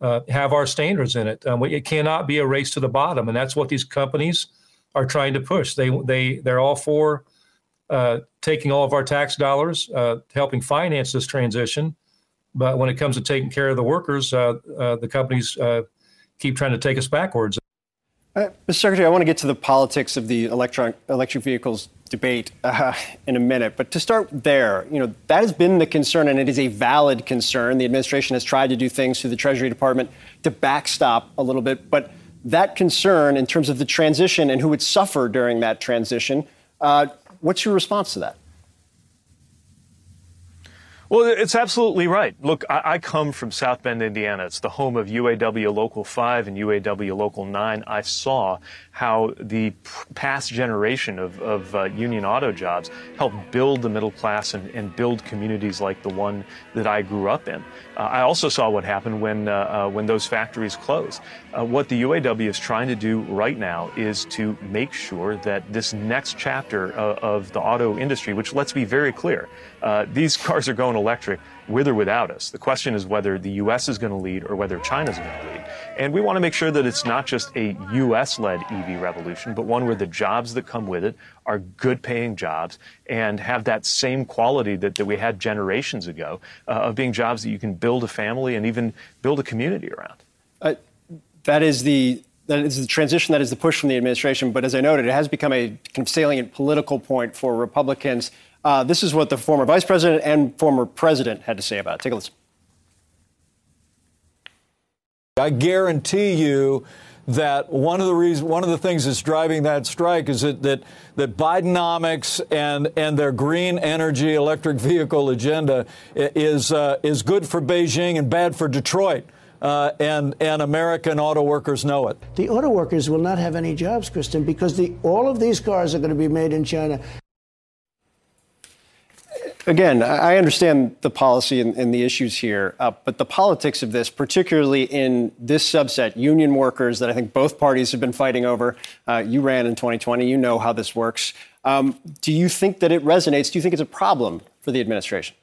uh, have our standards in it. Um, it cannot be a race to the bottom. And that's what these companies are trying to push. They, they, they're all for uh, taking all of our tax dollars, helping finance this transition but when it comes to taking care of the workers, uh, uh, the companies uh, keep trying to take us backwards. Uh, Mr. Secretary, I want to get to the politics of the electron- electric vehicles debate uh, in a minute. But to start there, you know, that has been the concern, and it is a valid concern. The administration has tried to do things through the Treasury Department to backstop a little bit. But that concern, in terms of the transition and who would suffer during that transition, uh, what's your response to that? Well, it's absolutely right. Look, I, I, come from South Bend, Indiana. It's the home of UAW Local 5 and UAW Local 9. I saw how the past generation of, of uh, union auto jobs helped build the middle class and, and, build communities like the one that I grew up in. Uh, I also saw what happened when, uh, uh when those factories closed. Uh, what the UAW is trying to do right now is to make sure that this next chapter of, of the auto industry, which let's be very clear, uh, these cars are going electric with or without us. The question is whether the U.S. is going to lead or whether China is going to lead. And we want to make sure that it's not just a U.S. led EV revolution, but one where the jobs that come with it are good paying jobs and have that same quality that, that we had generations ago uh, of being jobs that you can build a family and even build a community around. Uh, that is the that is the transition that is the push from the administration. But as I noted, it has become a salient political point for Republicans. Uh, this is what the former vice president and former president had to say about it. Take a listen. I guarantee you that one of the reasons, one of the things that's driving that strike is that that, that Bidenomics and and their green energy electric vehicle agenda is uh, is good for Beijing and bad for Detroit. Uh, and and American auto workers know it. The auto workers will not have any jobs, Kristen, because the, all of these cars are going to be made in China again, I understand the policy and, and the issues here, uh, but the politics of this, particularly in this subset, union workers that I think both parties have been fighting over. Uh, you ran in 2020, you know how this works. Um, do you think that it resonates? Do you think it's a problem for the administration?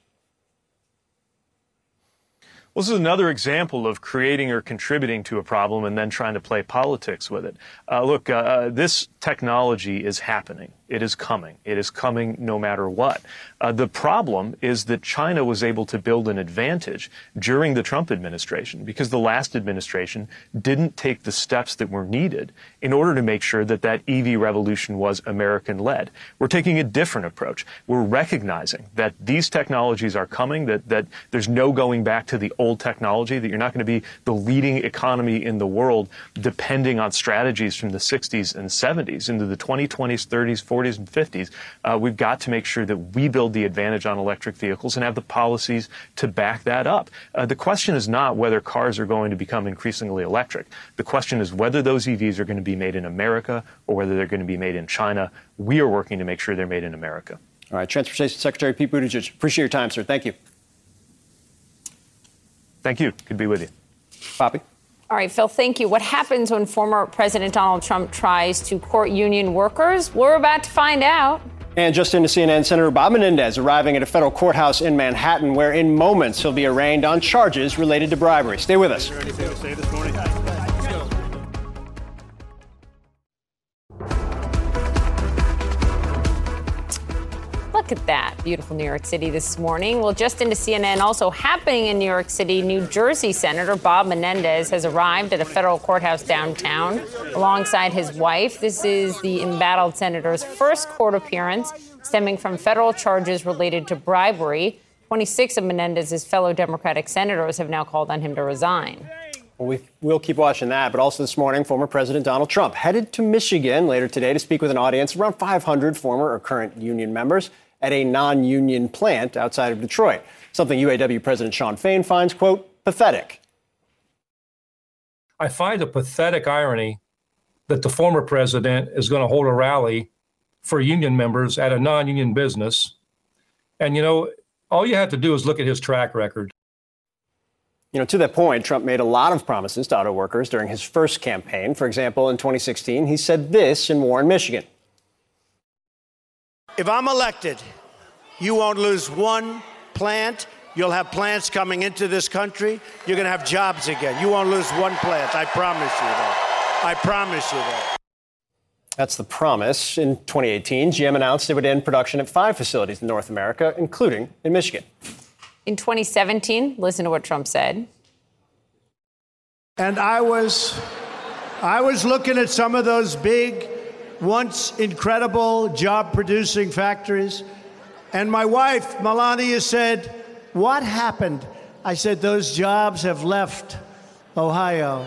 Well, this is another example of creating or contributing to a problem and then trying to play politics with it. Uh, look, uh, uh this technology is happening. It is coming. It is coming no matter what. Uh, the problem is that China was able to build an advantage during the Trump administration because the last administration didn't take the steps that were needed in order to make sure that that EV revolution was American led. We're taking a different approach. We're recognizing that these technologies are coming, that, that there's no going back to the old technology, that you're not going to be the leading economy in the world depending on strategies from the 60s and 70s into the 2020s, 30s, 40s 40s and 50s. Uh, we've got to make sure that we build the advantage on electric vehicles and have the policies to back that up. Uh, the question is not whether cars are going to become increasingly electric. The question is whether those EVs are going to be made in America or whether they're going to be made in China. We are working to make sure they're made in America. All right, Transportation Secretary Pete Buttigieg, appreciate your time, sir. Thank you. Thank you. Good to be with you. Poppy. All right, Phil, thank you. What happens when former President Donald Trump tries to court union workers? We're about to find out. And just into CNN, Senator Bob Menendez arriving at a federal courthouse in Manhattan, where in moments he'll be arraigned on charges related to bribery. Stay with us. Look at that. Beautiful New York City this morning. Well, just into CNN, also happening in New York City, New Jersey Senator Bob Menendez has arrived at a federal courthouse downtown alongside his wife. This is the embattled senator's first court appearance stemming from federal charges related to bribery. 26 of Menendez's fellow Democratic senators have now called on him to resign. Well, we will keep watching that. But also this morning, former President Donald Trump headed to Michigan later today to speak with an audience around 500 former or current union members at a non union plant outside of Detroit. Something UAW President Shawn Fain finds, quote, pathetic. I find a pathetic irony that the former president is going to hold a rally for union members at a non union business. And, you know, all you have to do is look at his track record. You know, to that point, Trump made a lot of promises to auto workers during his first campaign. For example, in 2016, he said this in Warren, Michigan. If I'm elected, you won't lose one plant. You'll have plants coming into this country. You're going to have jobs again. You won't lose one plant. I promise you that. I promise you that. That's the promise. In 2018, GM announced it would end production at five facilities in North America, including in Michigan. In 2017, listen to what Trump said. And I was I was looking at some of those big once incredible job producing factories and my wife Melania said, "What happened?" I said, "Those jobs have left Ohio.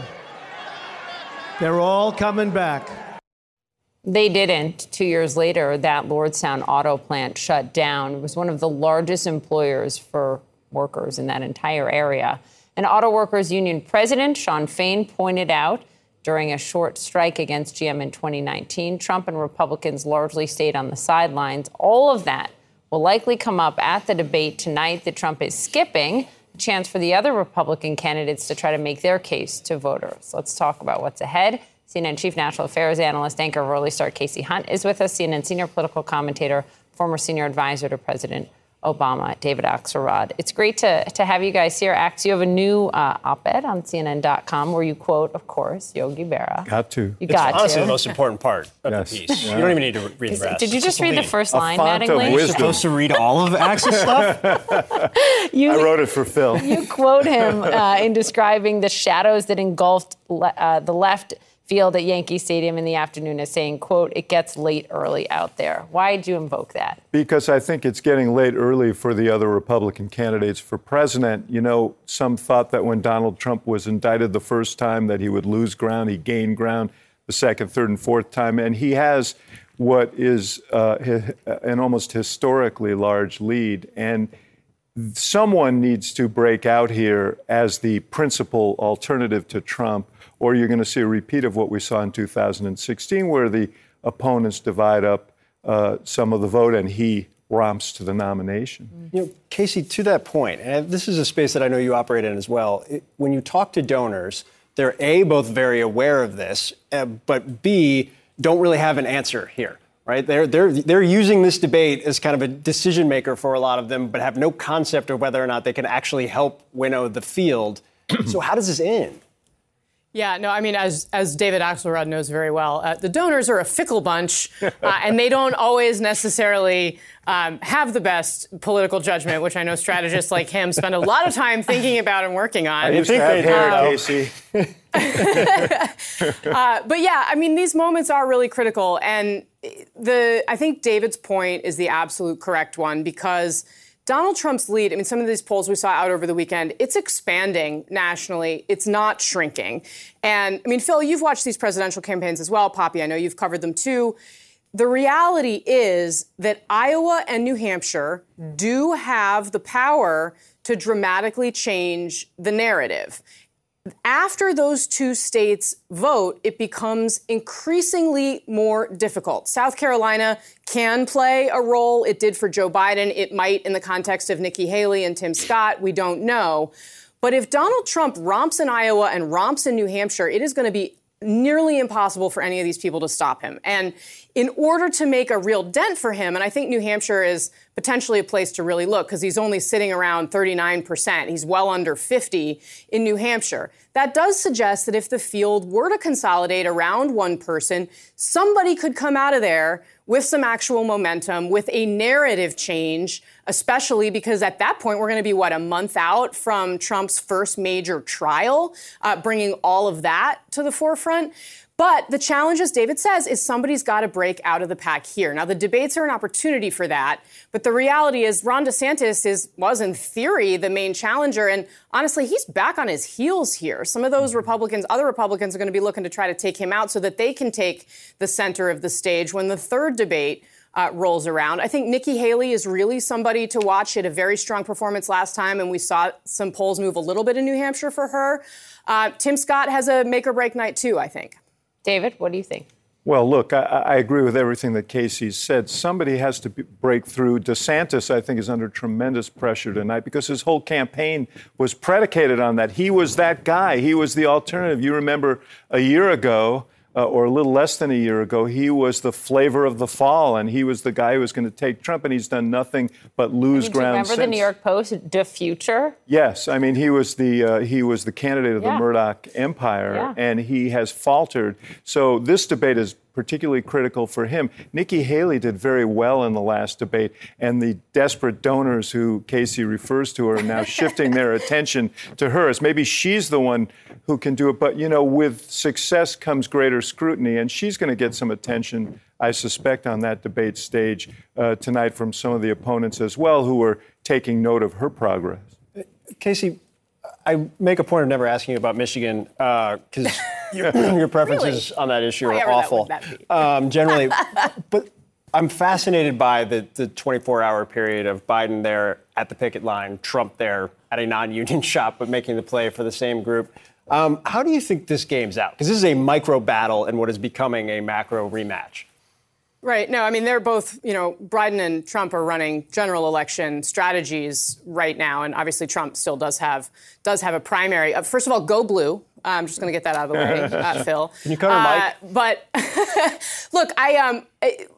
They're all coming back." They didn't. Two years later, that Lordstown auto plant shut down. It was one of the largest employers for workers in that entire area. An auto workers union president, Shawn Fain, pointed out during a short strike against GM in 2019, Trump and Republicans largely stayed on the sidelines. All of that will likely come up at the debate tonight that Trump is skipping. A chance for the other Republican candidates to try to make their case to voters. Let's talk about what's ahead. CNN Chief National Affairs Analyst, anchor Early Start Kasie Hunt is with us. CNN Senior Political Commentator, former Senior Advisor to President Obama, David Axelrod. It's great to, to have you guys here. Ax, you have a new uh, op-ed on CNN.com where you quote, of course, Yogi Berra. Got to. You got it's honestly to. the most important part of Yes. the piece. Yeah. You don't even need to read the rest. Did you just read the first line, font of Mattingly? You're supposed to read all of Axe's stuff? You, I wrote it for Phil. you quote him uh, in describing the shadows that engulfed le- uh, the left field at Yankee Stadium in the afternoon as saying, quote, it gets late early out there. Why did you invoke that? Because I think it's getting late early for the other Republican candidates for president. You know, some thought that when Donald Trump was indicted the first time that he would lose ground. He gained ground the second, third, and fourth time. And he has what is uh, an almost historically large lead. And someone needs to break out here as the principal alternative to Trump, or you're going to see a repeat of what we saw in 2016, where the opponents divide up uh, some of the vote and he romps to the nomination. You know, Kasie, to that point, and this is a space that I know you operate in as well. It, when you talk to donors, they're A, both very aware of this, uh, but B, don't really have an answer here, right? They're, they're, they're using this debate as kind of a decision maker for a lot of them, but have no concept of whether or not they can actually help winnow the field. so, how does this end? Yeah, no, I mean, as as David Axelrod knows very well, uh, the donors are a fickle bunch, uh, and they don't always necessarily um, have the best political judgment, which I know strategists like him spend a lot of time thinking about and working on. I used to have hair, Kasie. uh, but yeah, I mean, these moments are really critical, and the I think David's point is the absolute correct one because Donald Trump's lead. I mean, some of these polls we saw out over the weekend, it's expanding nationally. It's not shrinking. And I mean, Phil, you've watched these presidential campaigns as well. Poppy, I know you've covered them too. the reality is that Iowa and New Hampshire do have the power to dramatically change the narrative. After those two states vote, it becomes increasingly more difficult. South Carolina can play a role. It did for Joe Biden. It might in the context of Nikki Haley and Tim Scott. We don't know. But if Donald Trump romps in Iowa and romps in New Hampshire, it is going to be nearly impossible for any of these people to stop him. And in order to make a real dent for him, and I think New Hampshire is potentially a place to really look because he's only sitting around 39%. He's well under 50 in New Hampshire. That does suggest that if the field were to consolidate around one person, somebody could come out of there with some actual momentum, with a narrative change, especially because at that point we're going to be, what, a month out from Trump's first major trial, uh, bringing all of that to the forefront. But the challenge, as David says, is somebody's got to break out of the pack here. Now, the debates are an opportunity for that, but the reality is Ron DeSantis is was in theory the main challenger, and honestly, he's back on his heels here. Some of those Republicans, other Republicans, are going to be looking to try to take him out so that they can take the center of the stage when the third debate. Uh, rolls around. I think Nikki Haley is really somebody to watch. She had a very strong performance last time, and we saw some polls move a little bit in New Hampshire for her. Uh, Tim Scott has a make or break night, too, I think. David, what do you think? Well, look, I, I, agree with everything that Kasie said. Somebody has to be, break through. DeSantis, I think, is under tremendous pressure tonight because his whole campaign was predicated on that. He was that guy. He was the alternative. You remember a year ago, uh, or a little less than a year ago, he was the flavor of the fall, and he was the guy who was going to take Trump, and he's done nothing but lose I mean, ground. remember since. the New York Post, "The Future"? Yes, I mean he was the uh, he was the candidate of Yeah. the Murdoch empire, Yeah. and he has faltered. So this debate is particularly critical for him. Nikki Haley did very well in the last debate, and the desperate donors who Kasie refers to are now shifting their attention to her. As maybe she's the one who can do it. But you know, with success comes greater scrutiny, and she's going to get some attention. I suspect on that debate stage uh, tonight from some of the opponents as well, who are taking note of her progress. Kasie, I make a point of never asking you about Michigan because your, your preferences on that issue are awful. Um, generally, but I'm fascinated by the, the 24-hour period of Biden there at the picket line, Trump there at a non-union shop, but making the play for the same group. Um, how do you think this game's out? Because this is a micro battle in what is becoming a macro rematch. Right. No, I mean, they're both, you know, Biden and Trump are running general election strategies right now. And obviously, Trump still does have does have a primary. Uh, first of all, go blue. I'm just going to get that out of the way, uh, Phil. Can you cover Mike? But look, I um,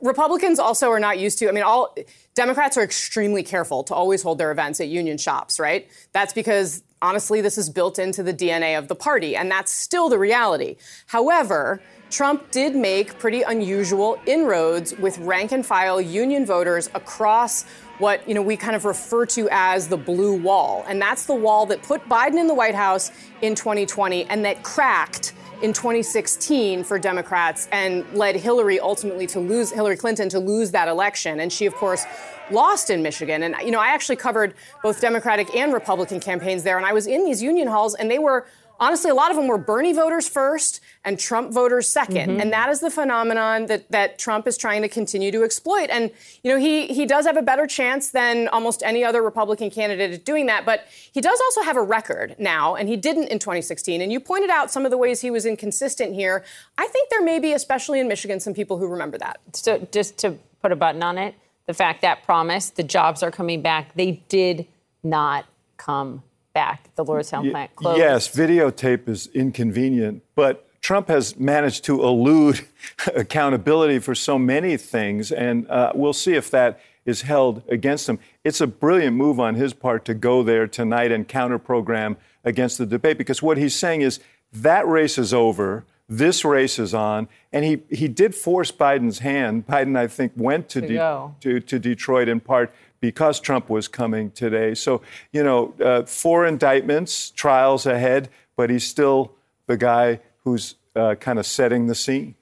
Republicans also are not used to. I mean, all Democrats are extremely careful to always hold their events at union shops, right? That's because honestly, this is built into the DNA of the party, and that's still the reality. However. Trump did make pretty unusual inroads with rank and file union voters across what you know we kind of refer to as the blue wall. And that's the wall that put Biden in the White House in 2020 and that cracked in 2016 for Democrats and led Hillary ultimately to lose Hillary Clinton to lose that election. And she of course lost in Michigan. And you know I actually covered both Democratic and Republican campaigns there. And I was in these union halls and they were honestly, a lot of them were Bernie voters first and Trump voters 2nd Mm-hmm. And that is the phenomenon that, that Trump is trying to continue to exploit. And, you know, he, he does have a better chance than almost any other Republican candidate at doing that. But he does also have a record now, and he didn't in 2016. And you pointed out some of the ways he was inconsistent here. I think there may be, especially in Michigan, some people who remember that. So just to put a button on it, the fact that promise the jobs are coming back, they did not come back. The Lordstown plant closed. Yes, videotape is inconvenient, but Trump has managed to elude accountability for so many things, and uh, we'll see if that is held against him. It's a brilliant move on his part to go there tonight and counter program against the debate because what he's saying is that race is over. This race is on, and he, he did force Biden's hand. Biden, I think, went to, To De- to, to Detroit in part because Trump was coming today. So, you know, uh, four indictments, trials ahead, but he's still the guy who's uh, kind of setting the scene.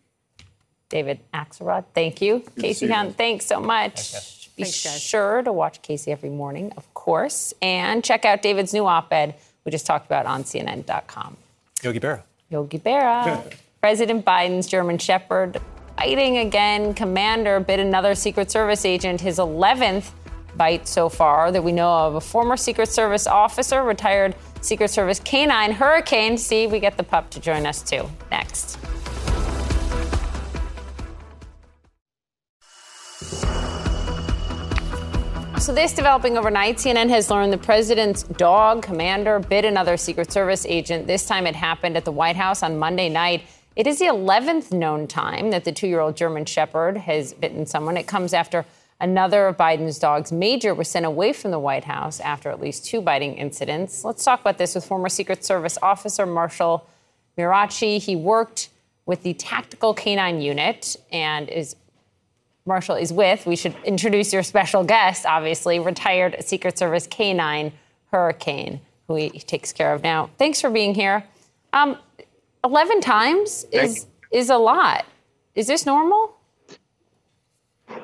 David Axelrod, thank you. to Kasie see you, Hound, man. thanks so much. Be sure to watch Kasie every morning, of course, and check out David's new op-ed we just talked about on CNN.com. Yogi Berra. Yogi Berra. President Biden's German Shepherd fighting again. Commander bit another Secret Service agent, his 11th bite so far that we know of. A former Secret Service officer, retired Secret Service canine Hurricane. See, we get the pup to join us too. Next. So, this developing overnight, CNN has learned the president's dog, Commander, bit another Secret Service agent. This time it happened at the White House on Monday night. It is the 11th known time that the two year old German Shepherd has bitten someone. It comes after another of Biden's dogs, Major, was sent away from the White House after at least two biting incidents. Let's talk about this with former Secret Service officer Marshall Mirarchi. He worked with the Tactical Canine Unit and is Marshall is with, we should introduce your special guest, obviously, retired Secret Service K9 Hurricane, who he takes care of now. Thanks for being here. Um, 11 times is, is a lot. Is this normal?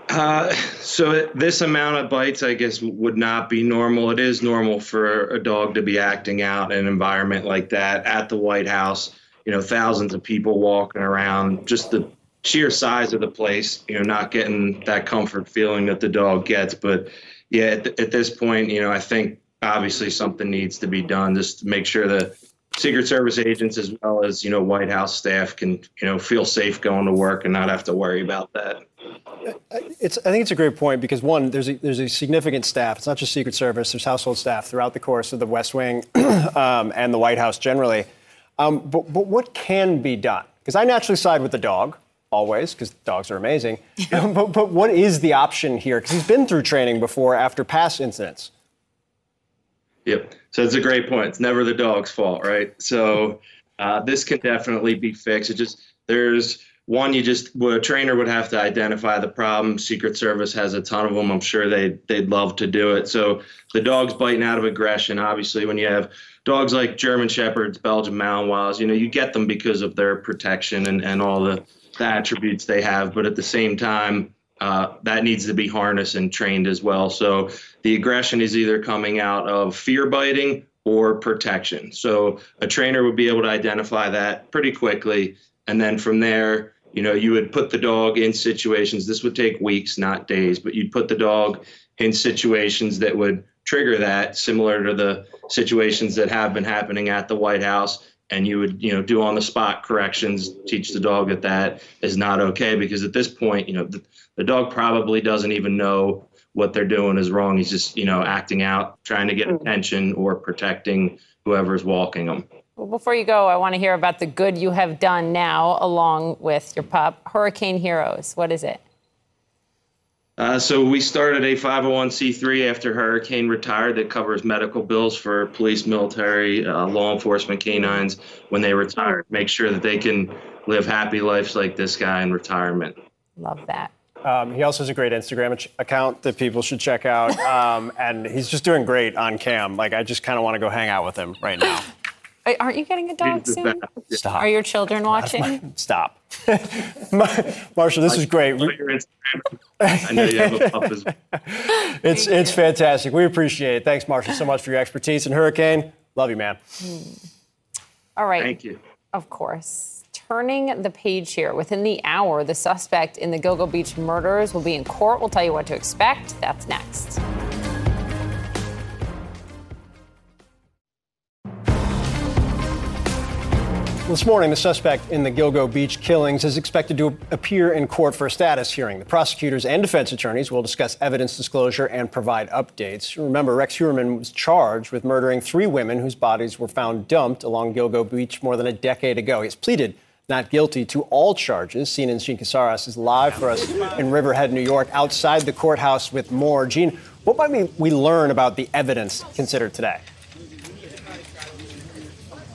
Uh, so this amount of bites, I guess, would not be normal. It is normal for a dog to be acting out in an environment like that at the White House. You know, thousands of people walking around, just the sheer size of the place, you know, not getting that comfort feeling that the dog gets. But yeah, at, th- at this point, you know, I think obviously something needs to be done just to make sure that Secret Service agents as well as you know White House staff can you know feel safe going to work and not have to worry about that. It's, I think it's a great point because one, there's a, there's a significant staff. It's not just Secret Service. There's household staff throughout the course of the West Wing um, and the White House generally. Um, but, but what can be done? Because I naturally side with the dog always because dogs are amazing. but, but what is the option here? Because he's been through training before after past incidents. Yep. So it's a great point. It's never the dog's fault, right? So uh, this can definitely be fixed. It just there's one you just well, a trainer would have to identify the problem. Secret Service has a ton of them. I'm sure they they'd love to do it. So the dog's biting out of aggression. Obviously, when you have dogs like German Shepherds, Belgian Malinois, you know you get them because of their protection and and all the, the attributes they have. But at the same time. Uh, that needs to be harnessed and trained as well. So the aggression is either coming out of fear biting or protection. So a trainer would be able to identify that pretty quickly. And then from there, you know, you would put the dog in situations, this would take weeks, not days, but you'd put the dog in situations that would trigger that, similar to the situations that have been happening at the White House. And you would, you know, do on the spot corrections, teach the dog that that is not okay. Because at this point, you know, the, the dog probably doesn't even know what they're doing is wrong. He's just, you know, acting out, trying to get hmm. attention or protecting whoever's walking him. Well, before you go, I want to hear about the good you have done now, along with your pup, Hurricane Heroes. What is it? Uh, so we started a 501c3 after Hurricane retired that covers medical bills for police, military, uh, law enforcement canines when they retire. Make sure that they can live happy lives like this guy in retirement. Love that. Um, he also has a great Instagram ach- account that people should check out, um, and he's just doing great on cam. Like I just kind of want to go hang out with him right now. Wait, Aren't you getting a dog He's the soon? best. Are your children watching? Stop, Marshall. This is great. I know you have a pup as well. It's it's fantastic. We appreciate it. Thanks, Marshall, so much for your expertise in Hurricane. Love you, man. Hmm. All right. Thank you. Of course. Turning the page here. Within the hour, the suspect in the Gilgo Beach murders will be in court. We'll tell you what to expect. That's next. This morning, the suspect in the Gilgo Beach killings is expected to appear in court for a status hearing. The prosecutors and defense attorneys will discuss evidence disclosure and provide updates. Remember, Rex Heuermann was charged with murdering three women whose bodies were found dumped along Gilgo Beach more than a decade ago. He's pleaded not guilty to all charges. CNN Jean Casarez is live for us in Riverhead, New York, outside the courthouse with more. Jean, what might we learn about the evidence considered today?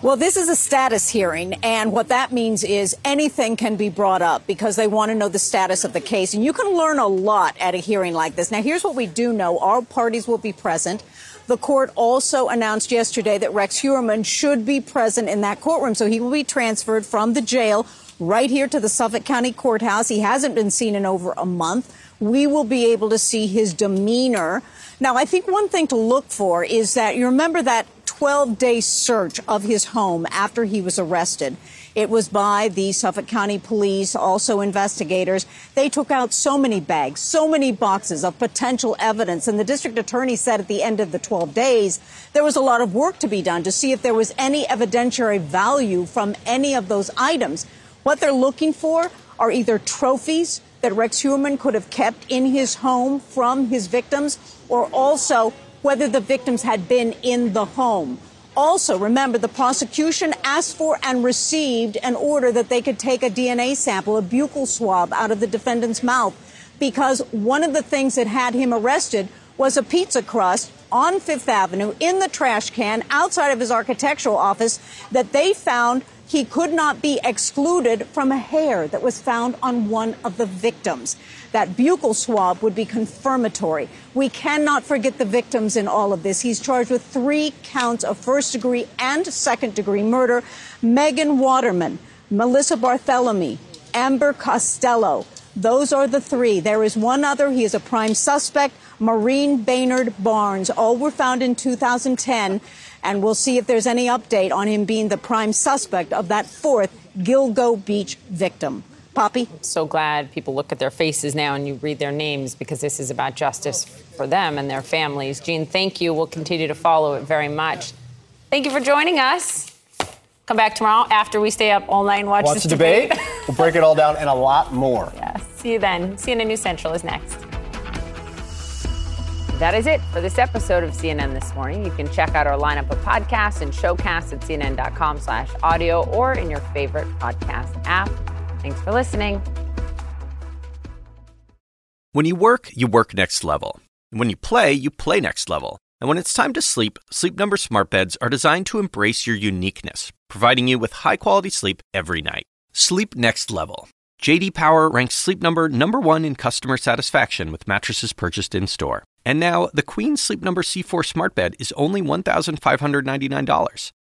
Well, this is a status hearing, and what that means is anything can be brought up because they want to know the status of the case. And you can learn a lot at a hearing like this. Now, here's what we do know all parties will be present. The court also announced yesterday that Rex Heuermann should be present in that courtroom, so he will be transferred from the jail right here to the Suffolk County Courthouse. He hasn't been seen in over a month. We will be able to see his demeanor. Now, I think one thing to look for is that you remember that 12 day search of his home after he was arrested. It was by the Suffolk County Police, also investigators. They took out so many bags, so many boxes of potential evidence. And the district attorney said at the end of the 12 days, there was a lot of work to be done to see if there was any evidentiary value from any of those items. What they're looking for are either trophies that Rex Heuermann could have kept in his home from his victims, or also whether the victims had been in the home. Also, remember, the prosecution asked for and received an order that they could take a DNA sample, a buccal swab, out of the defendant's mouth, because one of the things that had him arrested was a pizza crust on Fifth Avenue in the trash can outside of his architectural office that they found he could not be excluded from a hair that was found on one of the victims. That buccal swab would be confirmatory. We cannot forget the victims in all of this. He's charged with three counts of first degree and second degree murder. Megan Waterman, Melissa Barthelemy, Amber Costello. Those are the three. There is one other. He is a prime suspect, Maureen Brainard Barnes. All were found in 2010 and we'll see if there's any update on him being the prime suspect of that fourth Gilgo Beach victim. Poppy? I'm So glad people look at their faces now and you read their names because this is about justice for them and their families. Jean, thank you. We'll continue to follow it very much. Thank you for joining us. Come back tomorrow after we stay up all night and watch, Watch this the debate. we'll break it all down and a lot more. Yes. See you then. CNN News Central is next. That is it for this episode of CNN This Morning. You can check out our lineup of podcasts and showcasts at cnn.com slash audio or in your favorite podcast app. Thanks for listening. When you work, you work next level. When you play, you play next level. And when it's time to sleep, Sleep Number smart beds are designed to embrace your uniqueness, providing you with high-quality sleep every night. Sleep next level. JD Power ranks Sleep Number number 1 in customer satisfaction with mattresses purchased in-store. And now, the Queen Sleep Number C4 smart bed is only $1,599.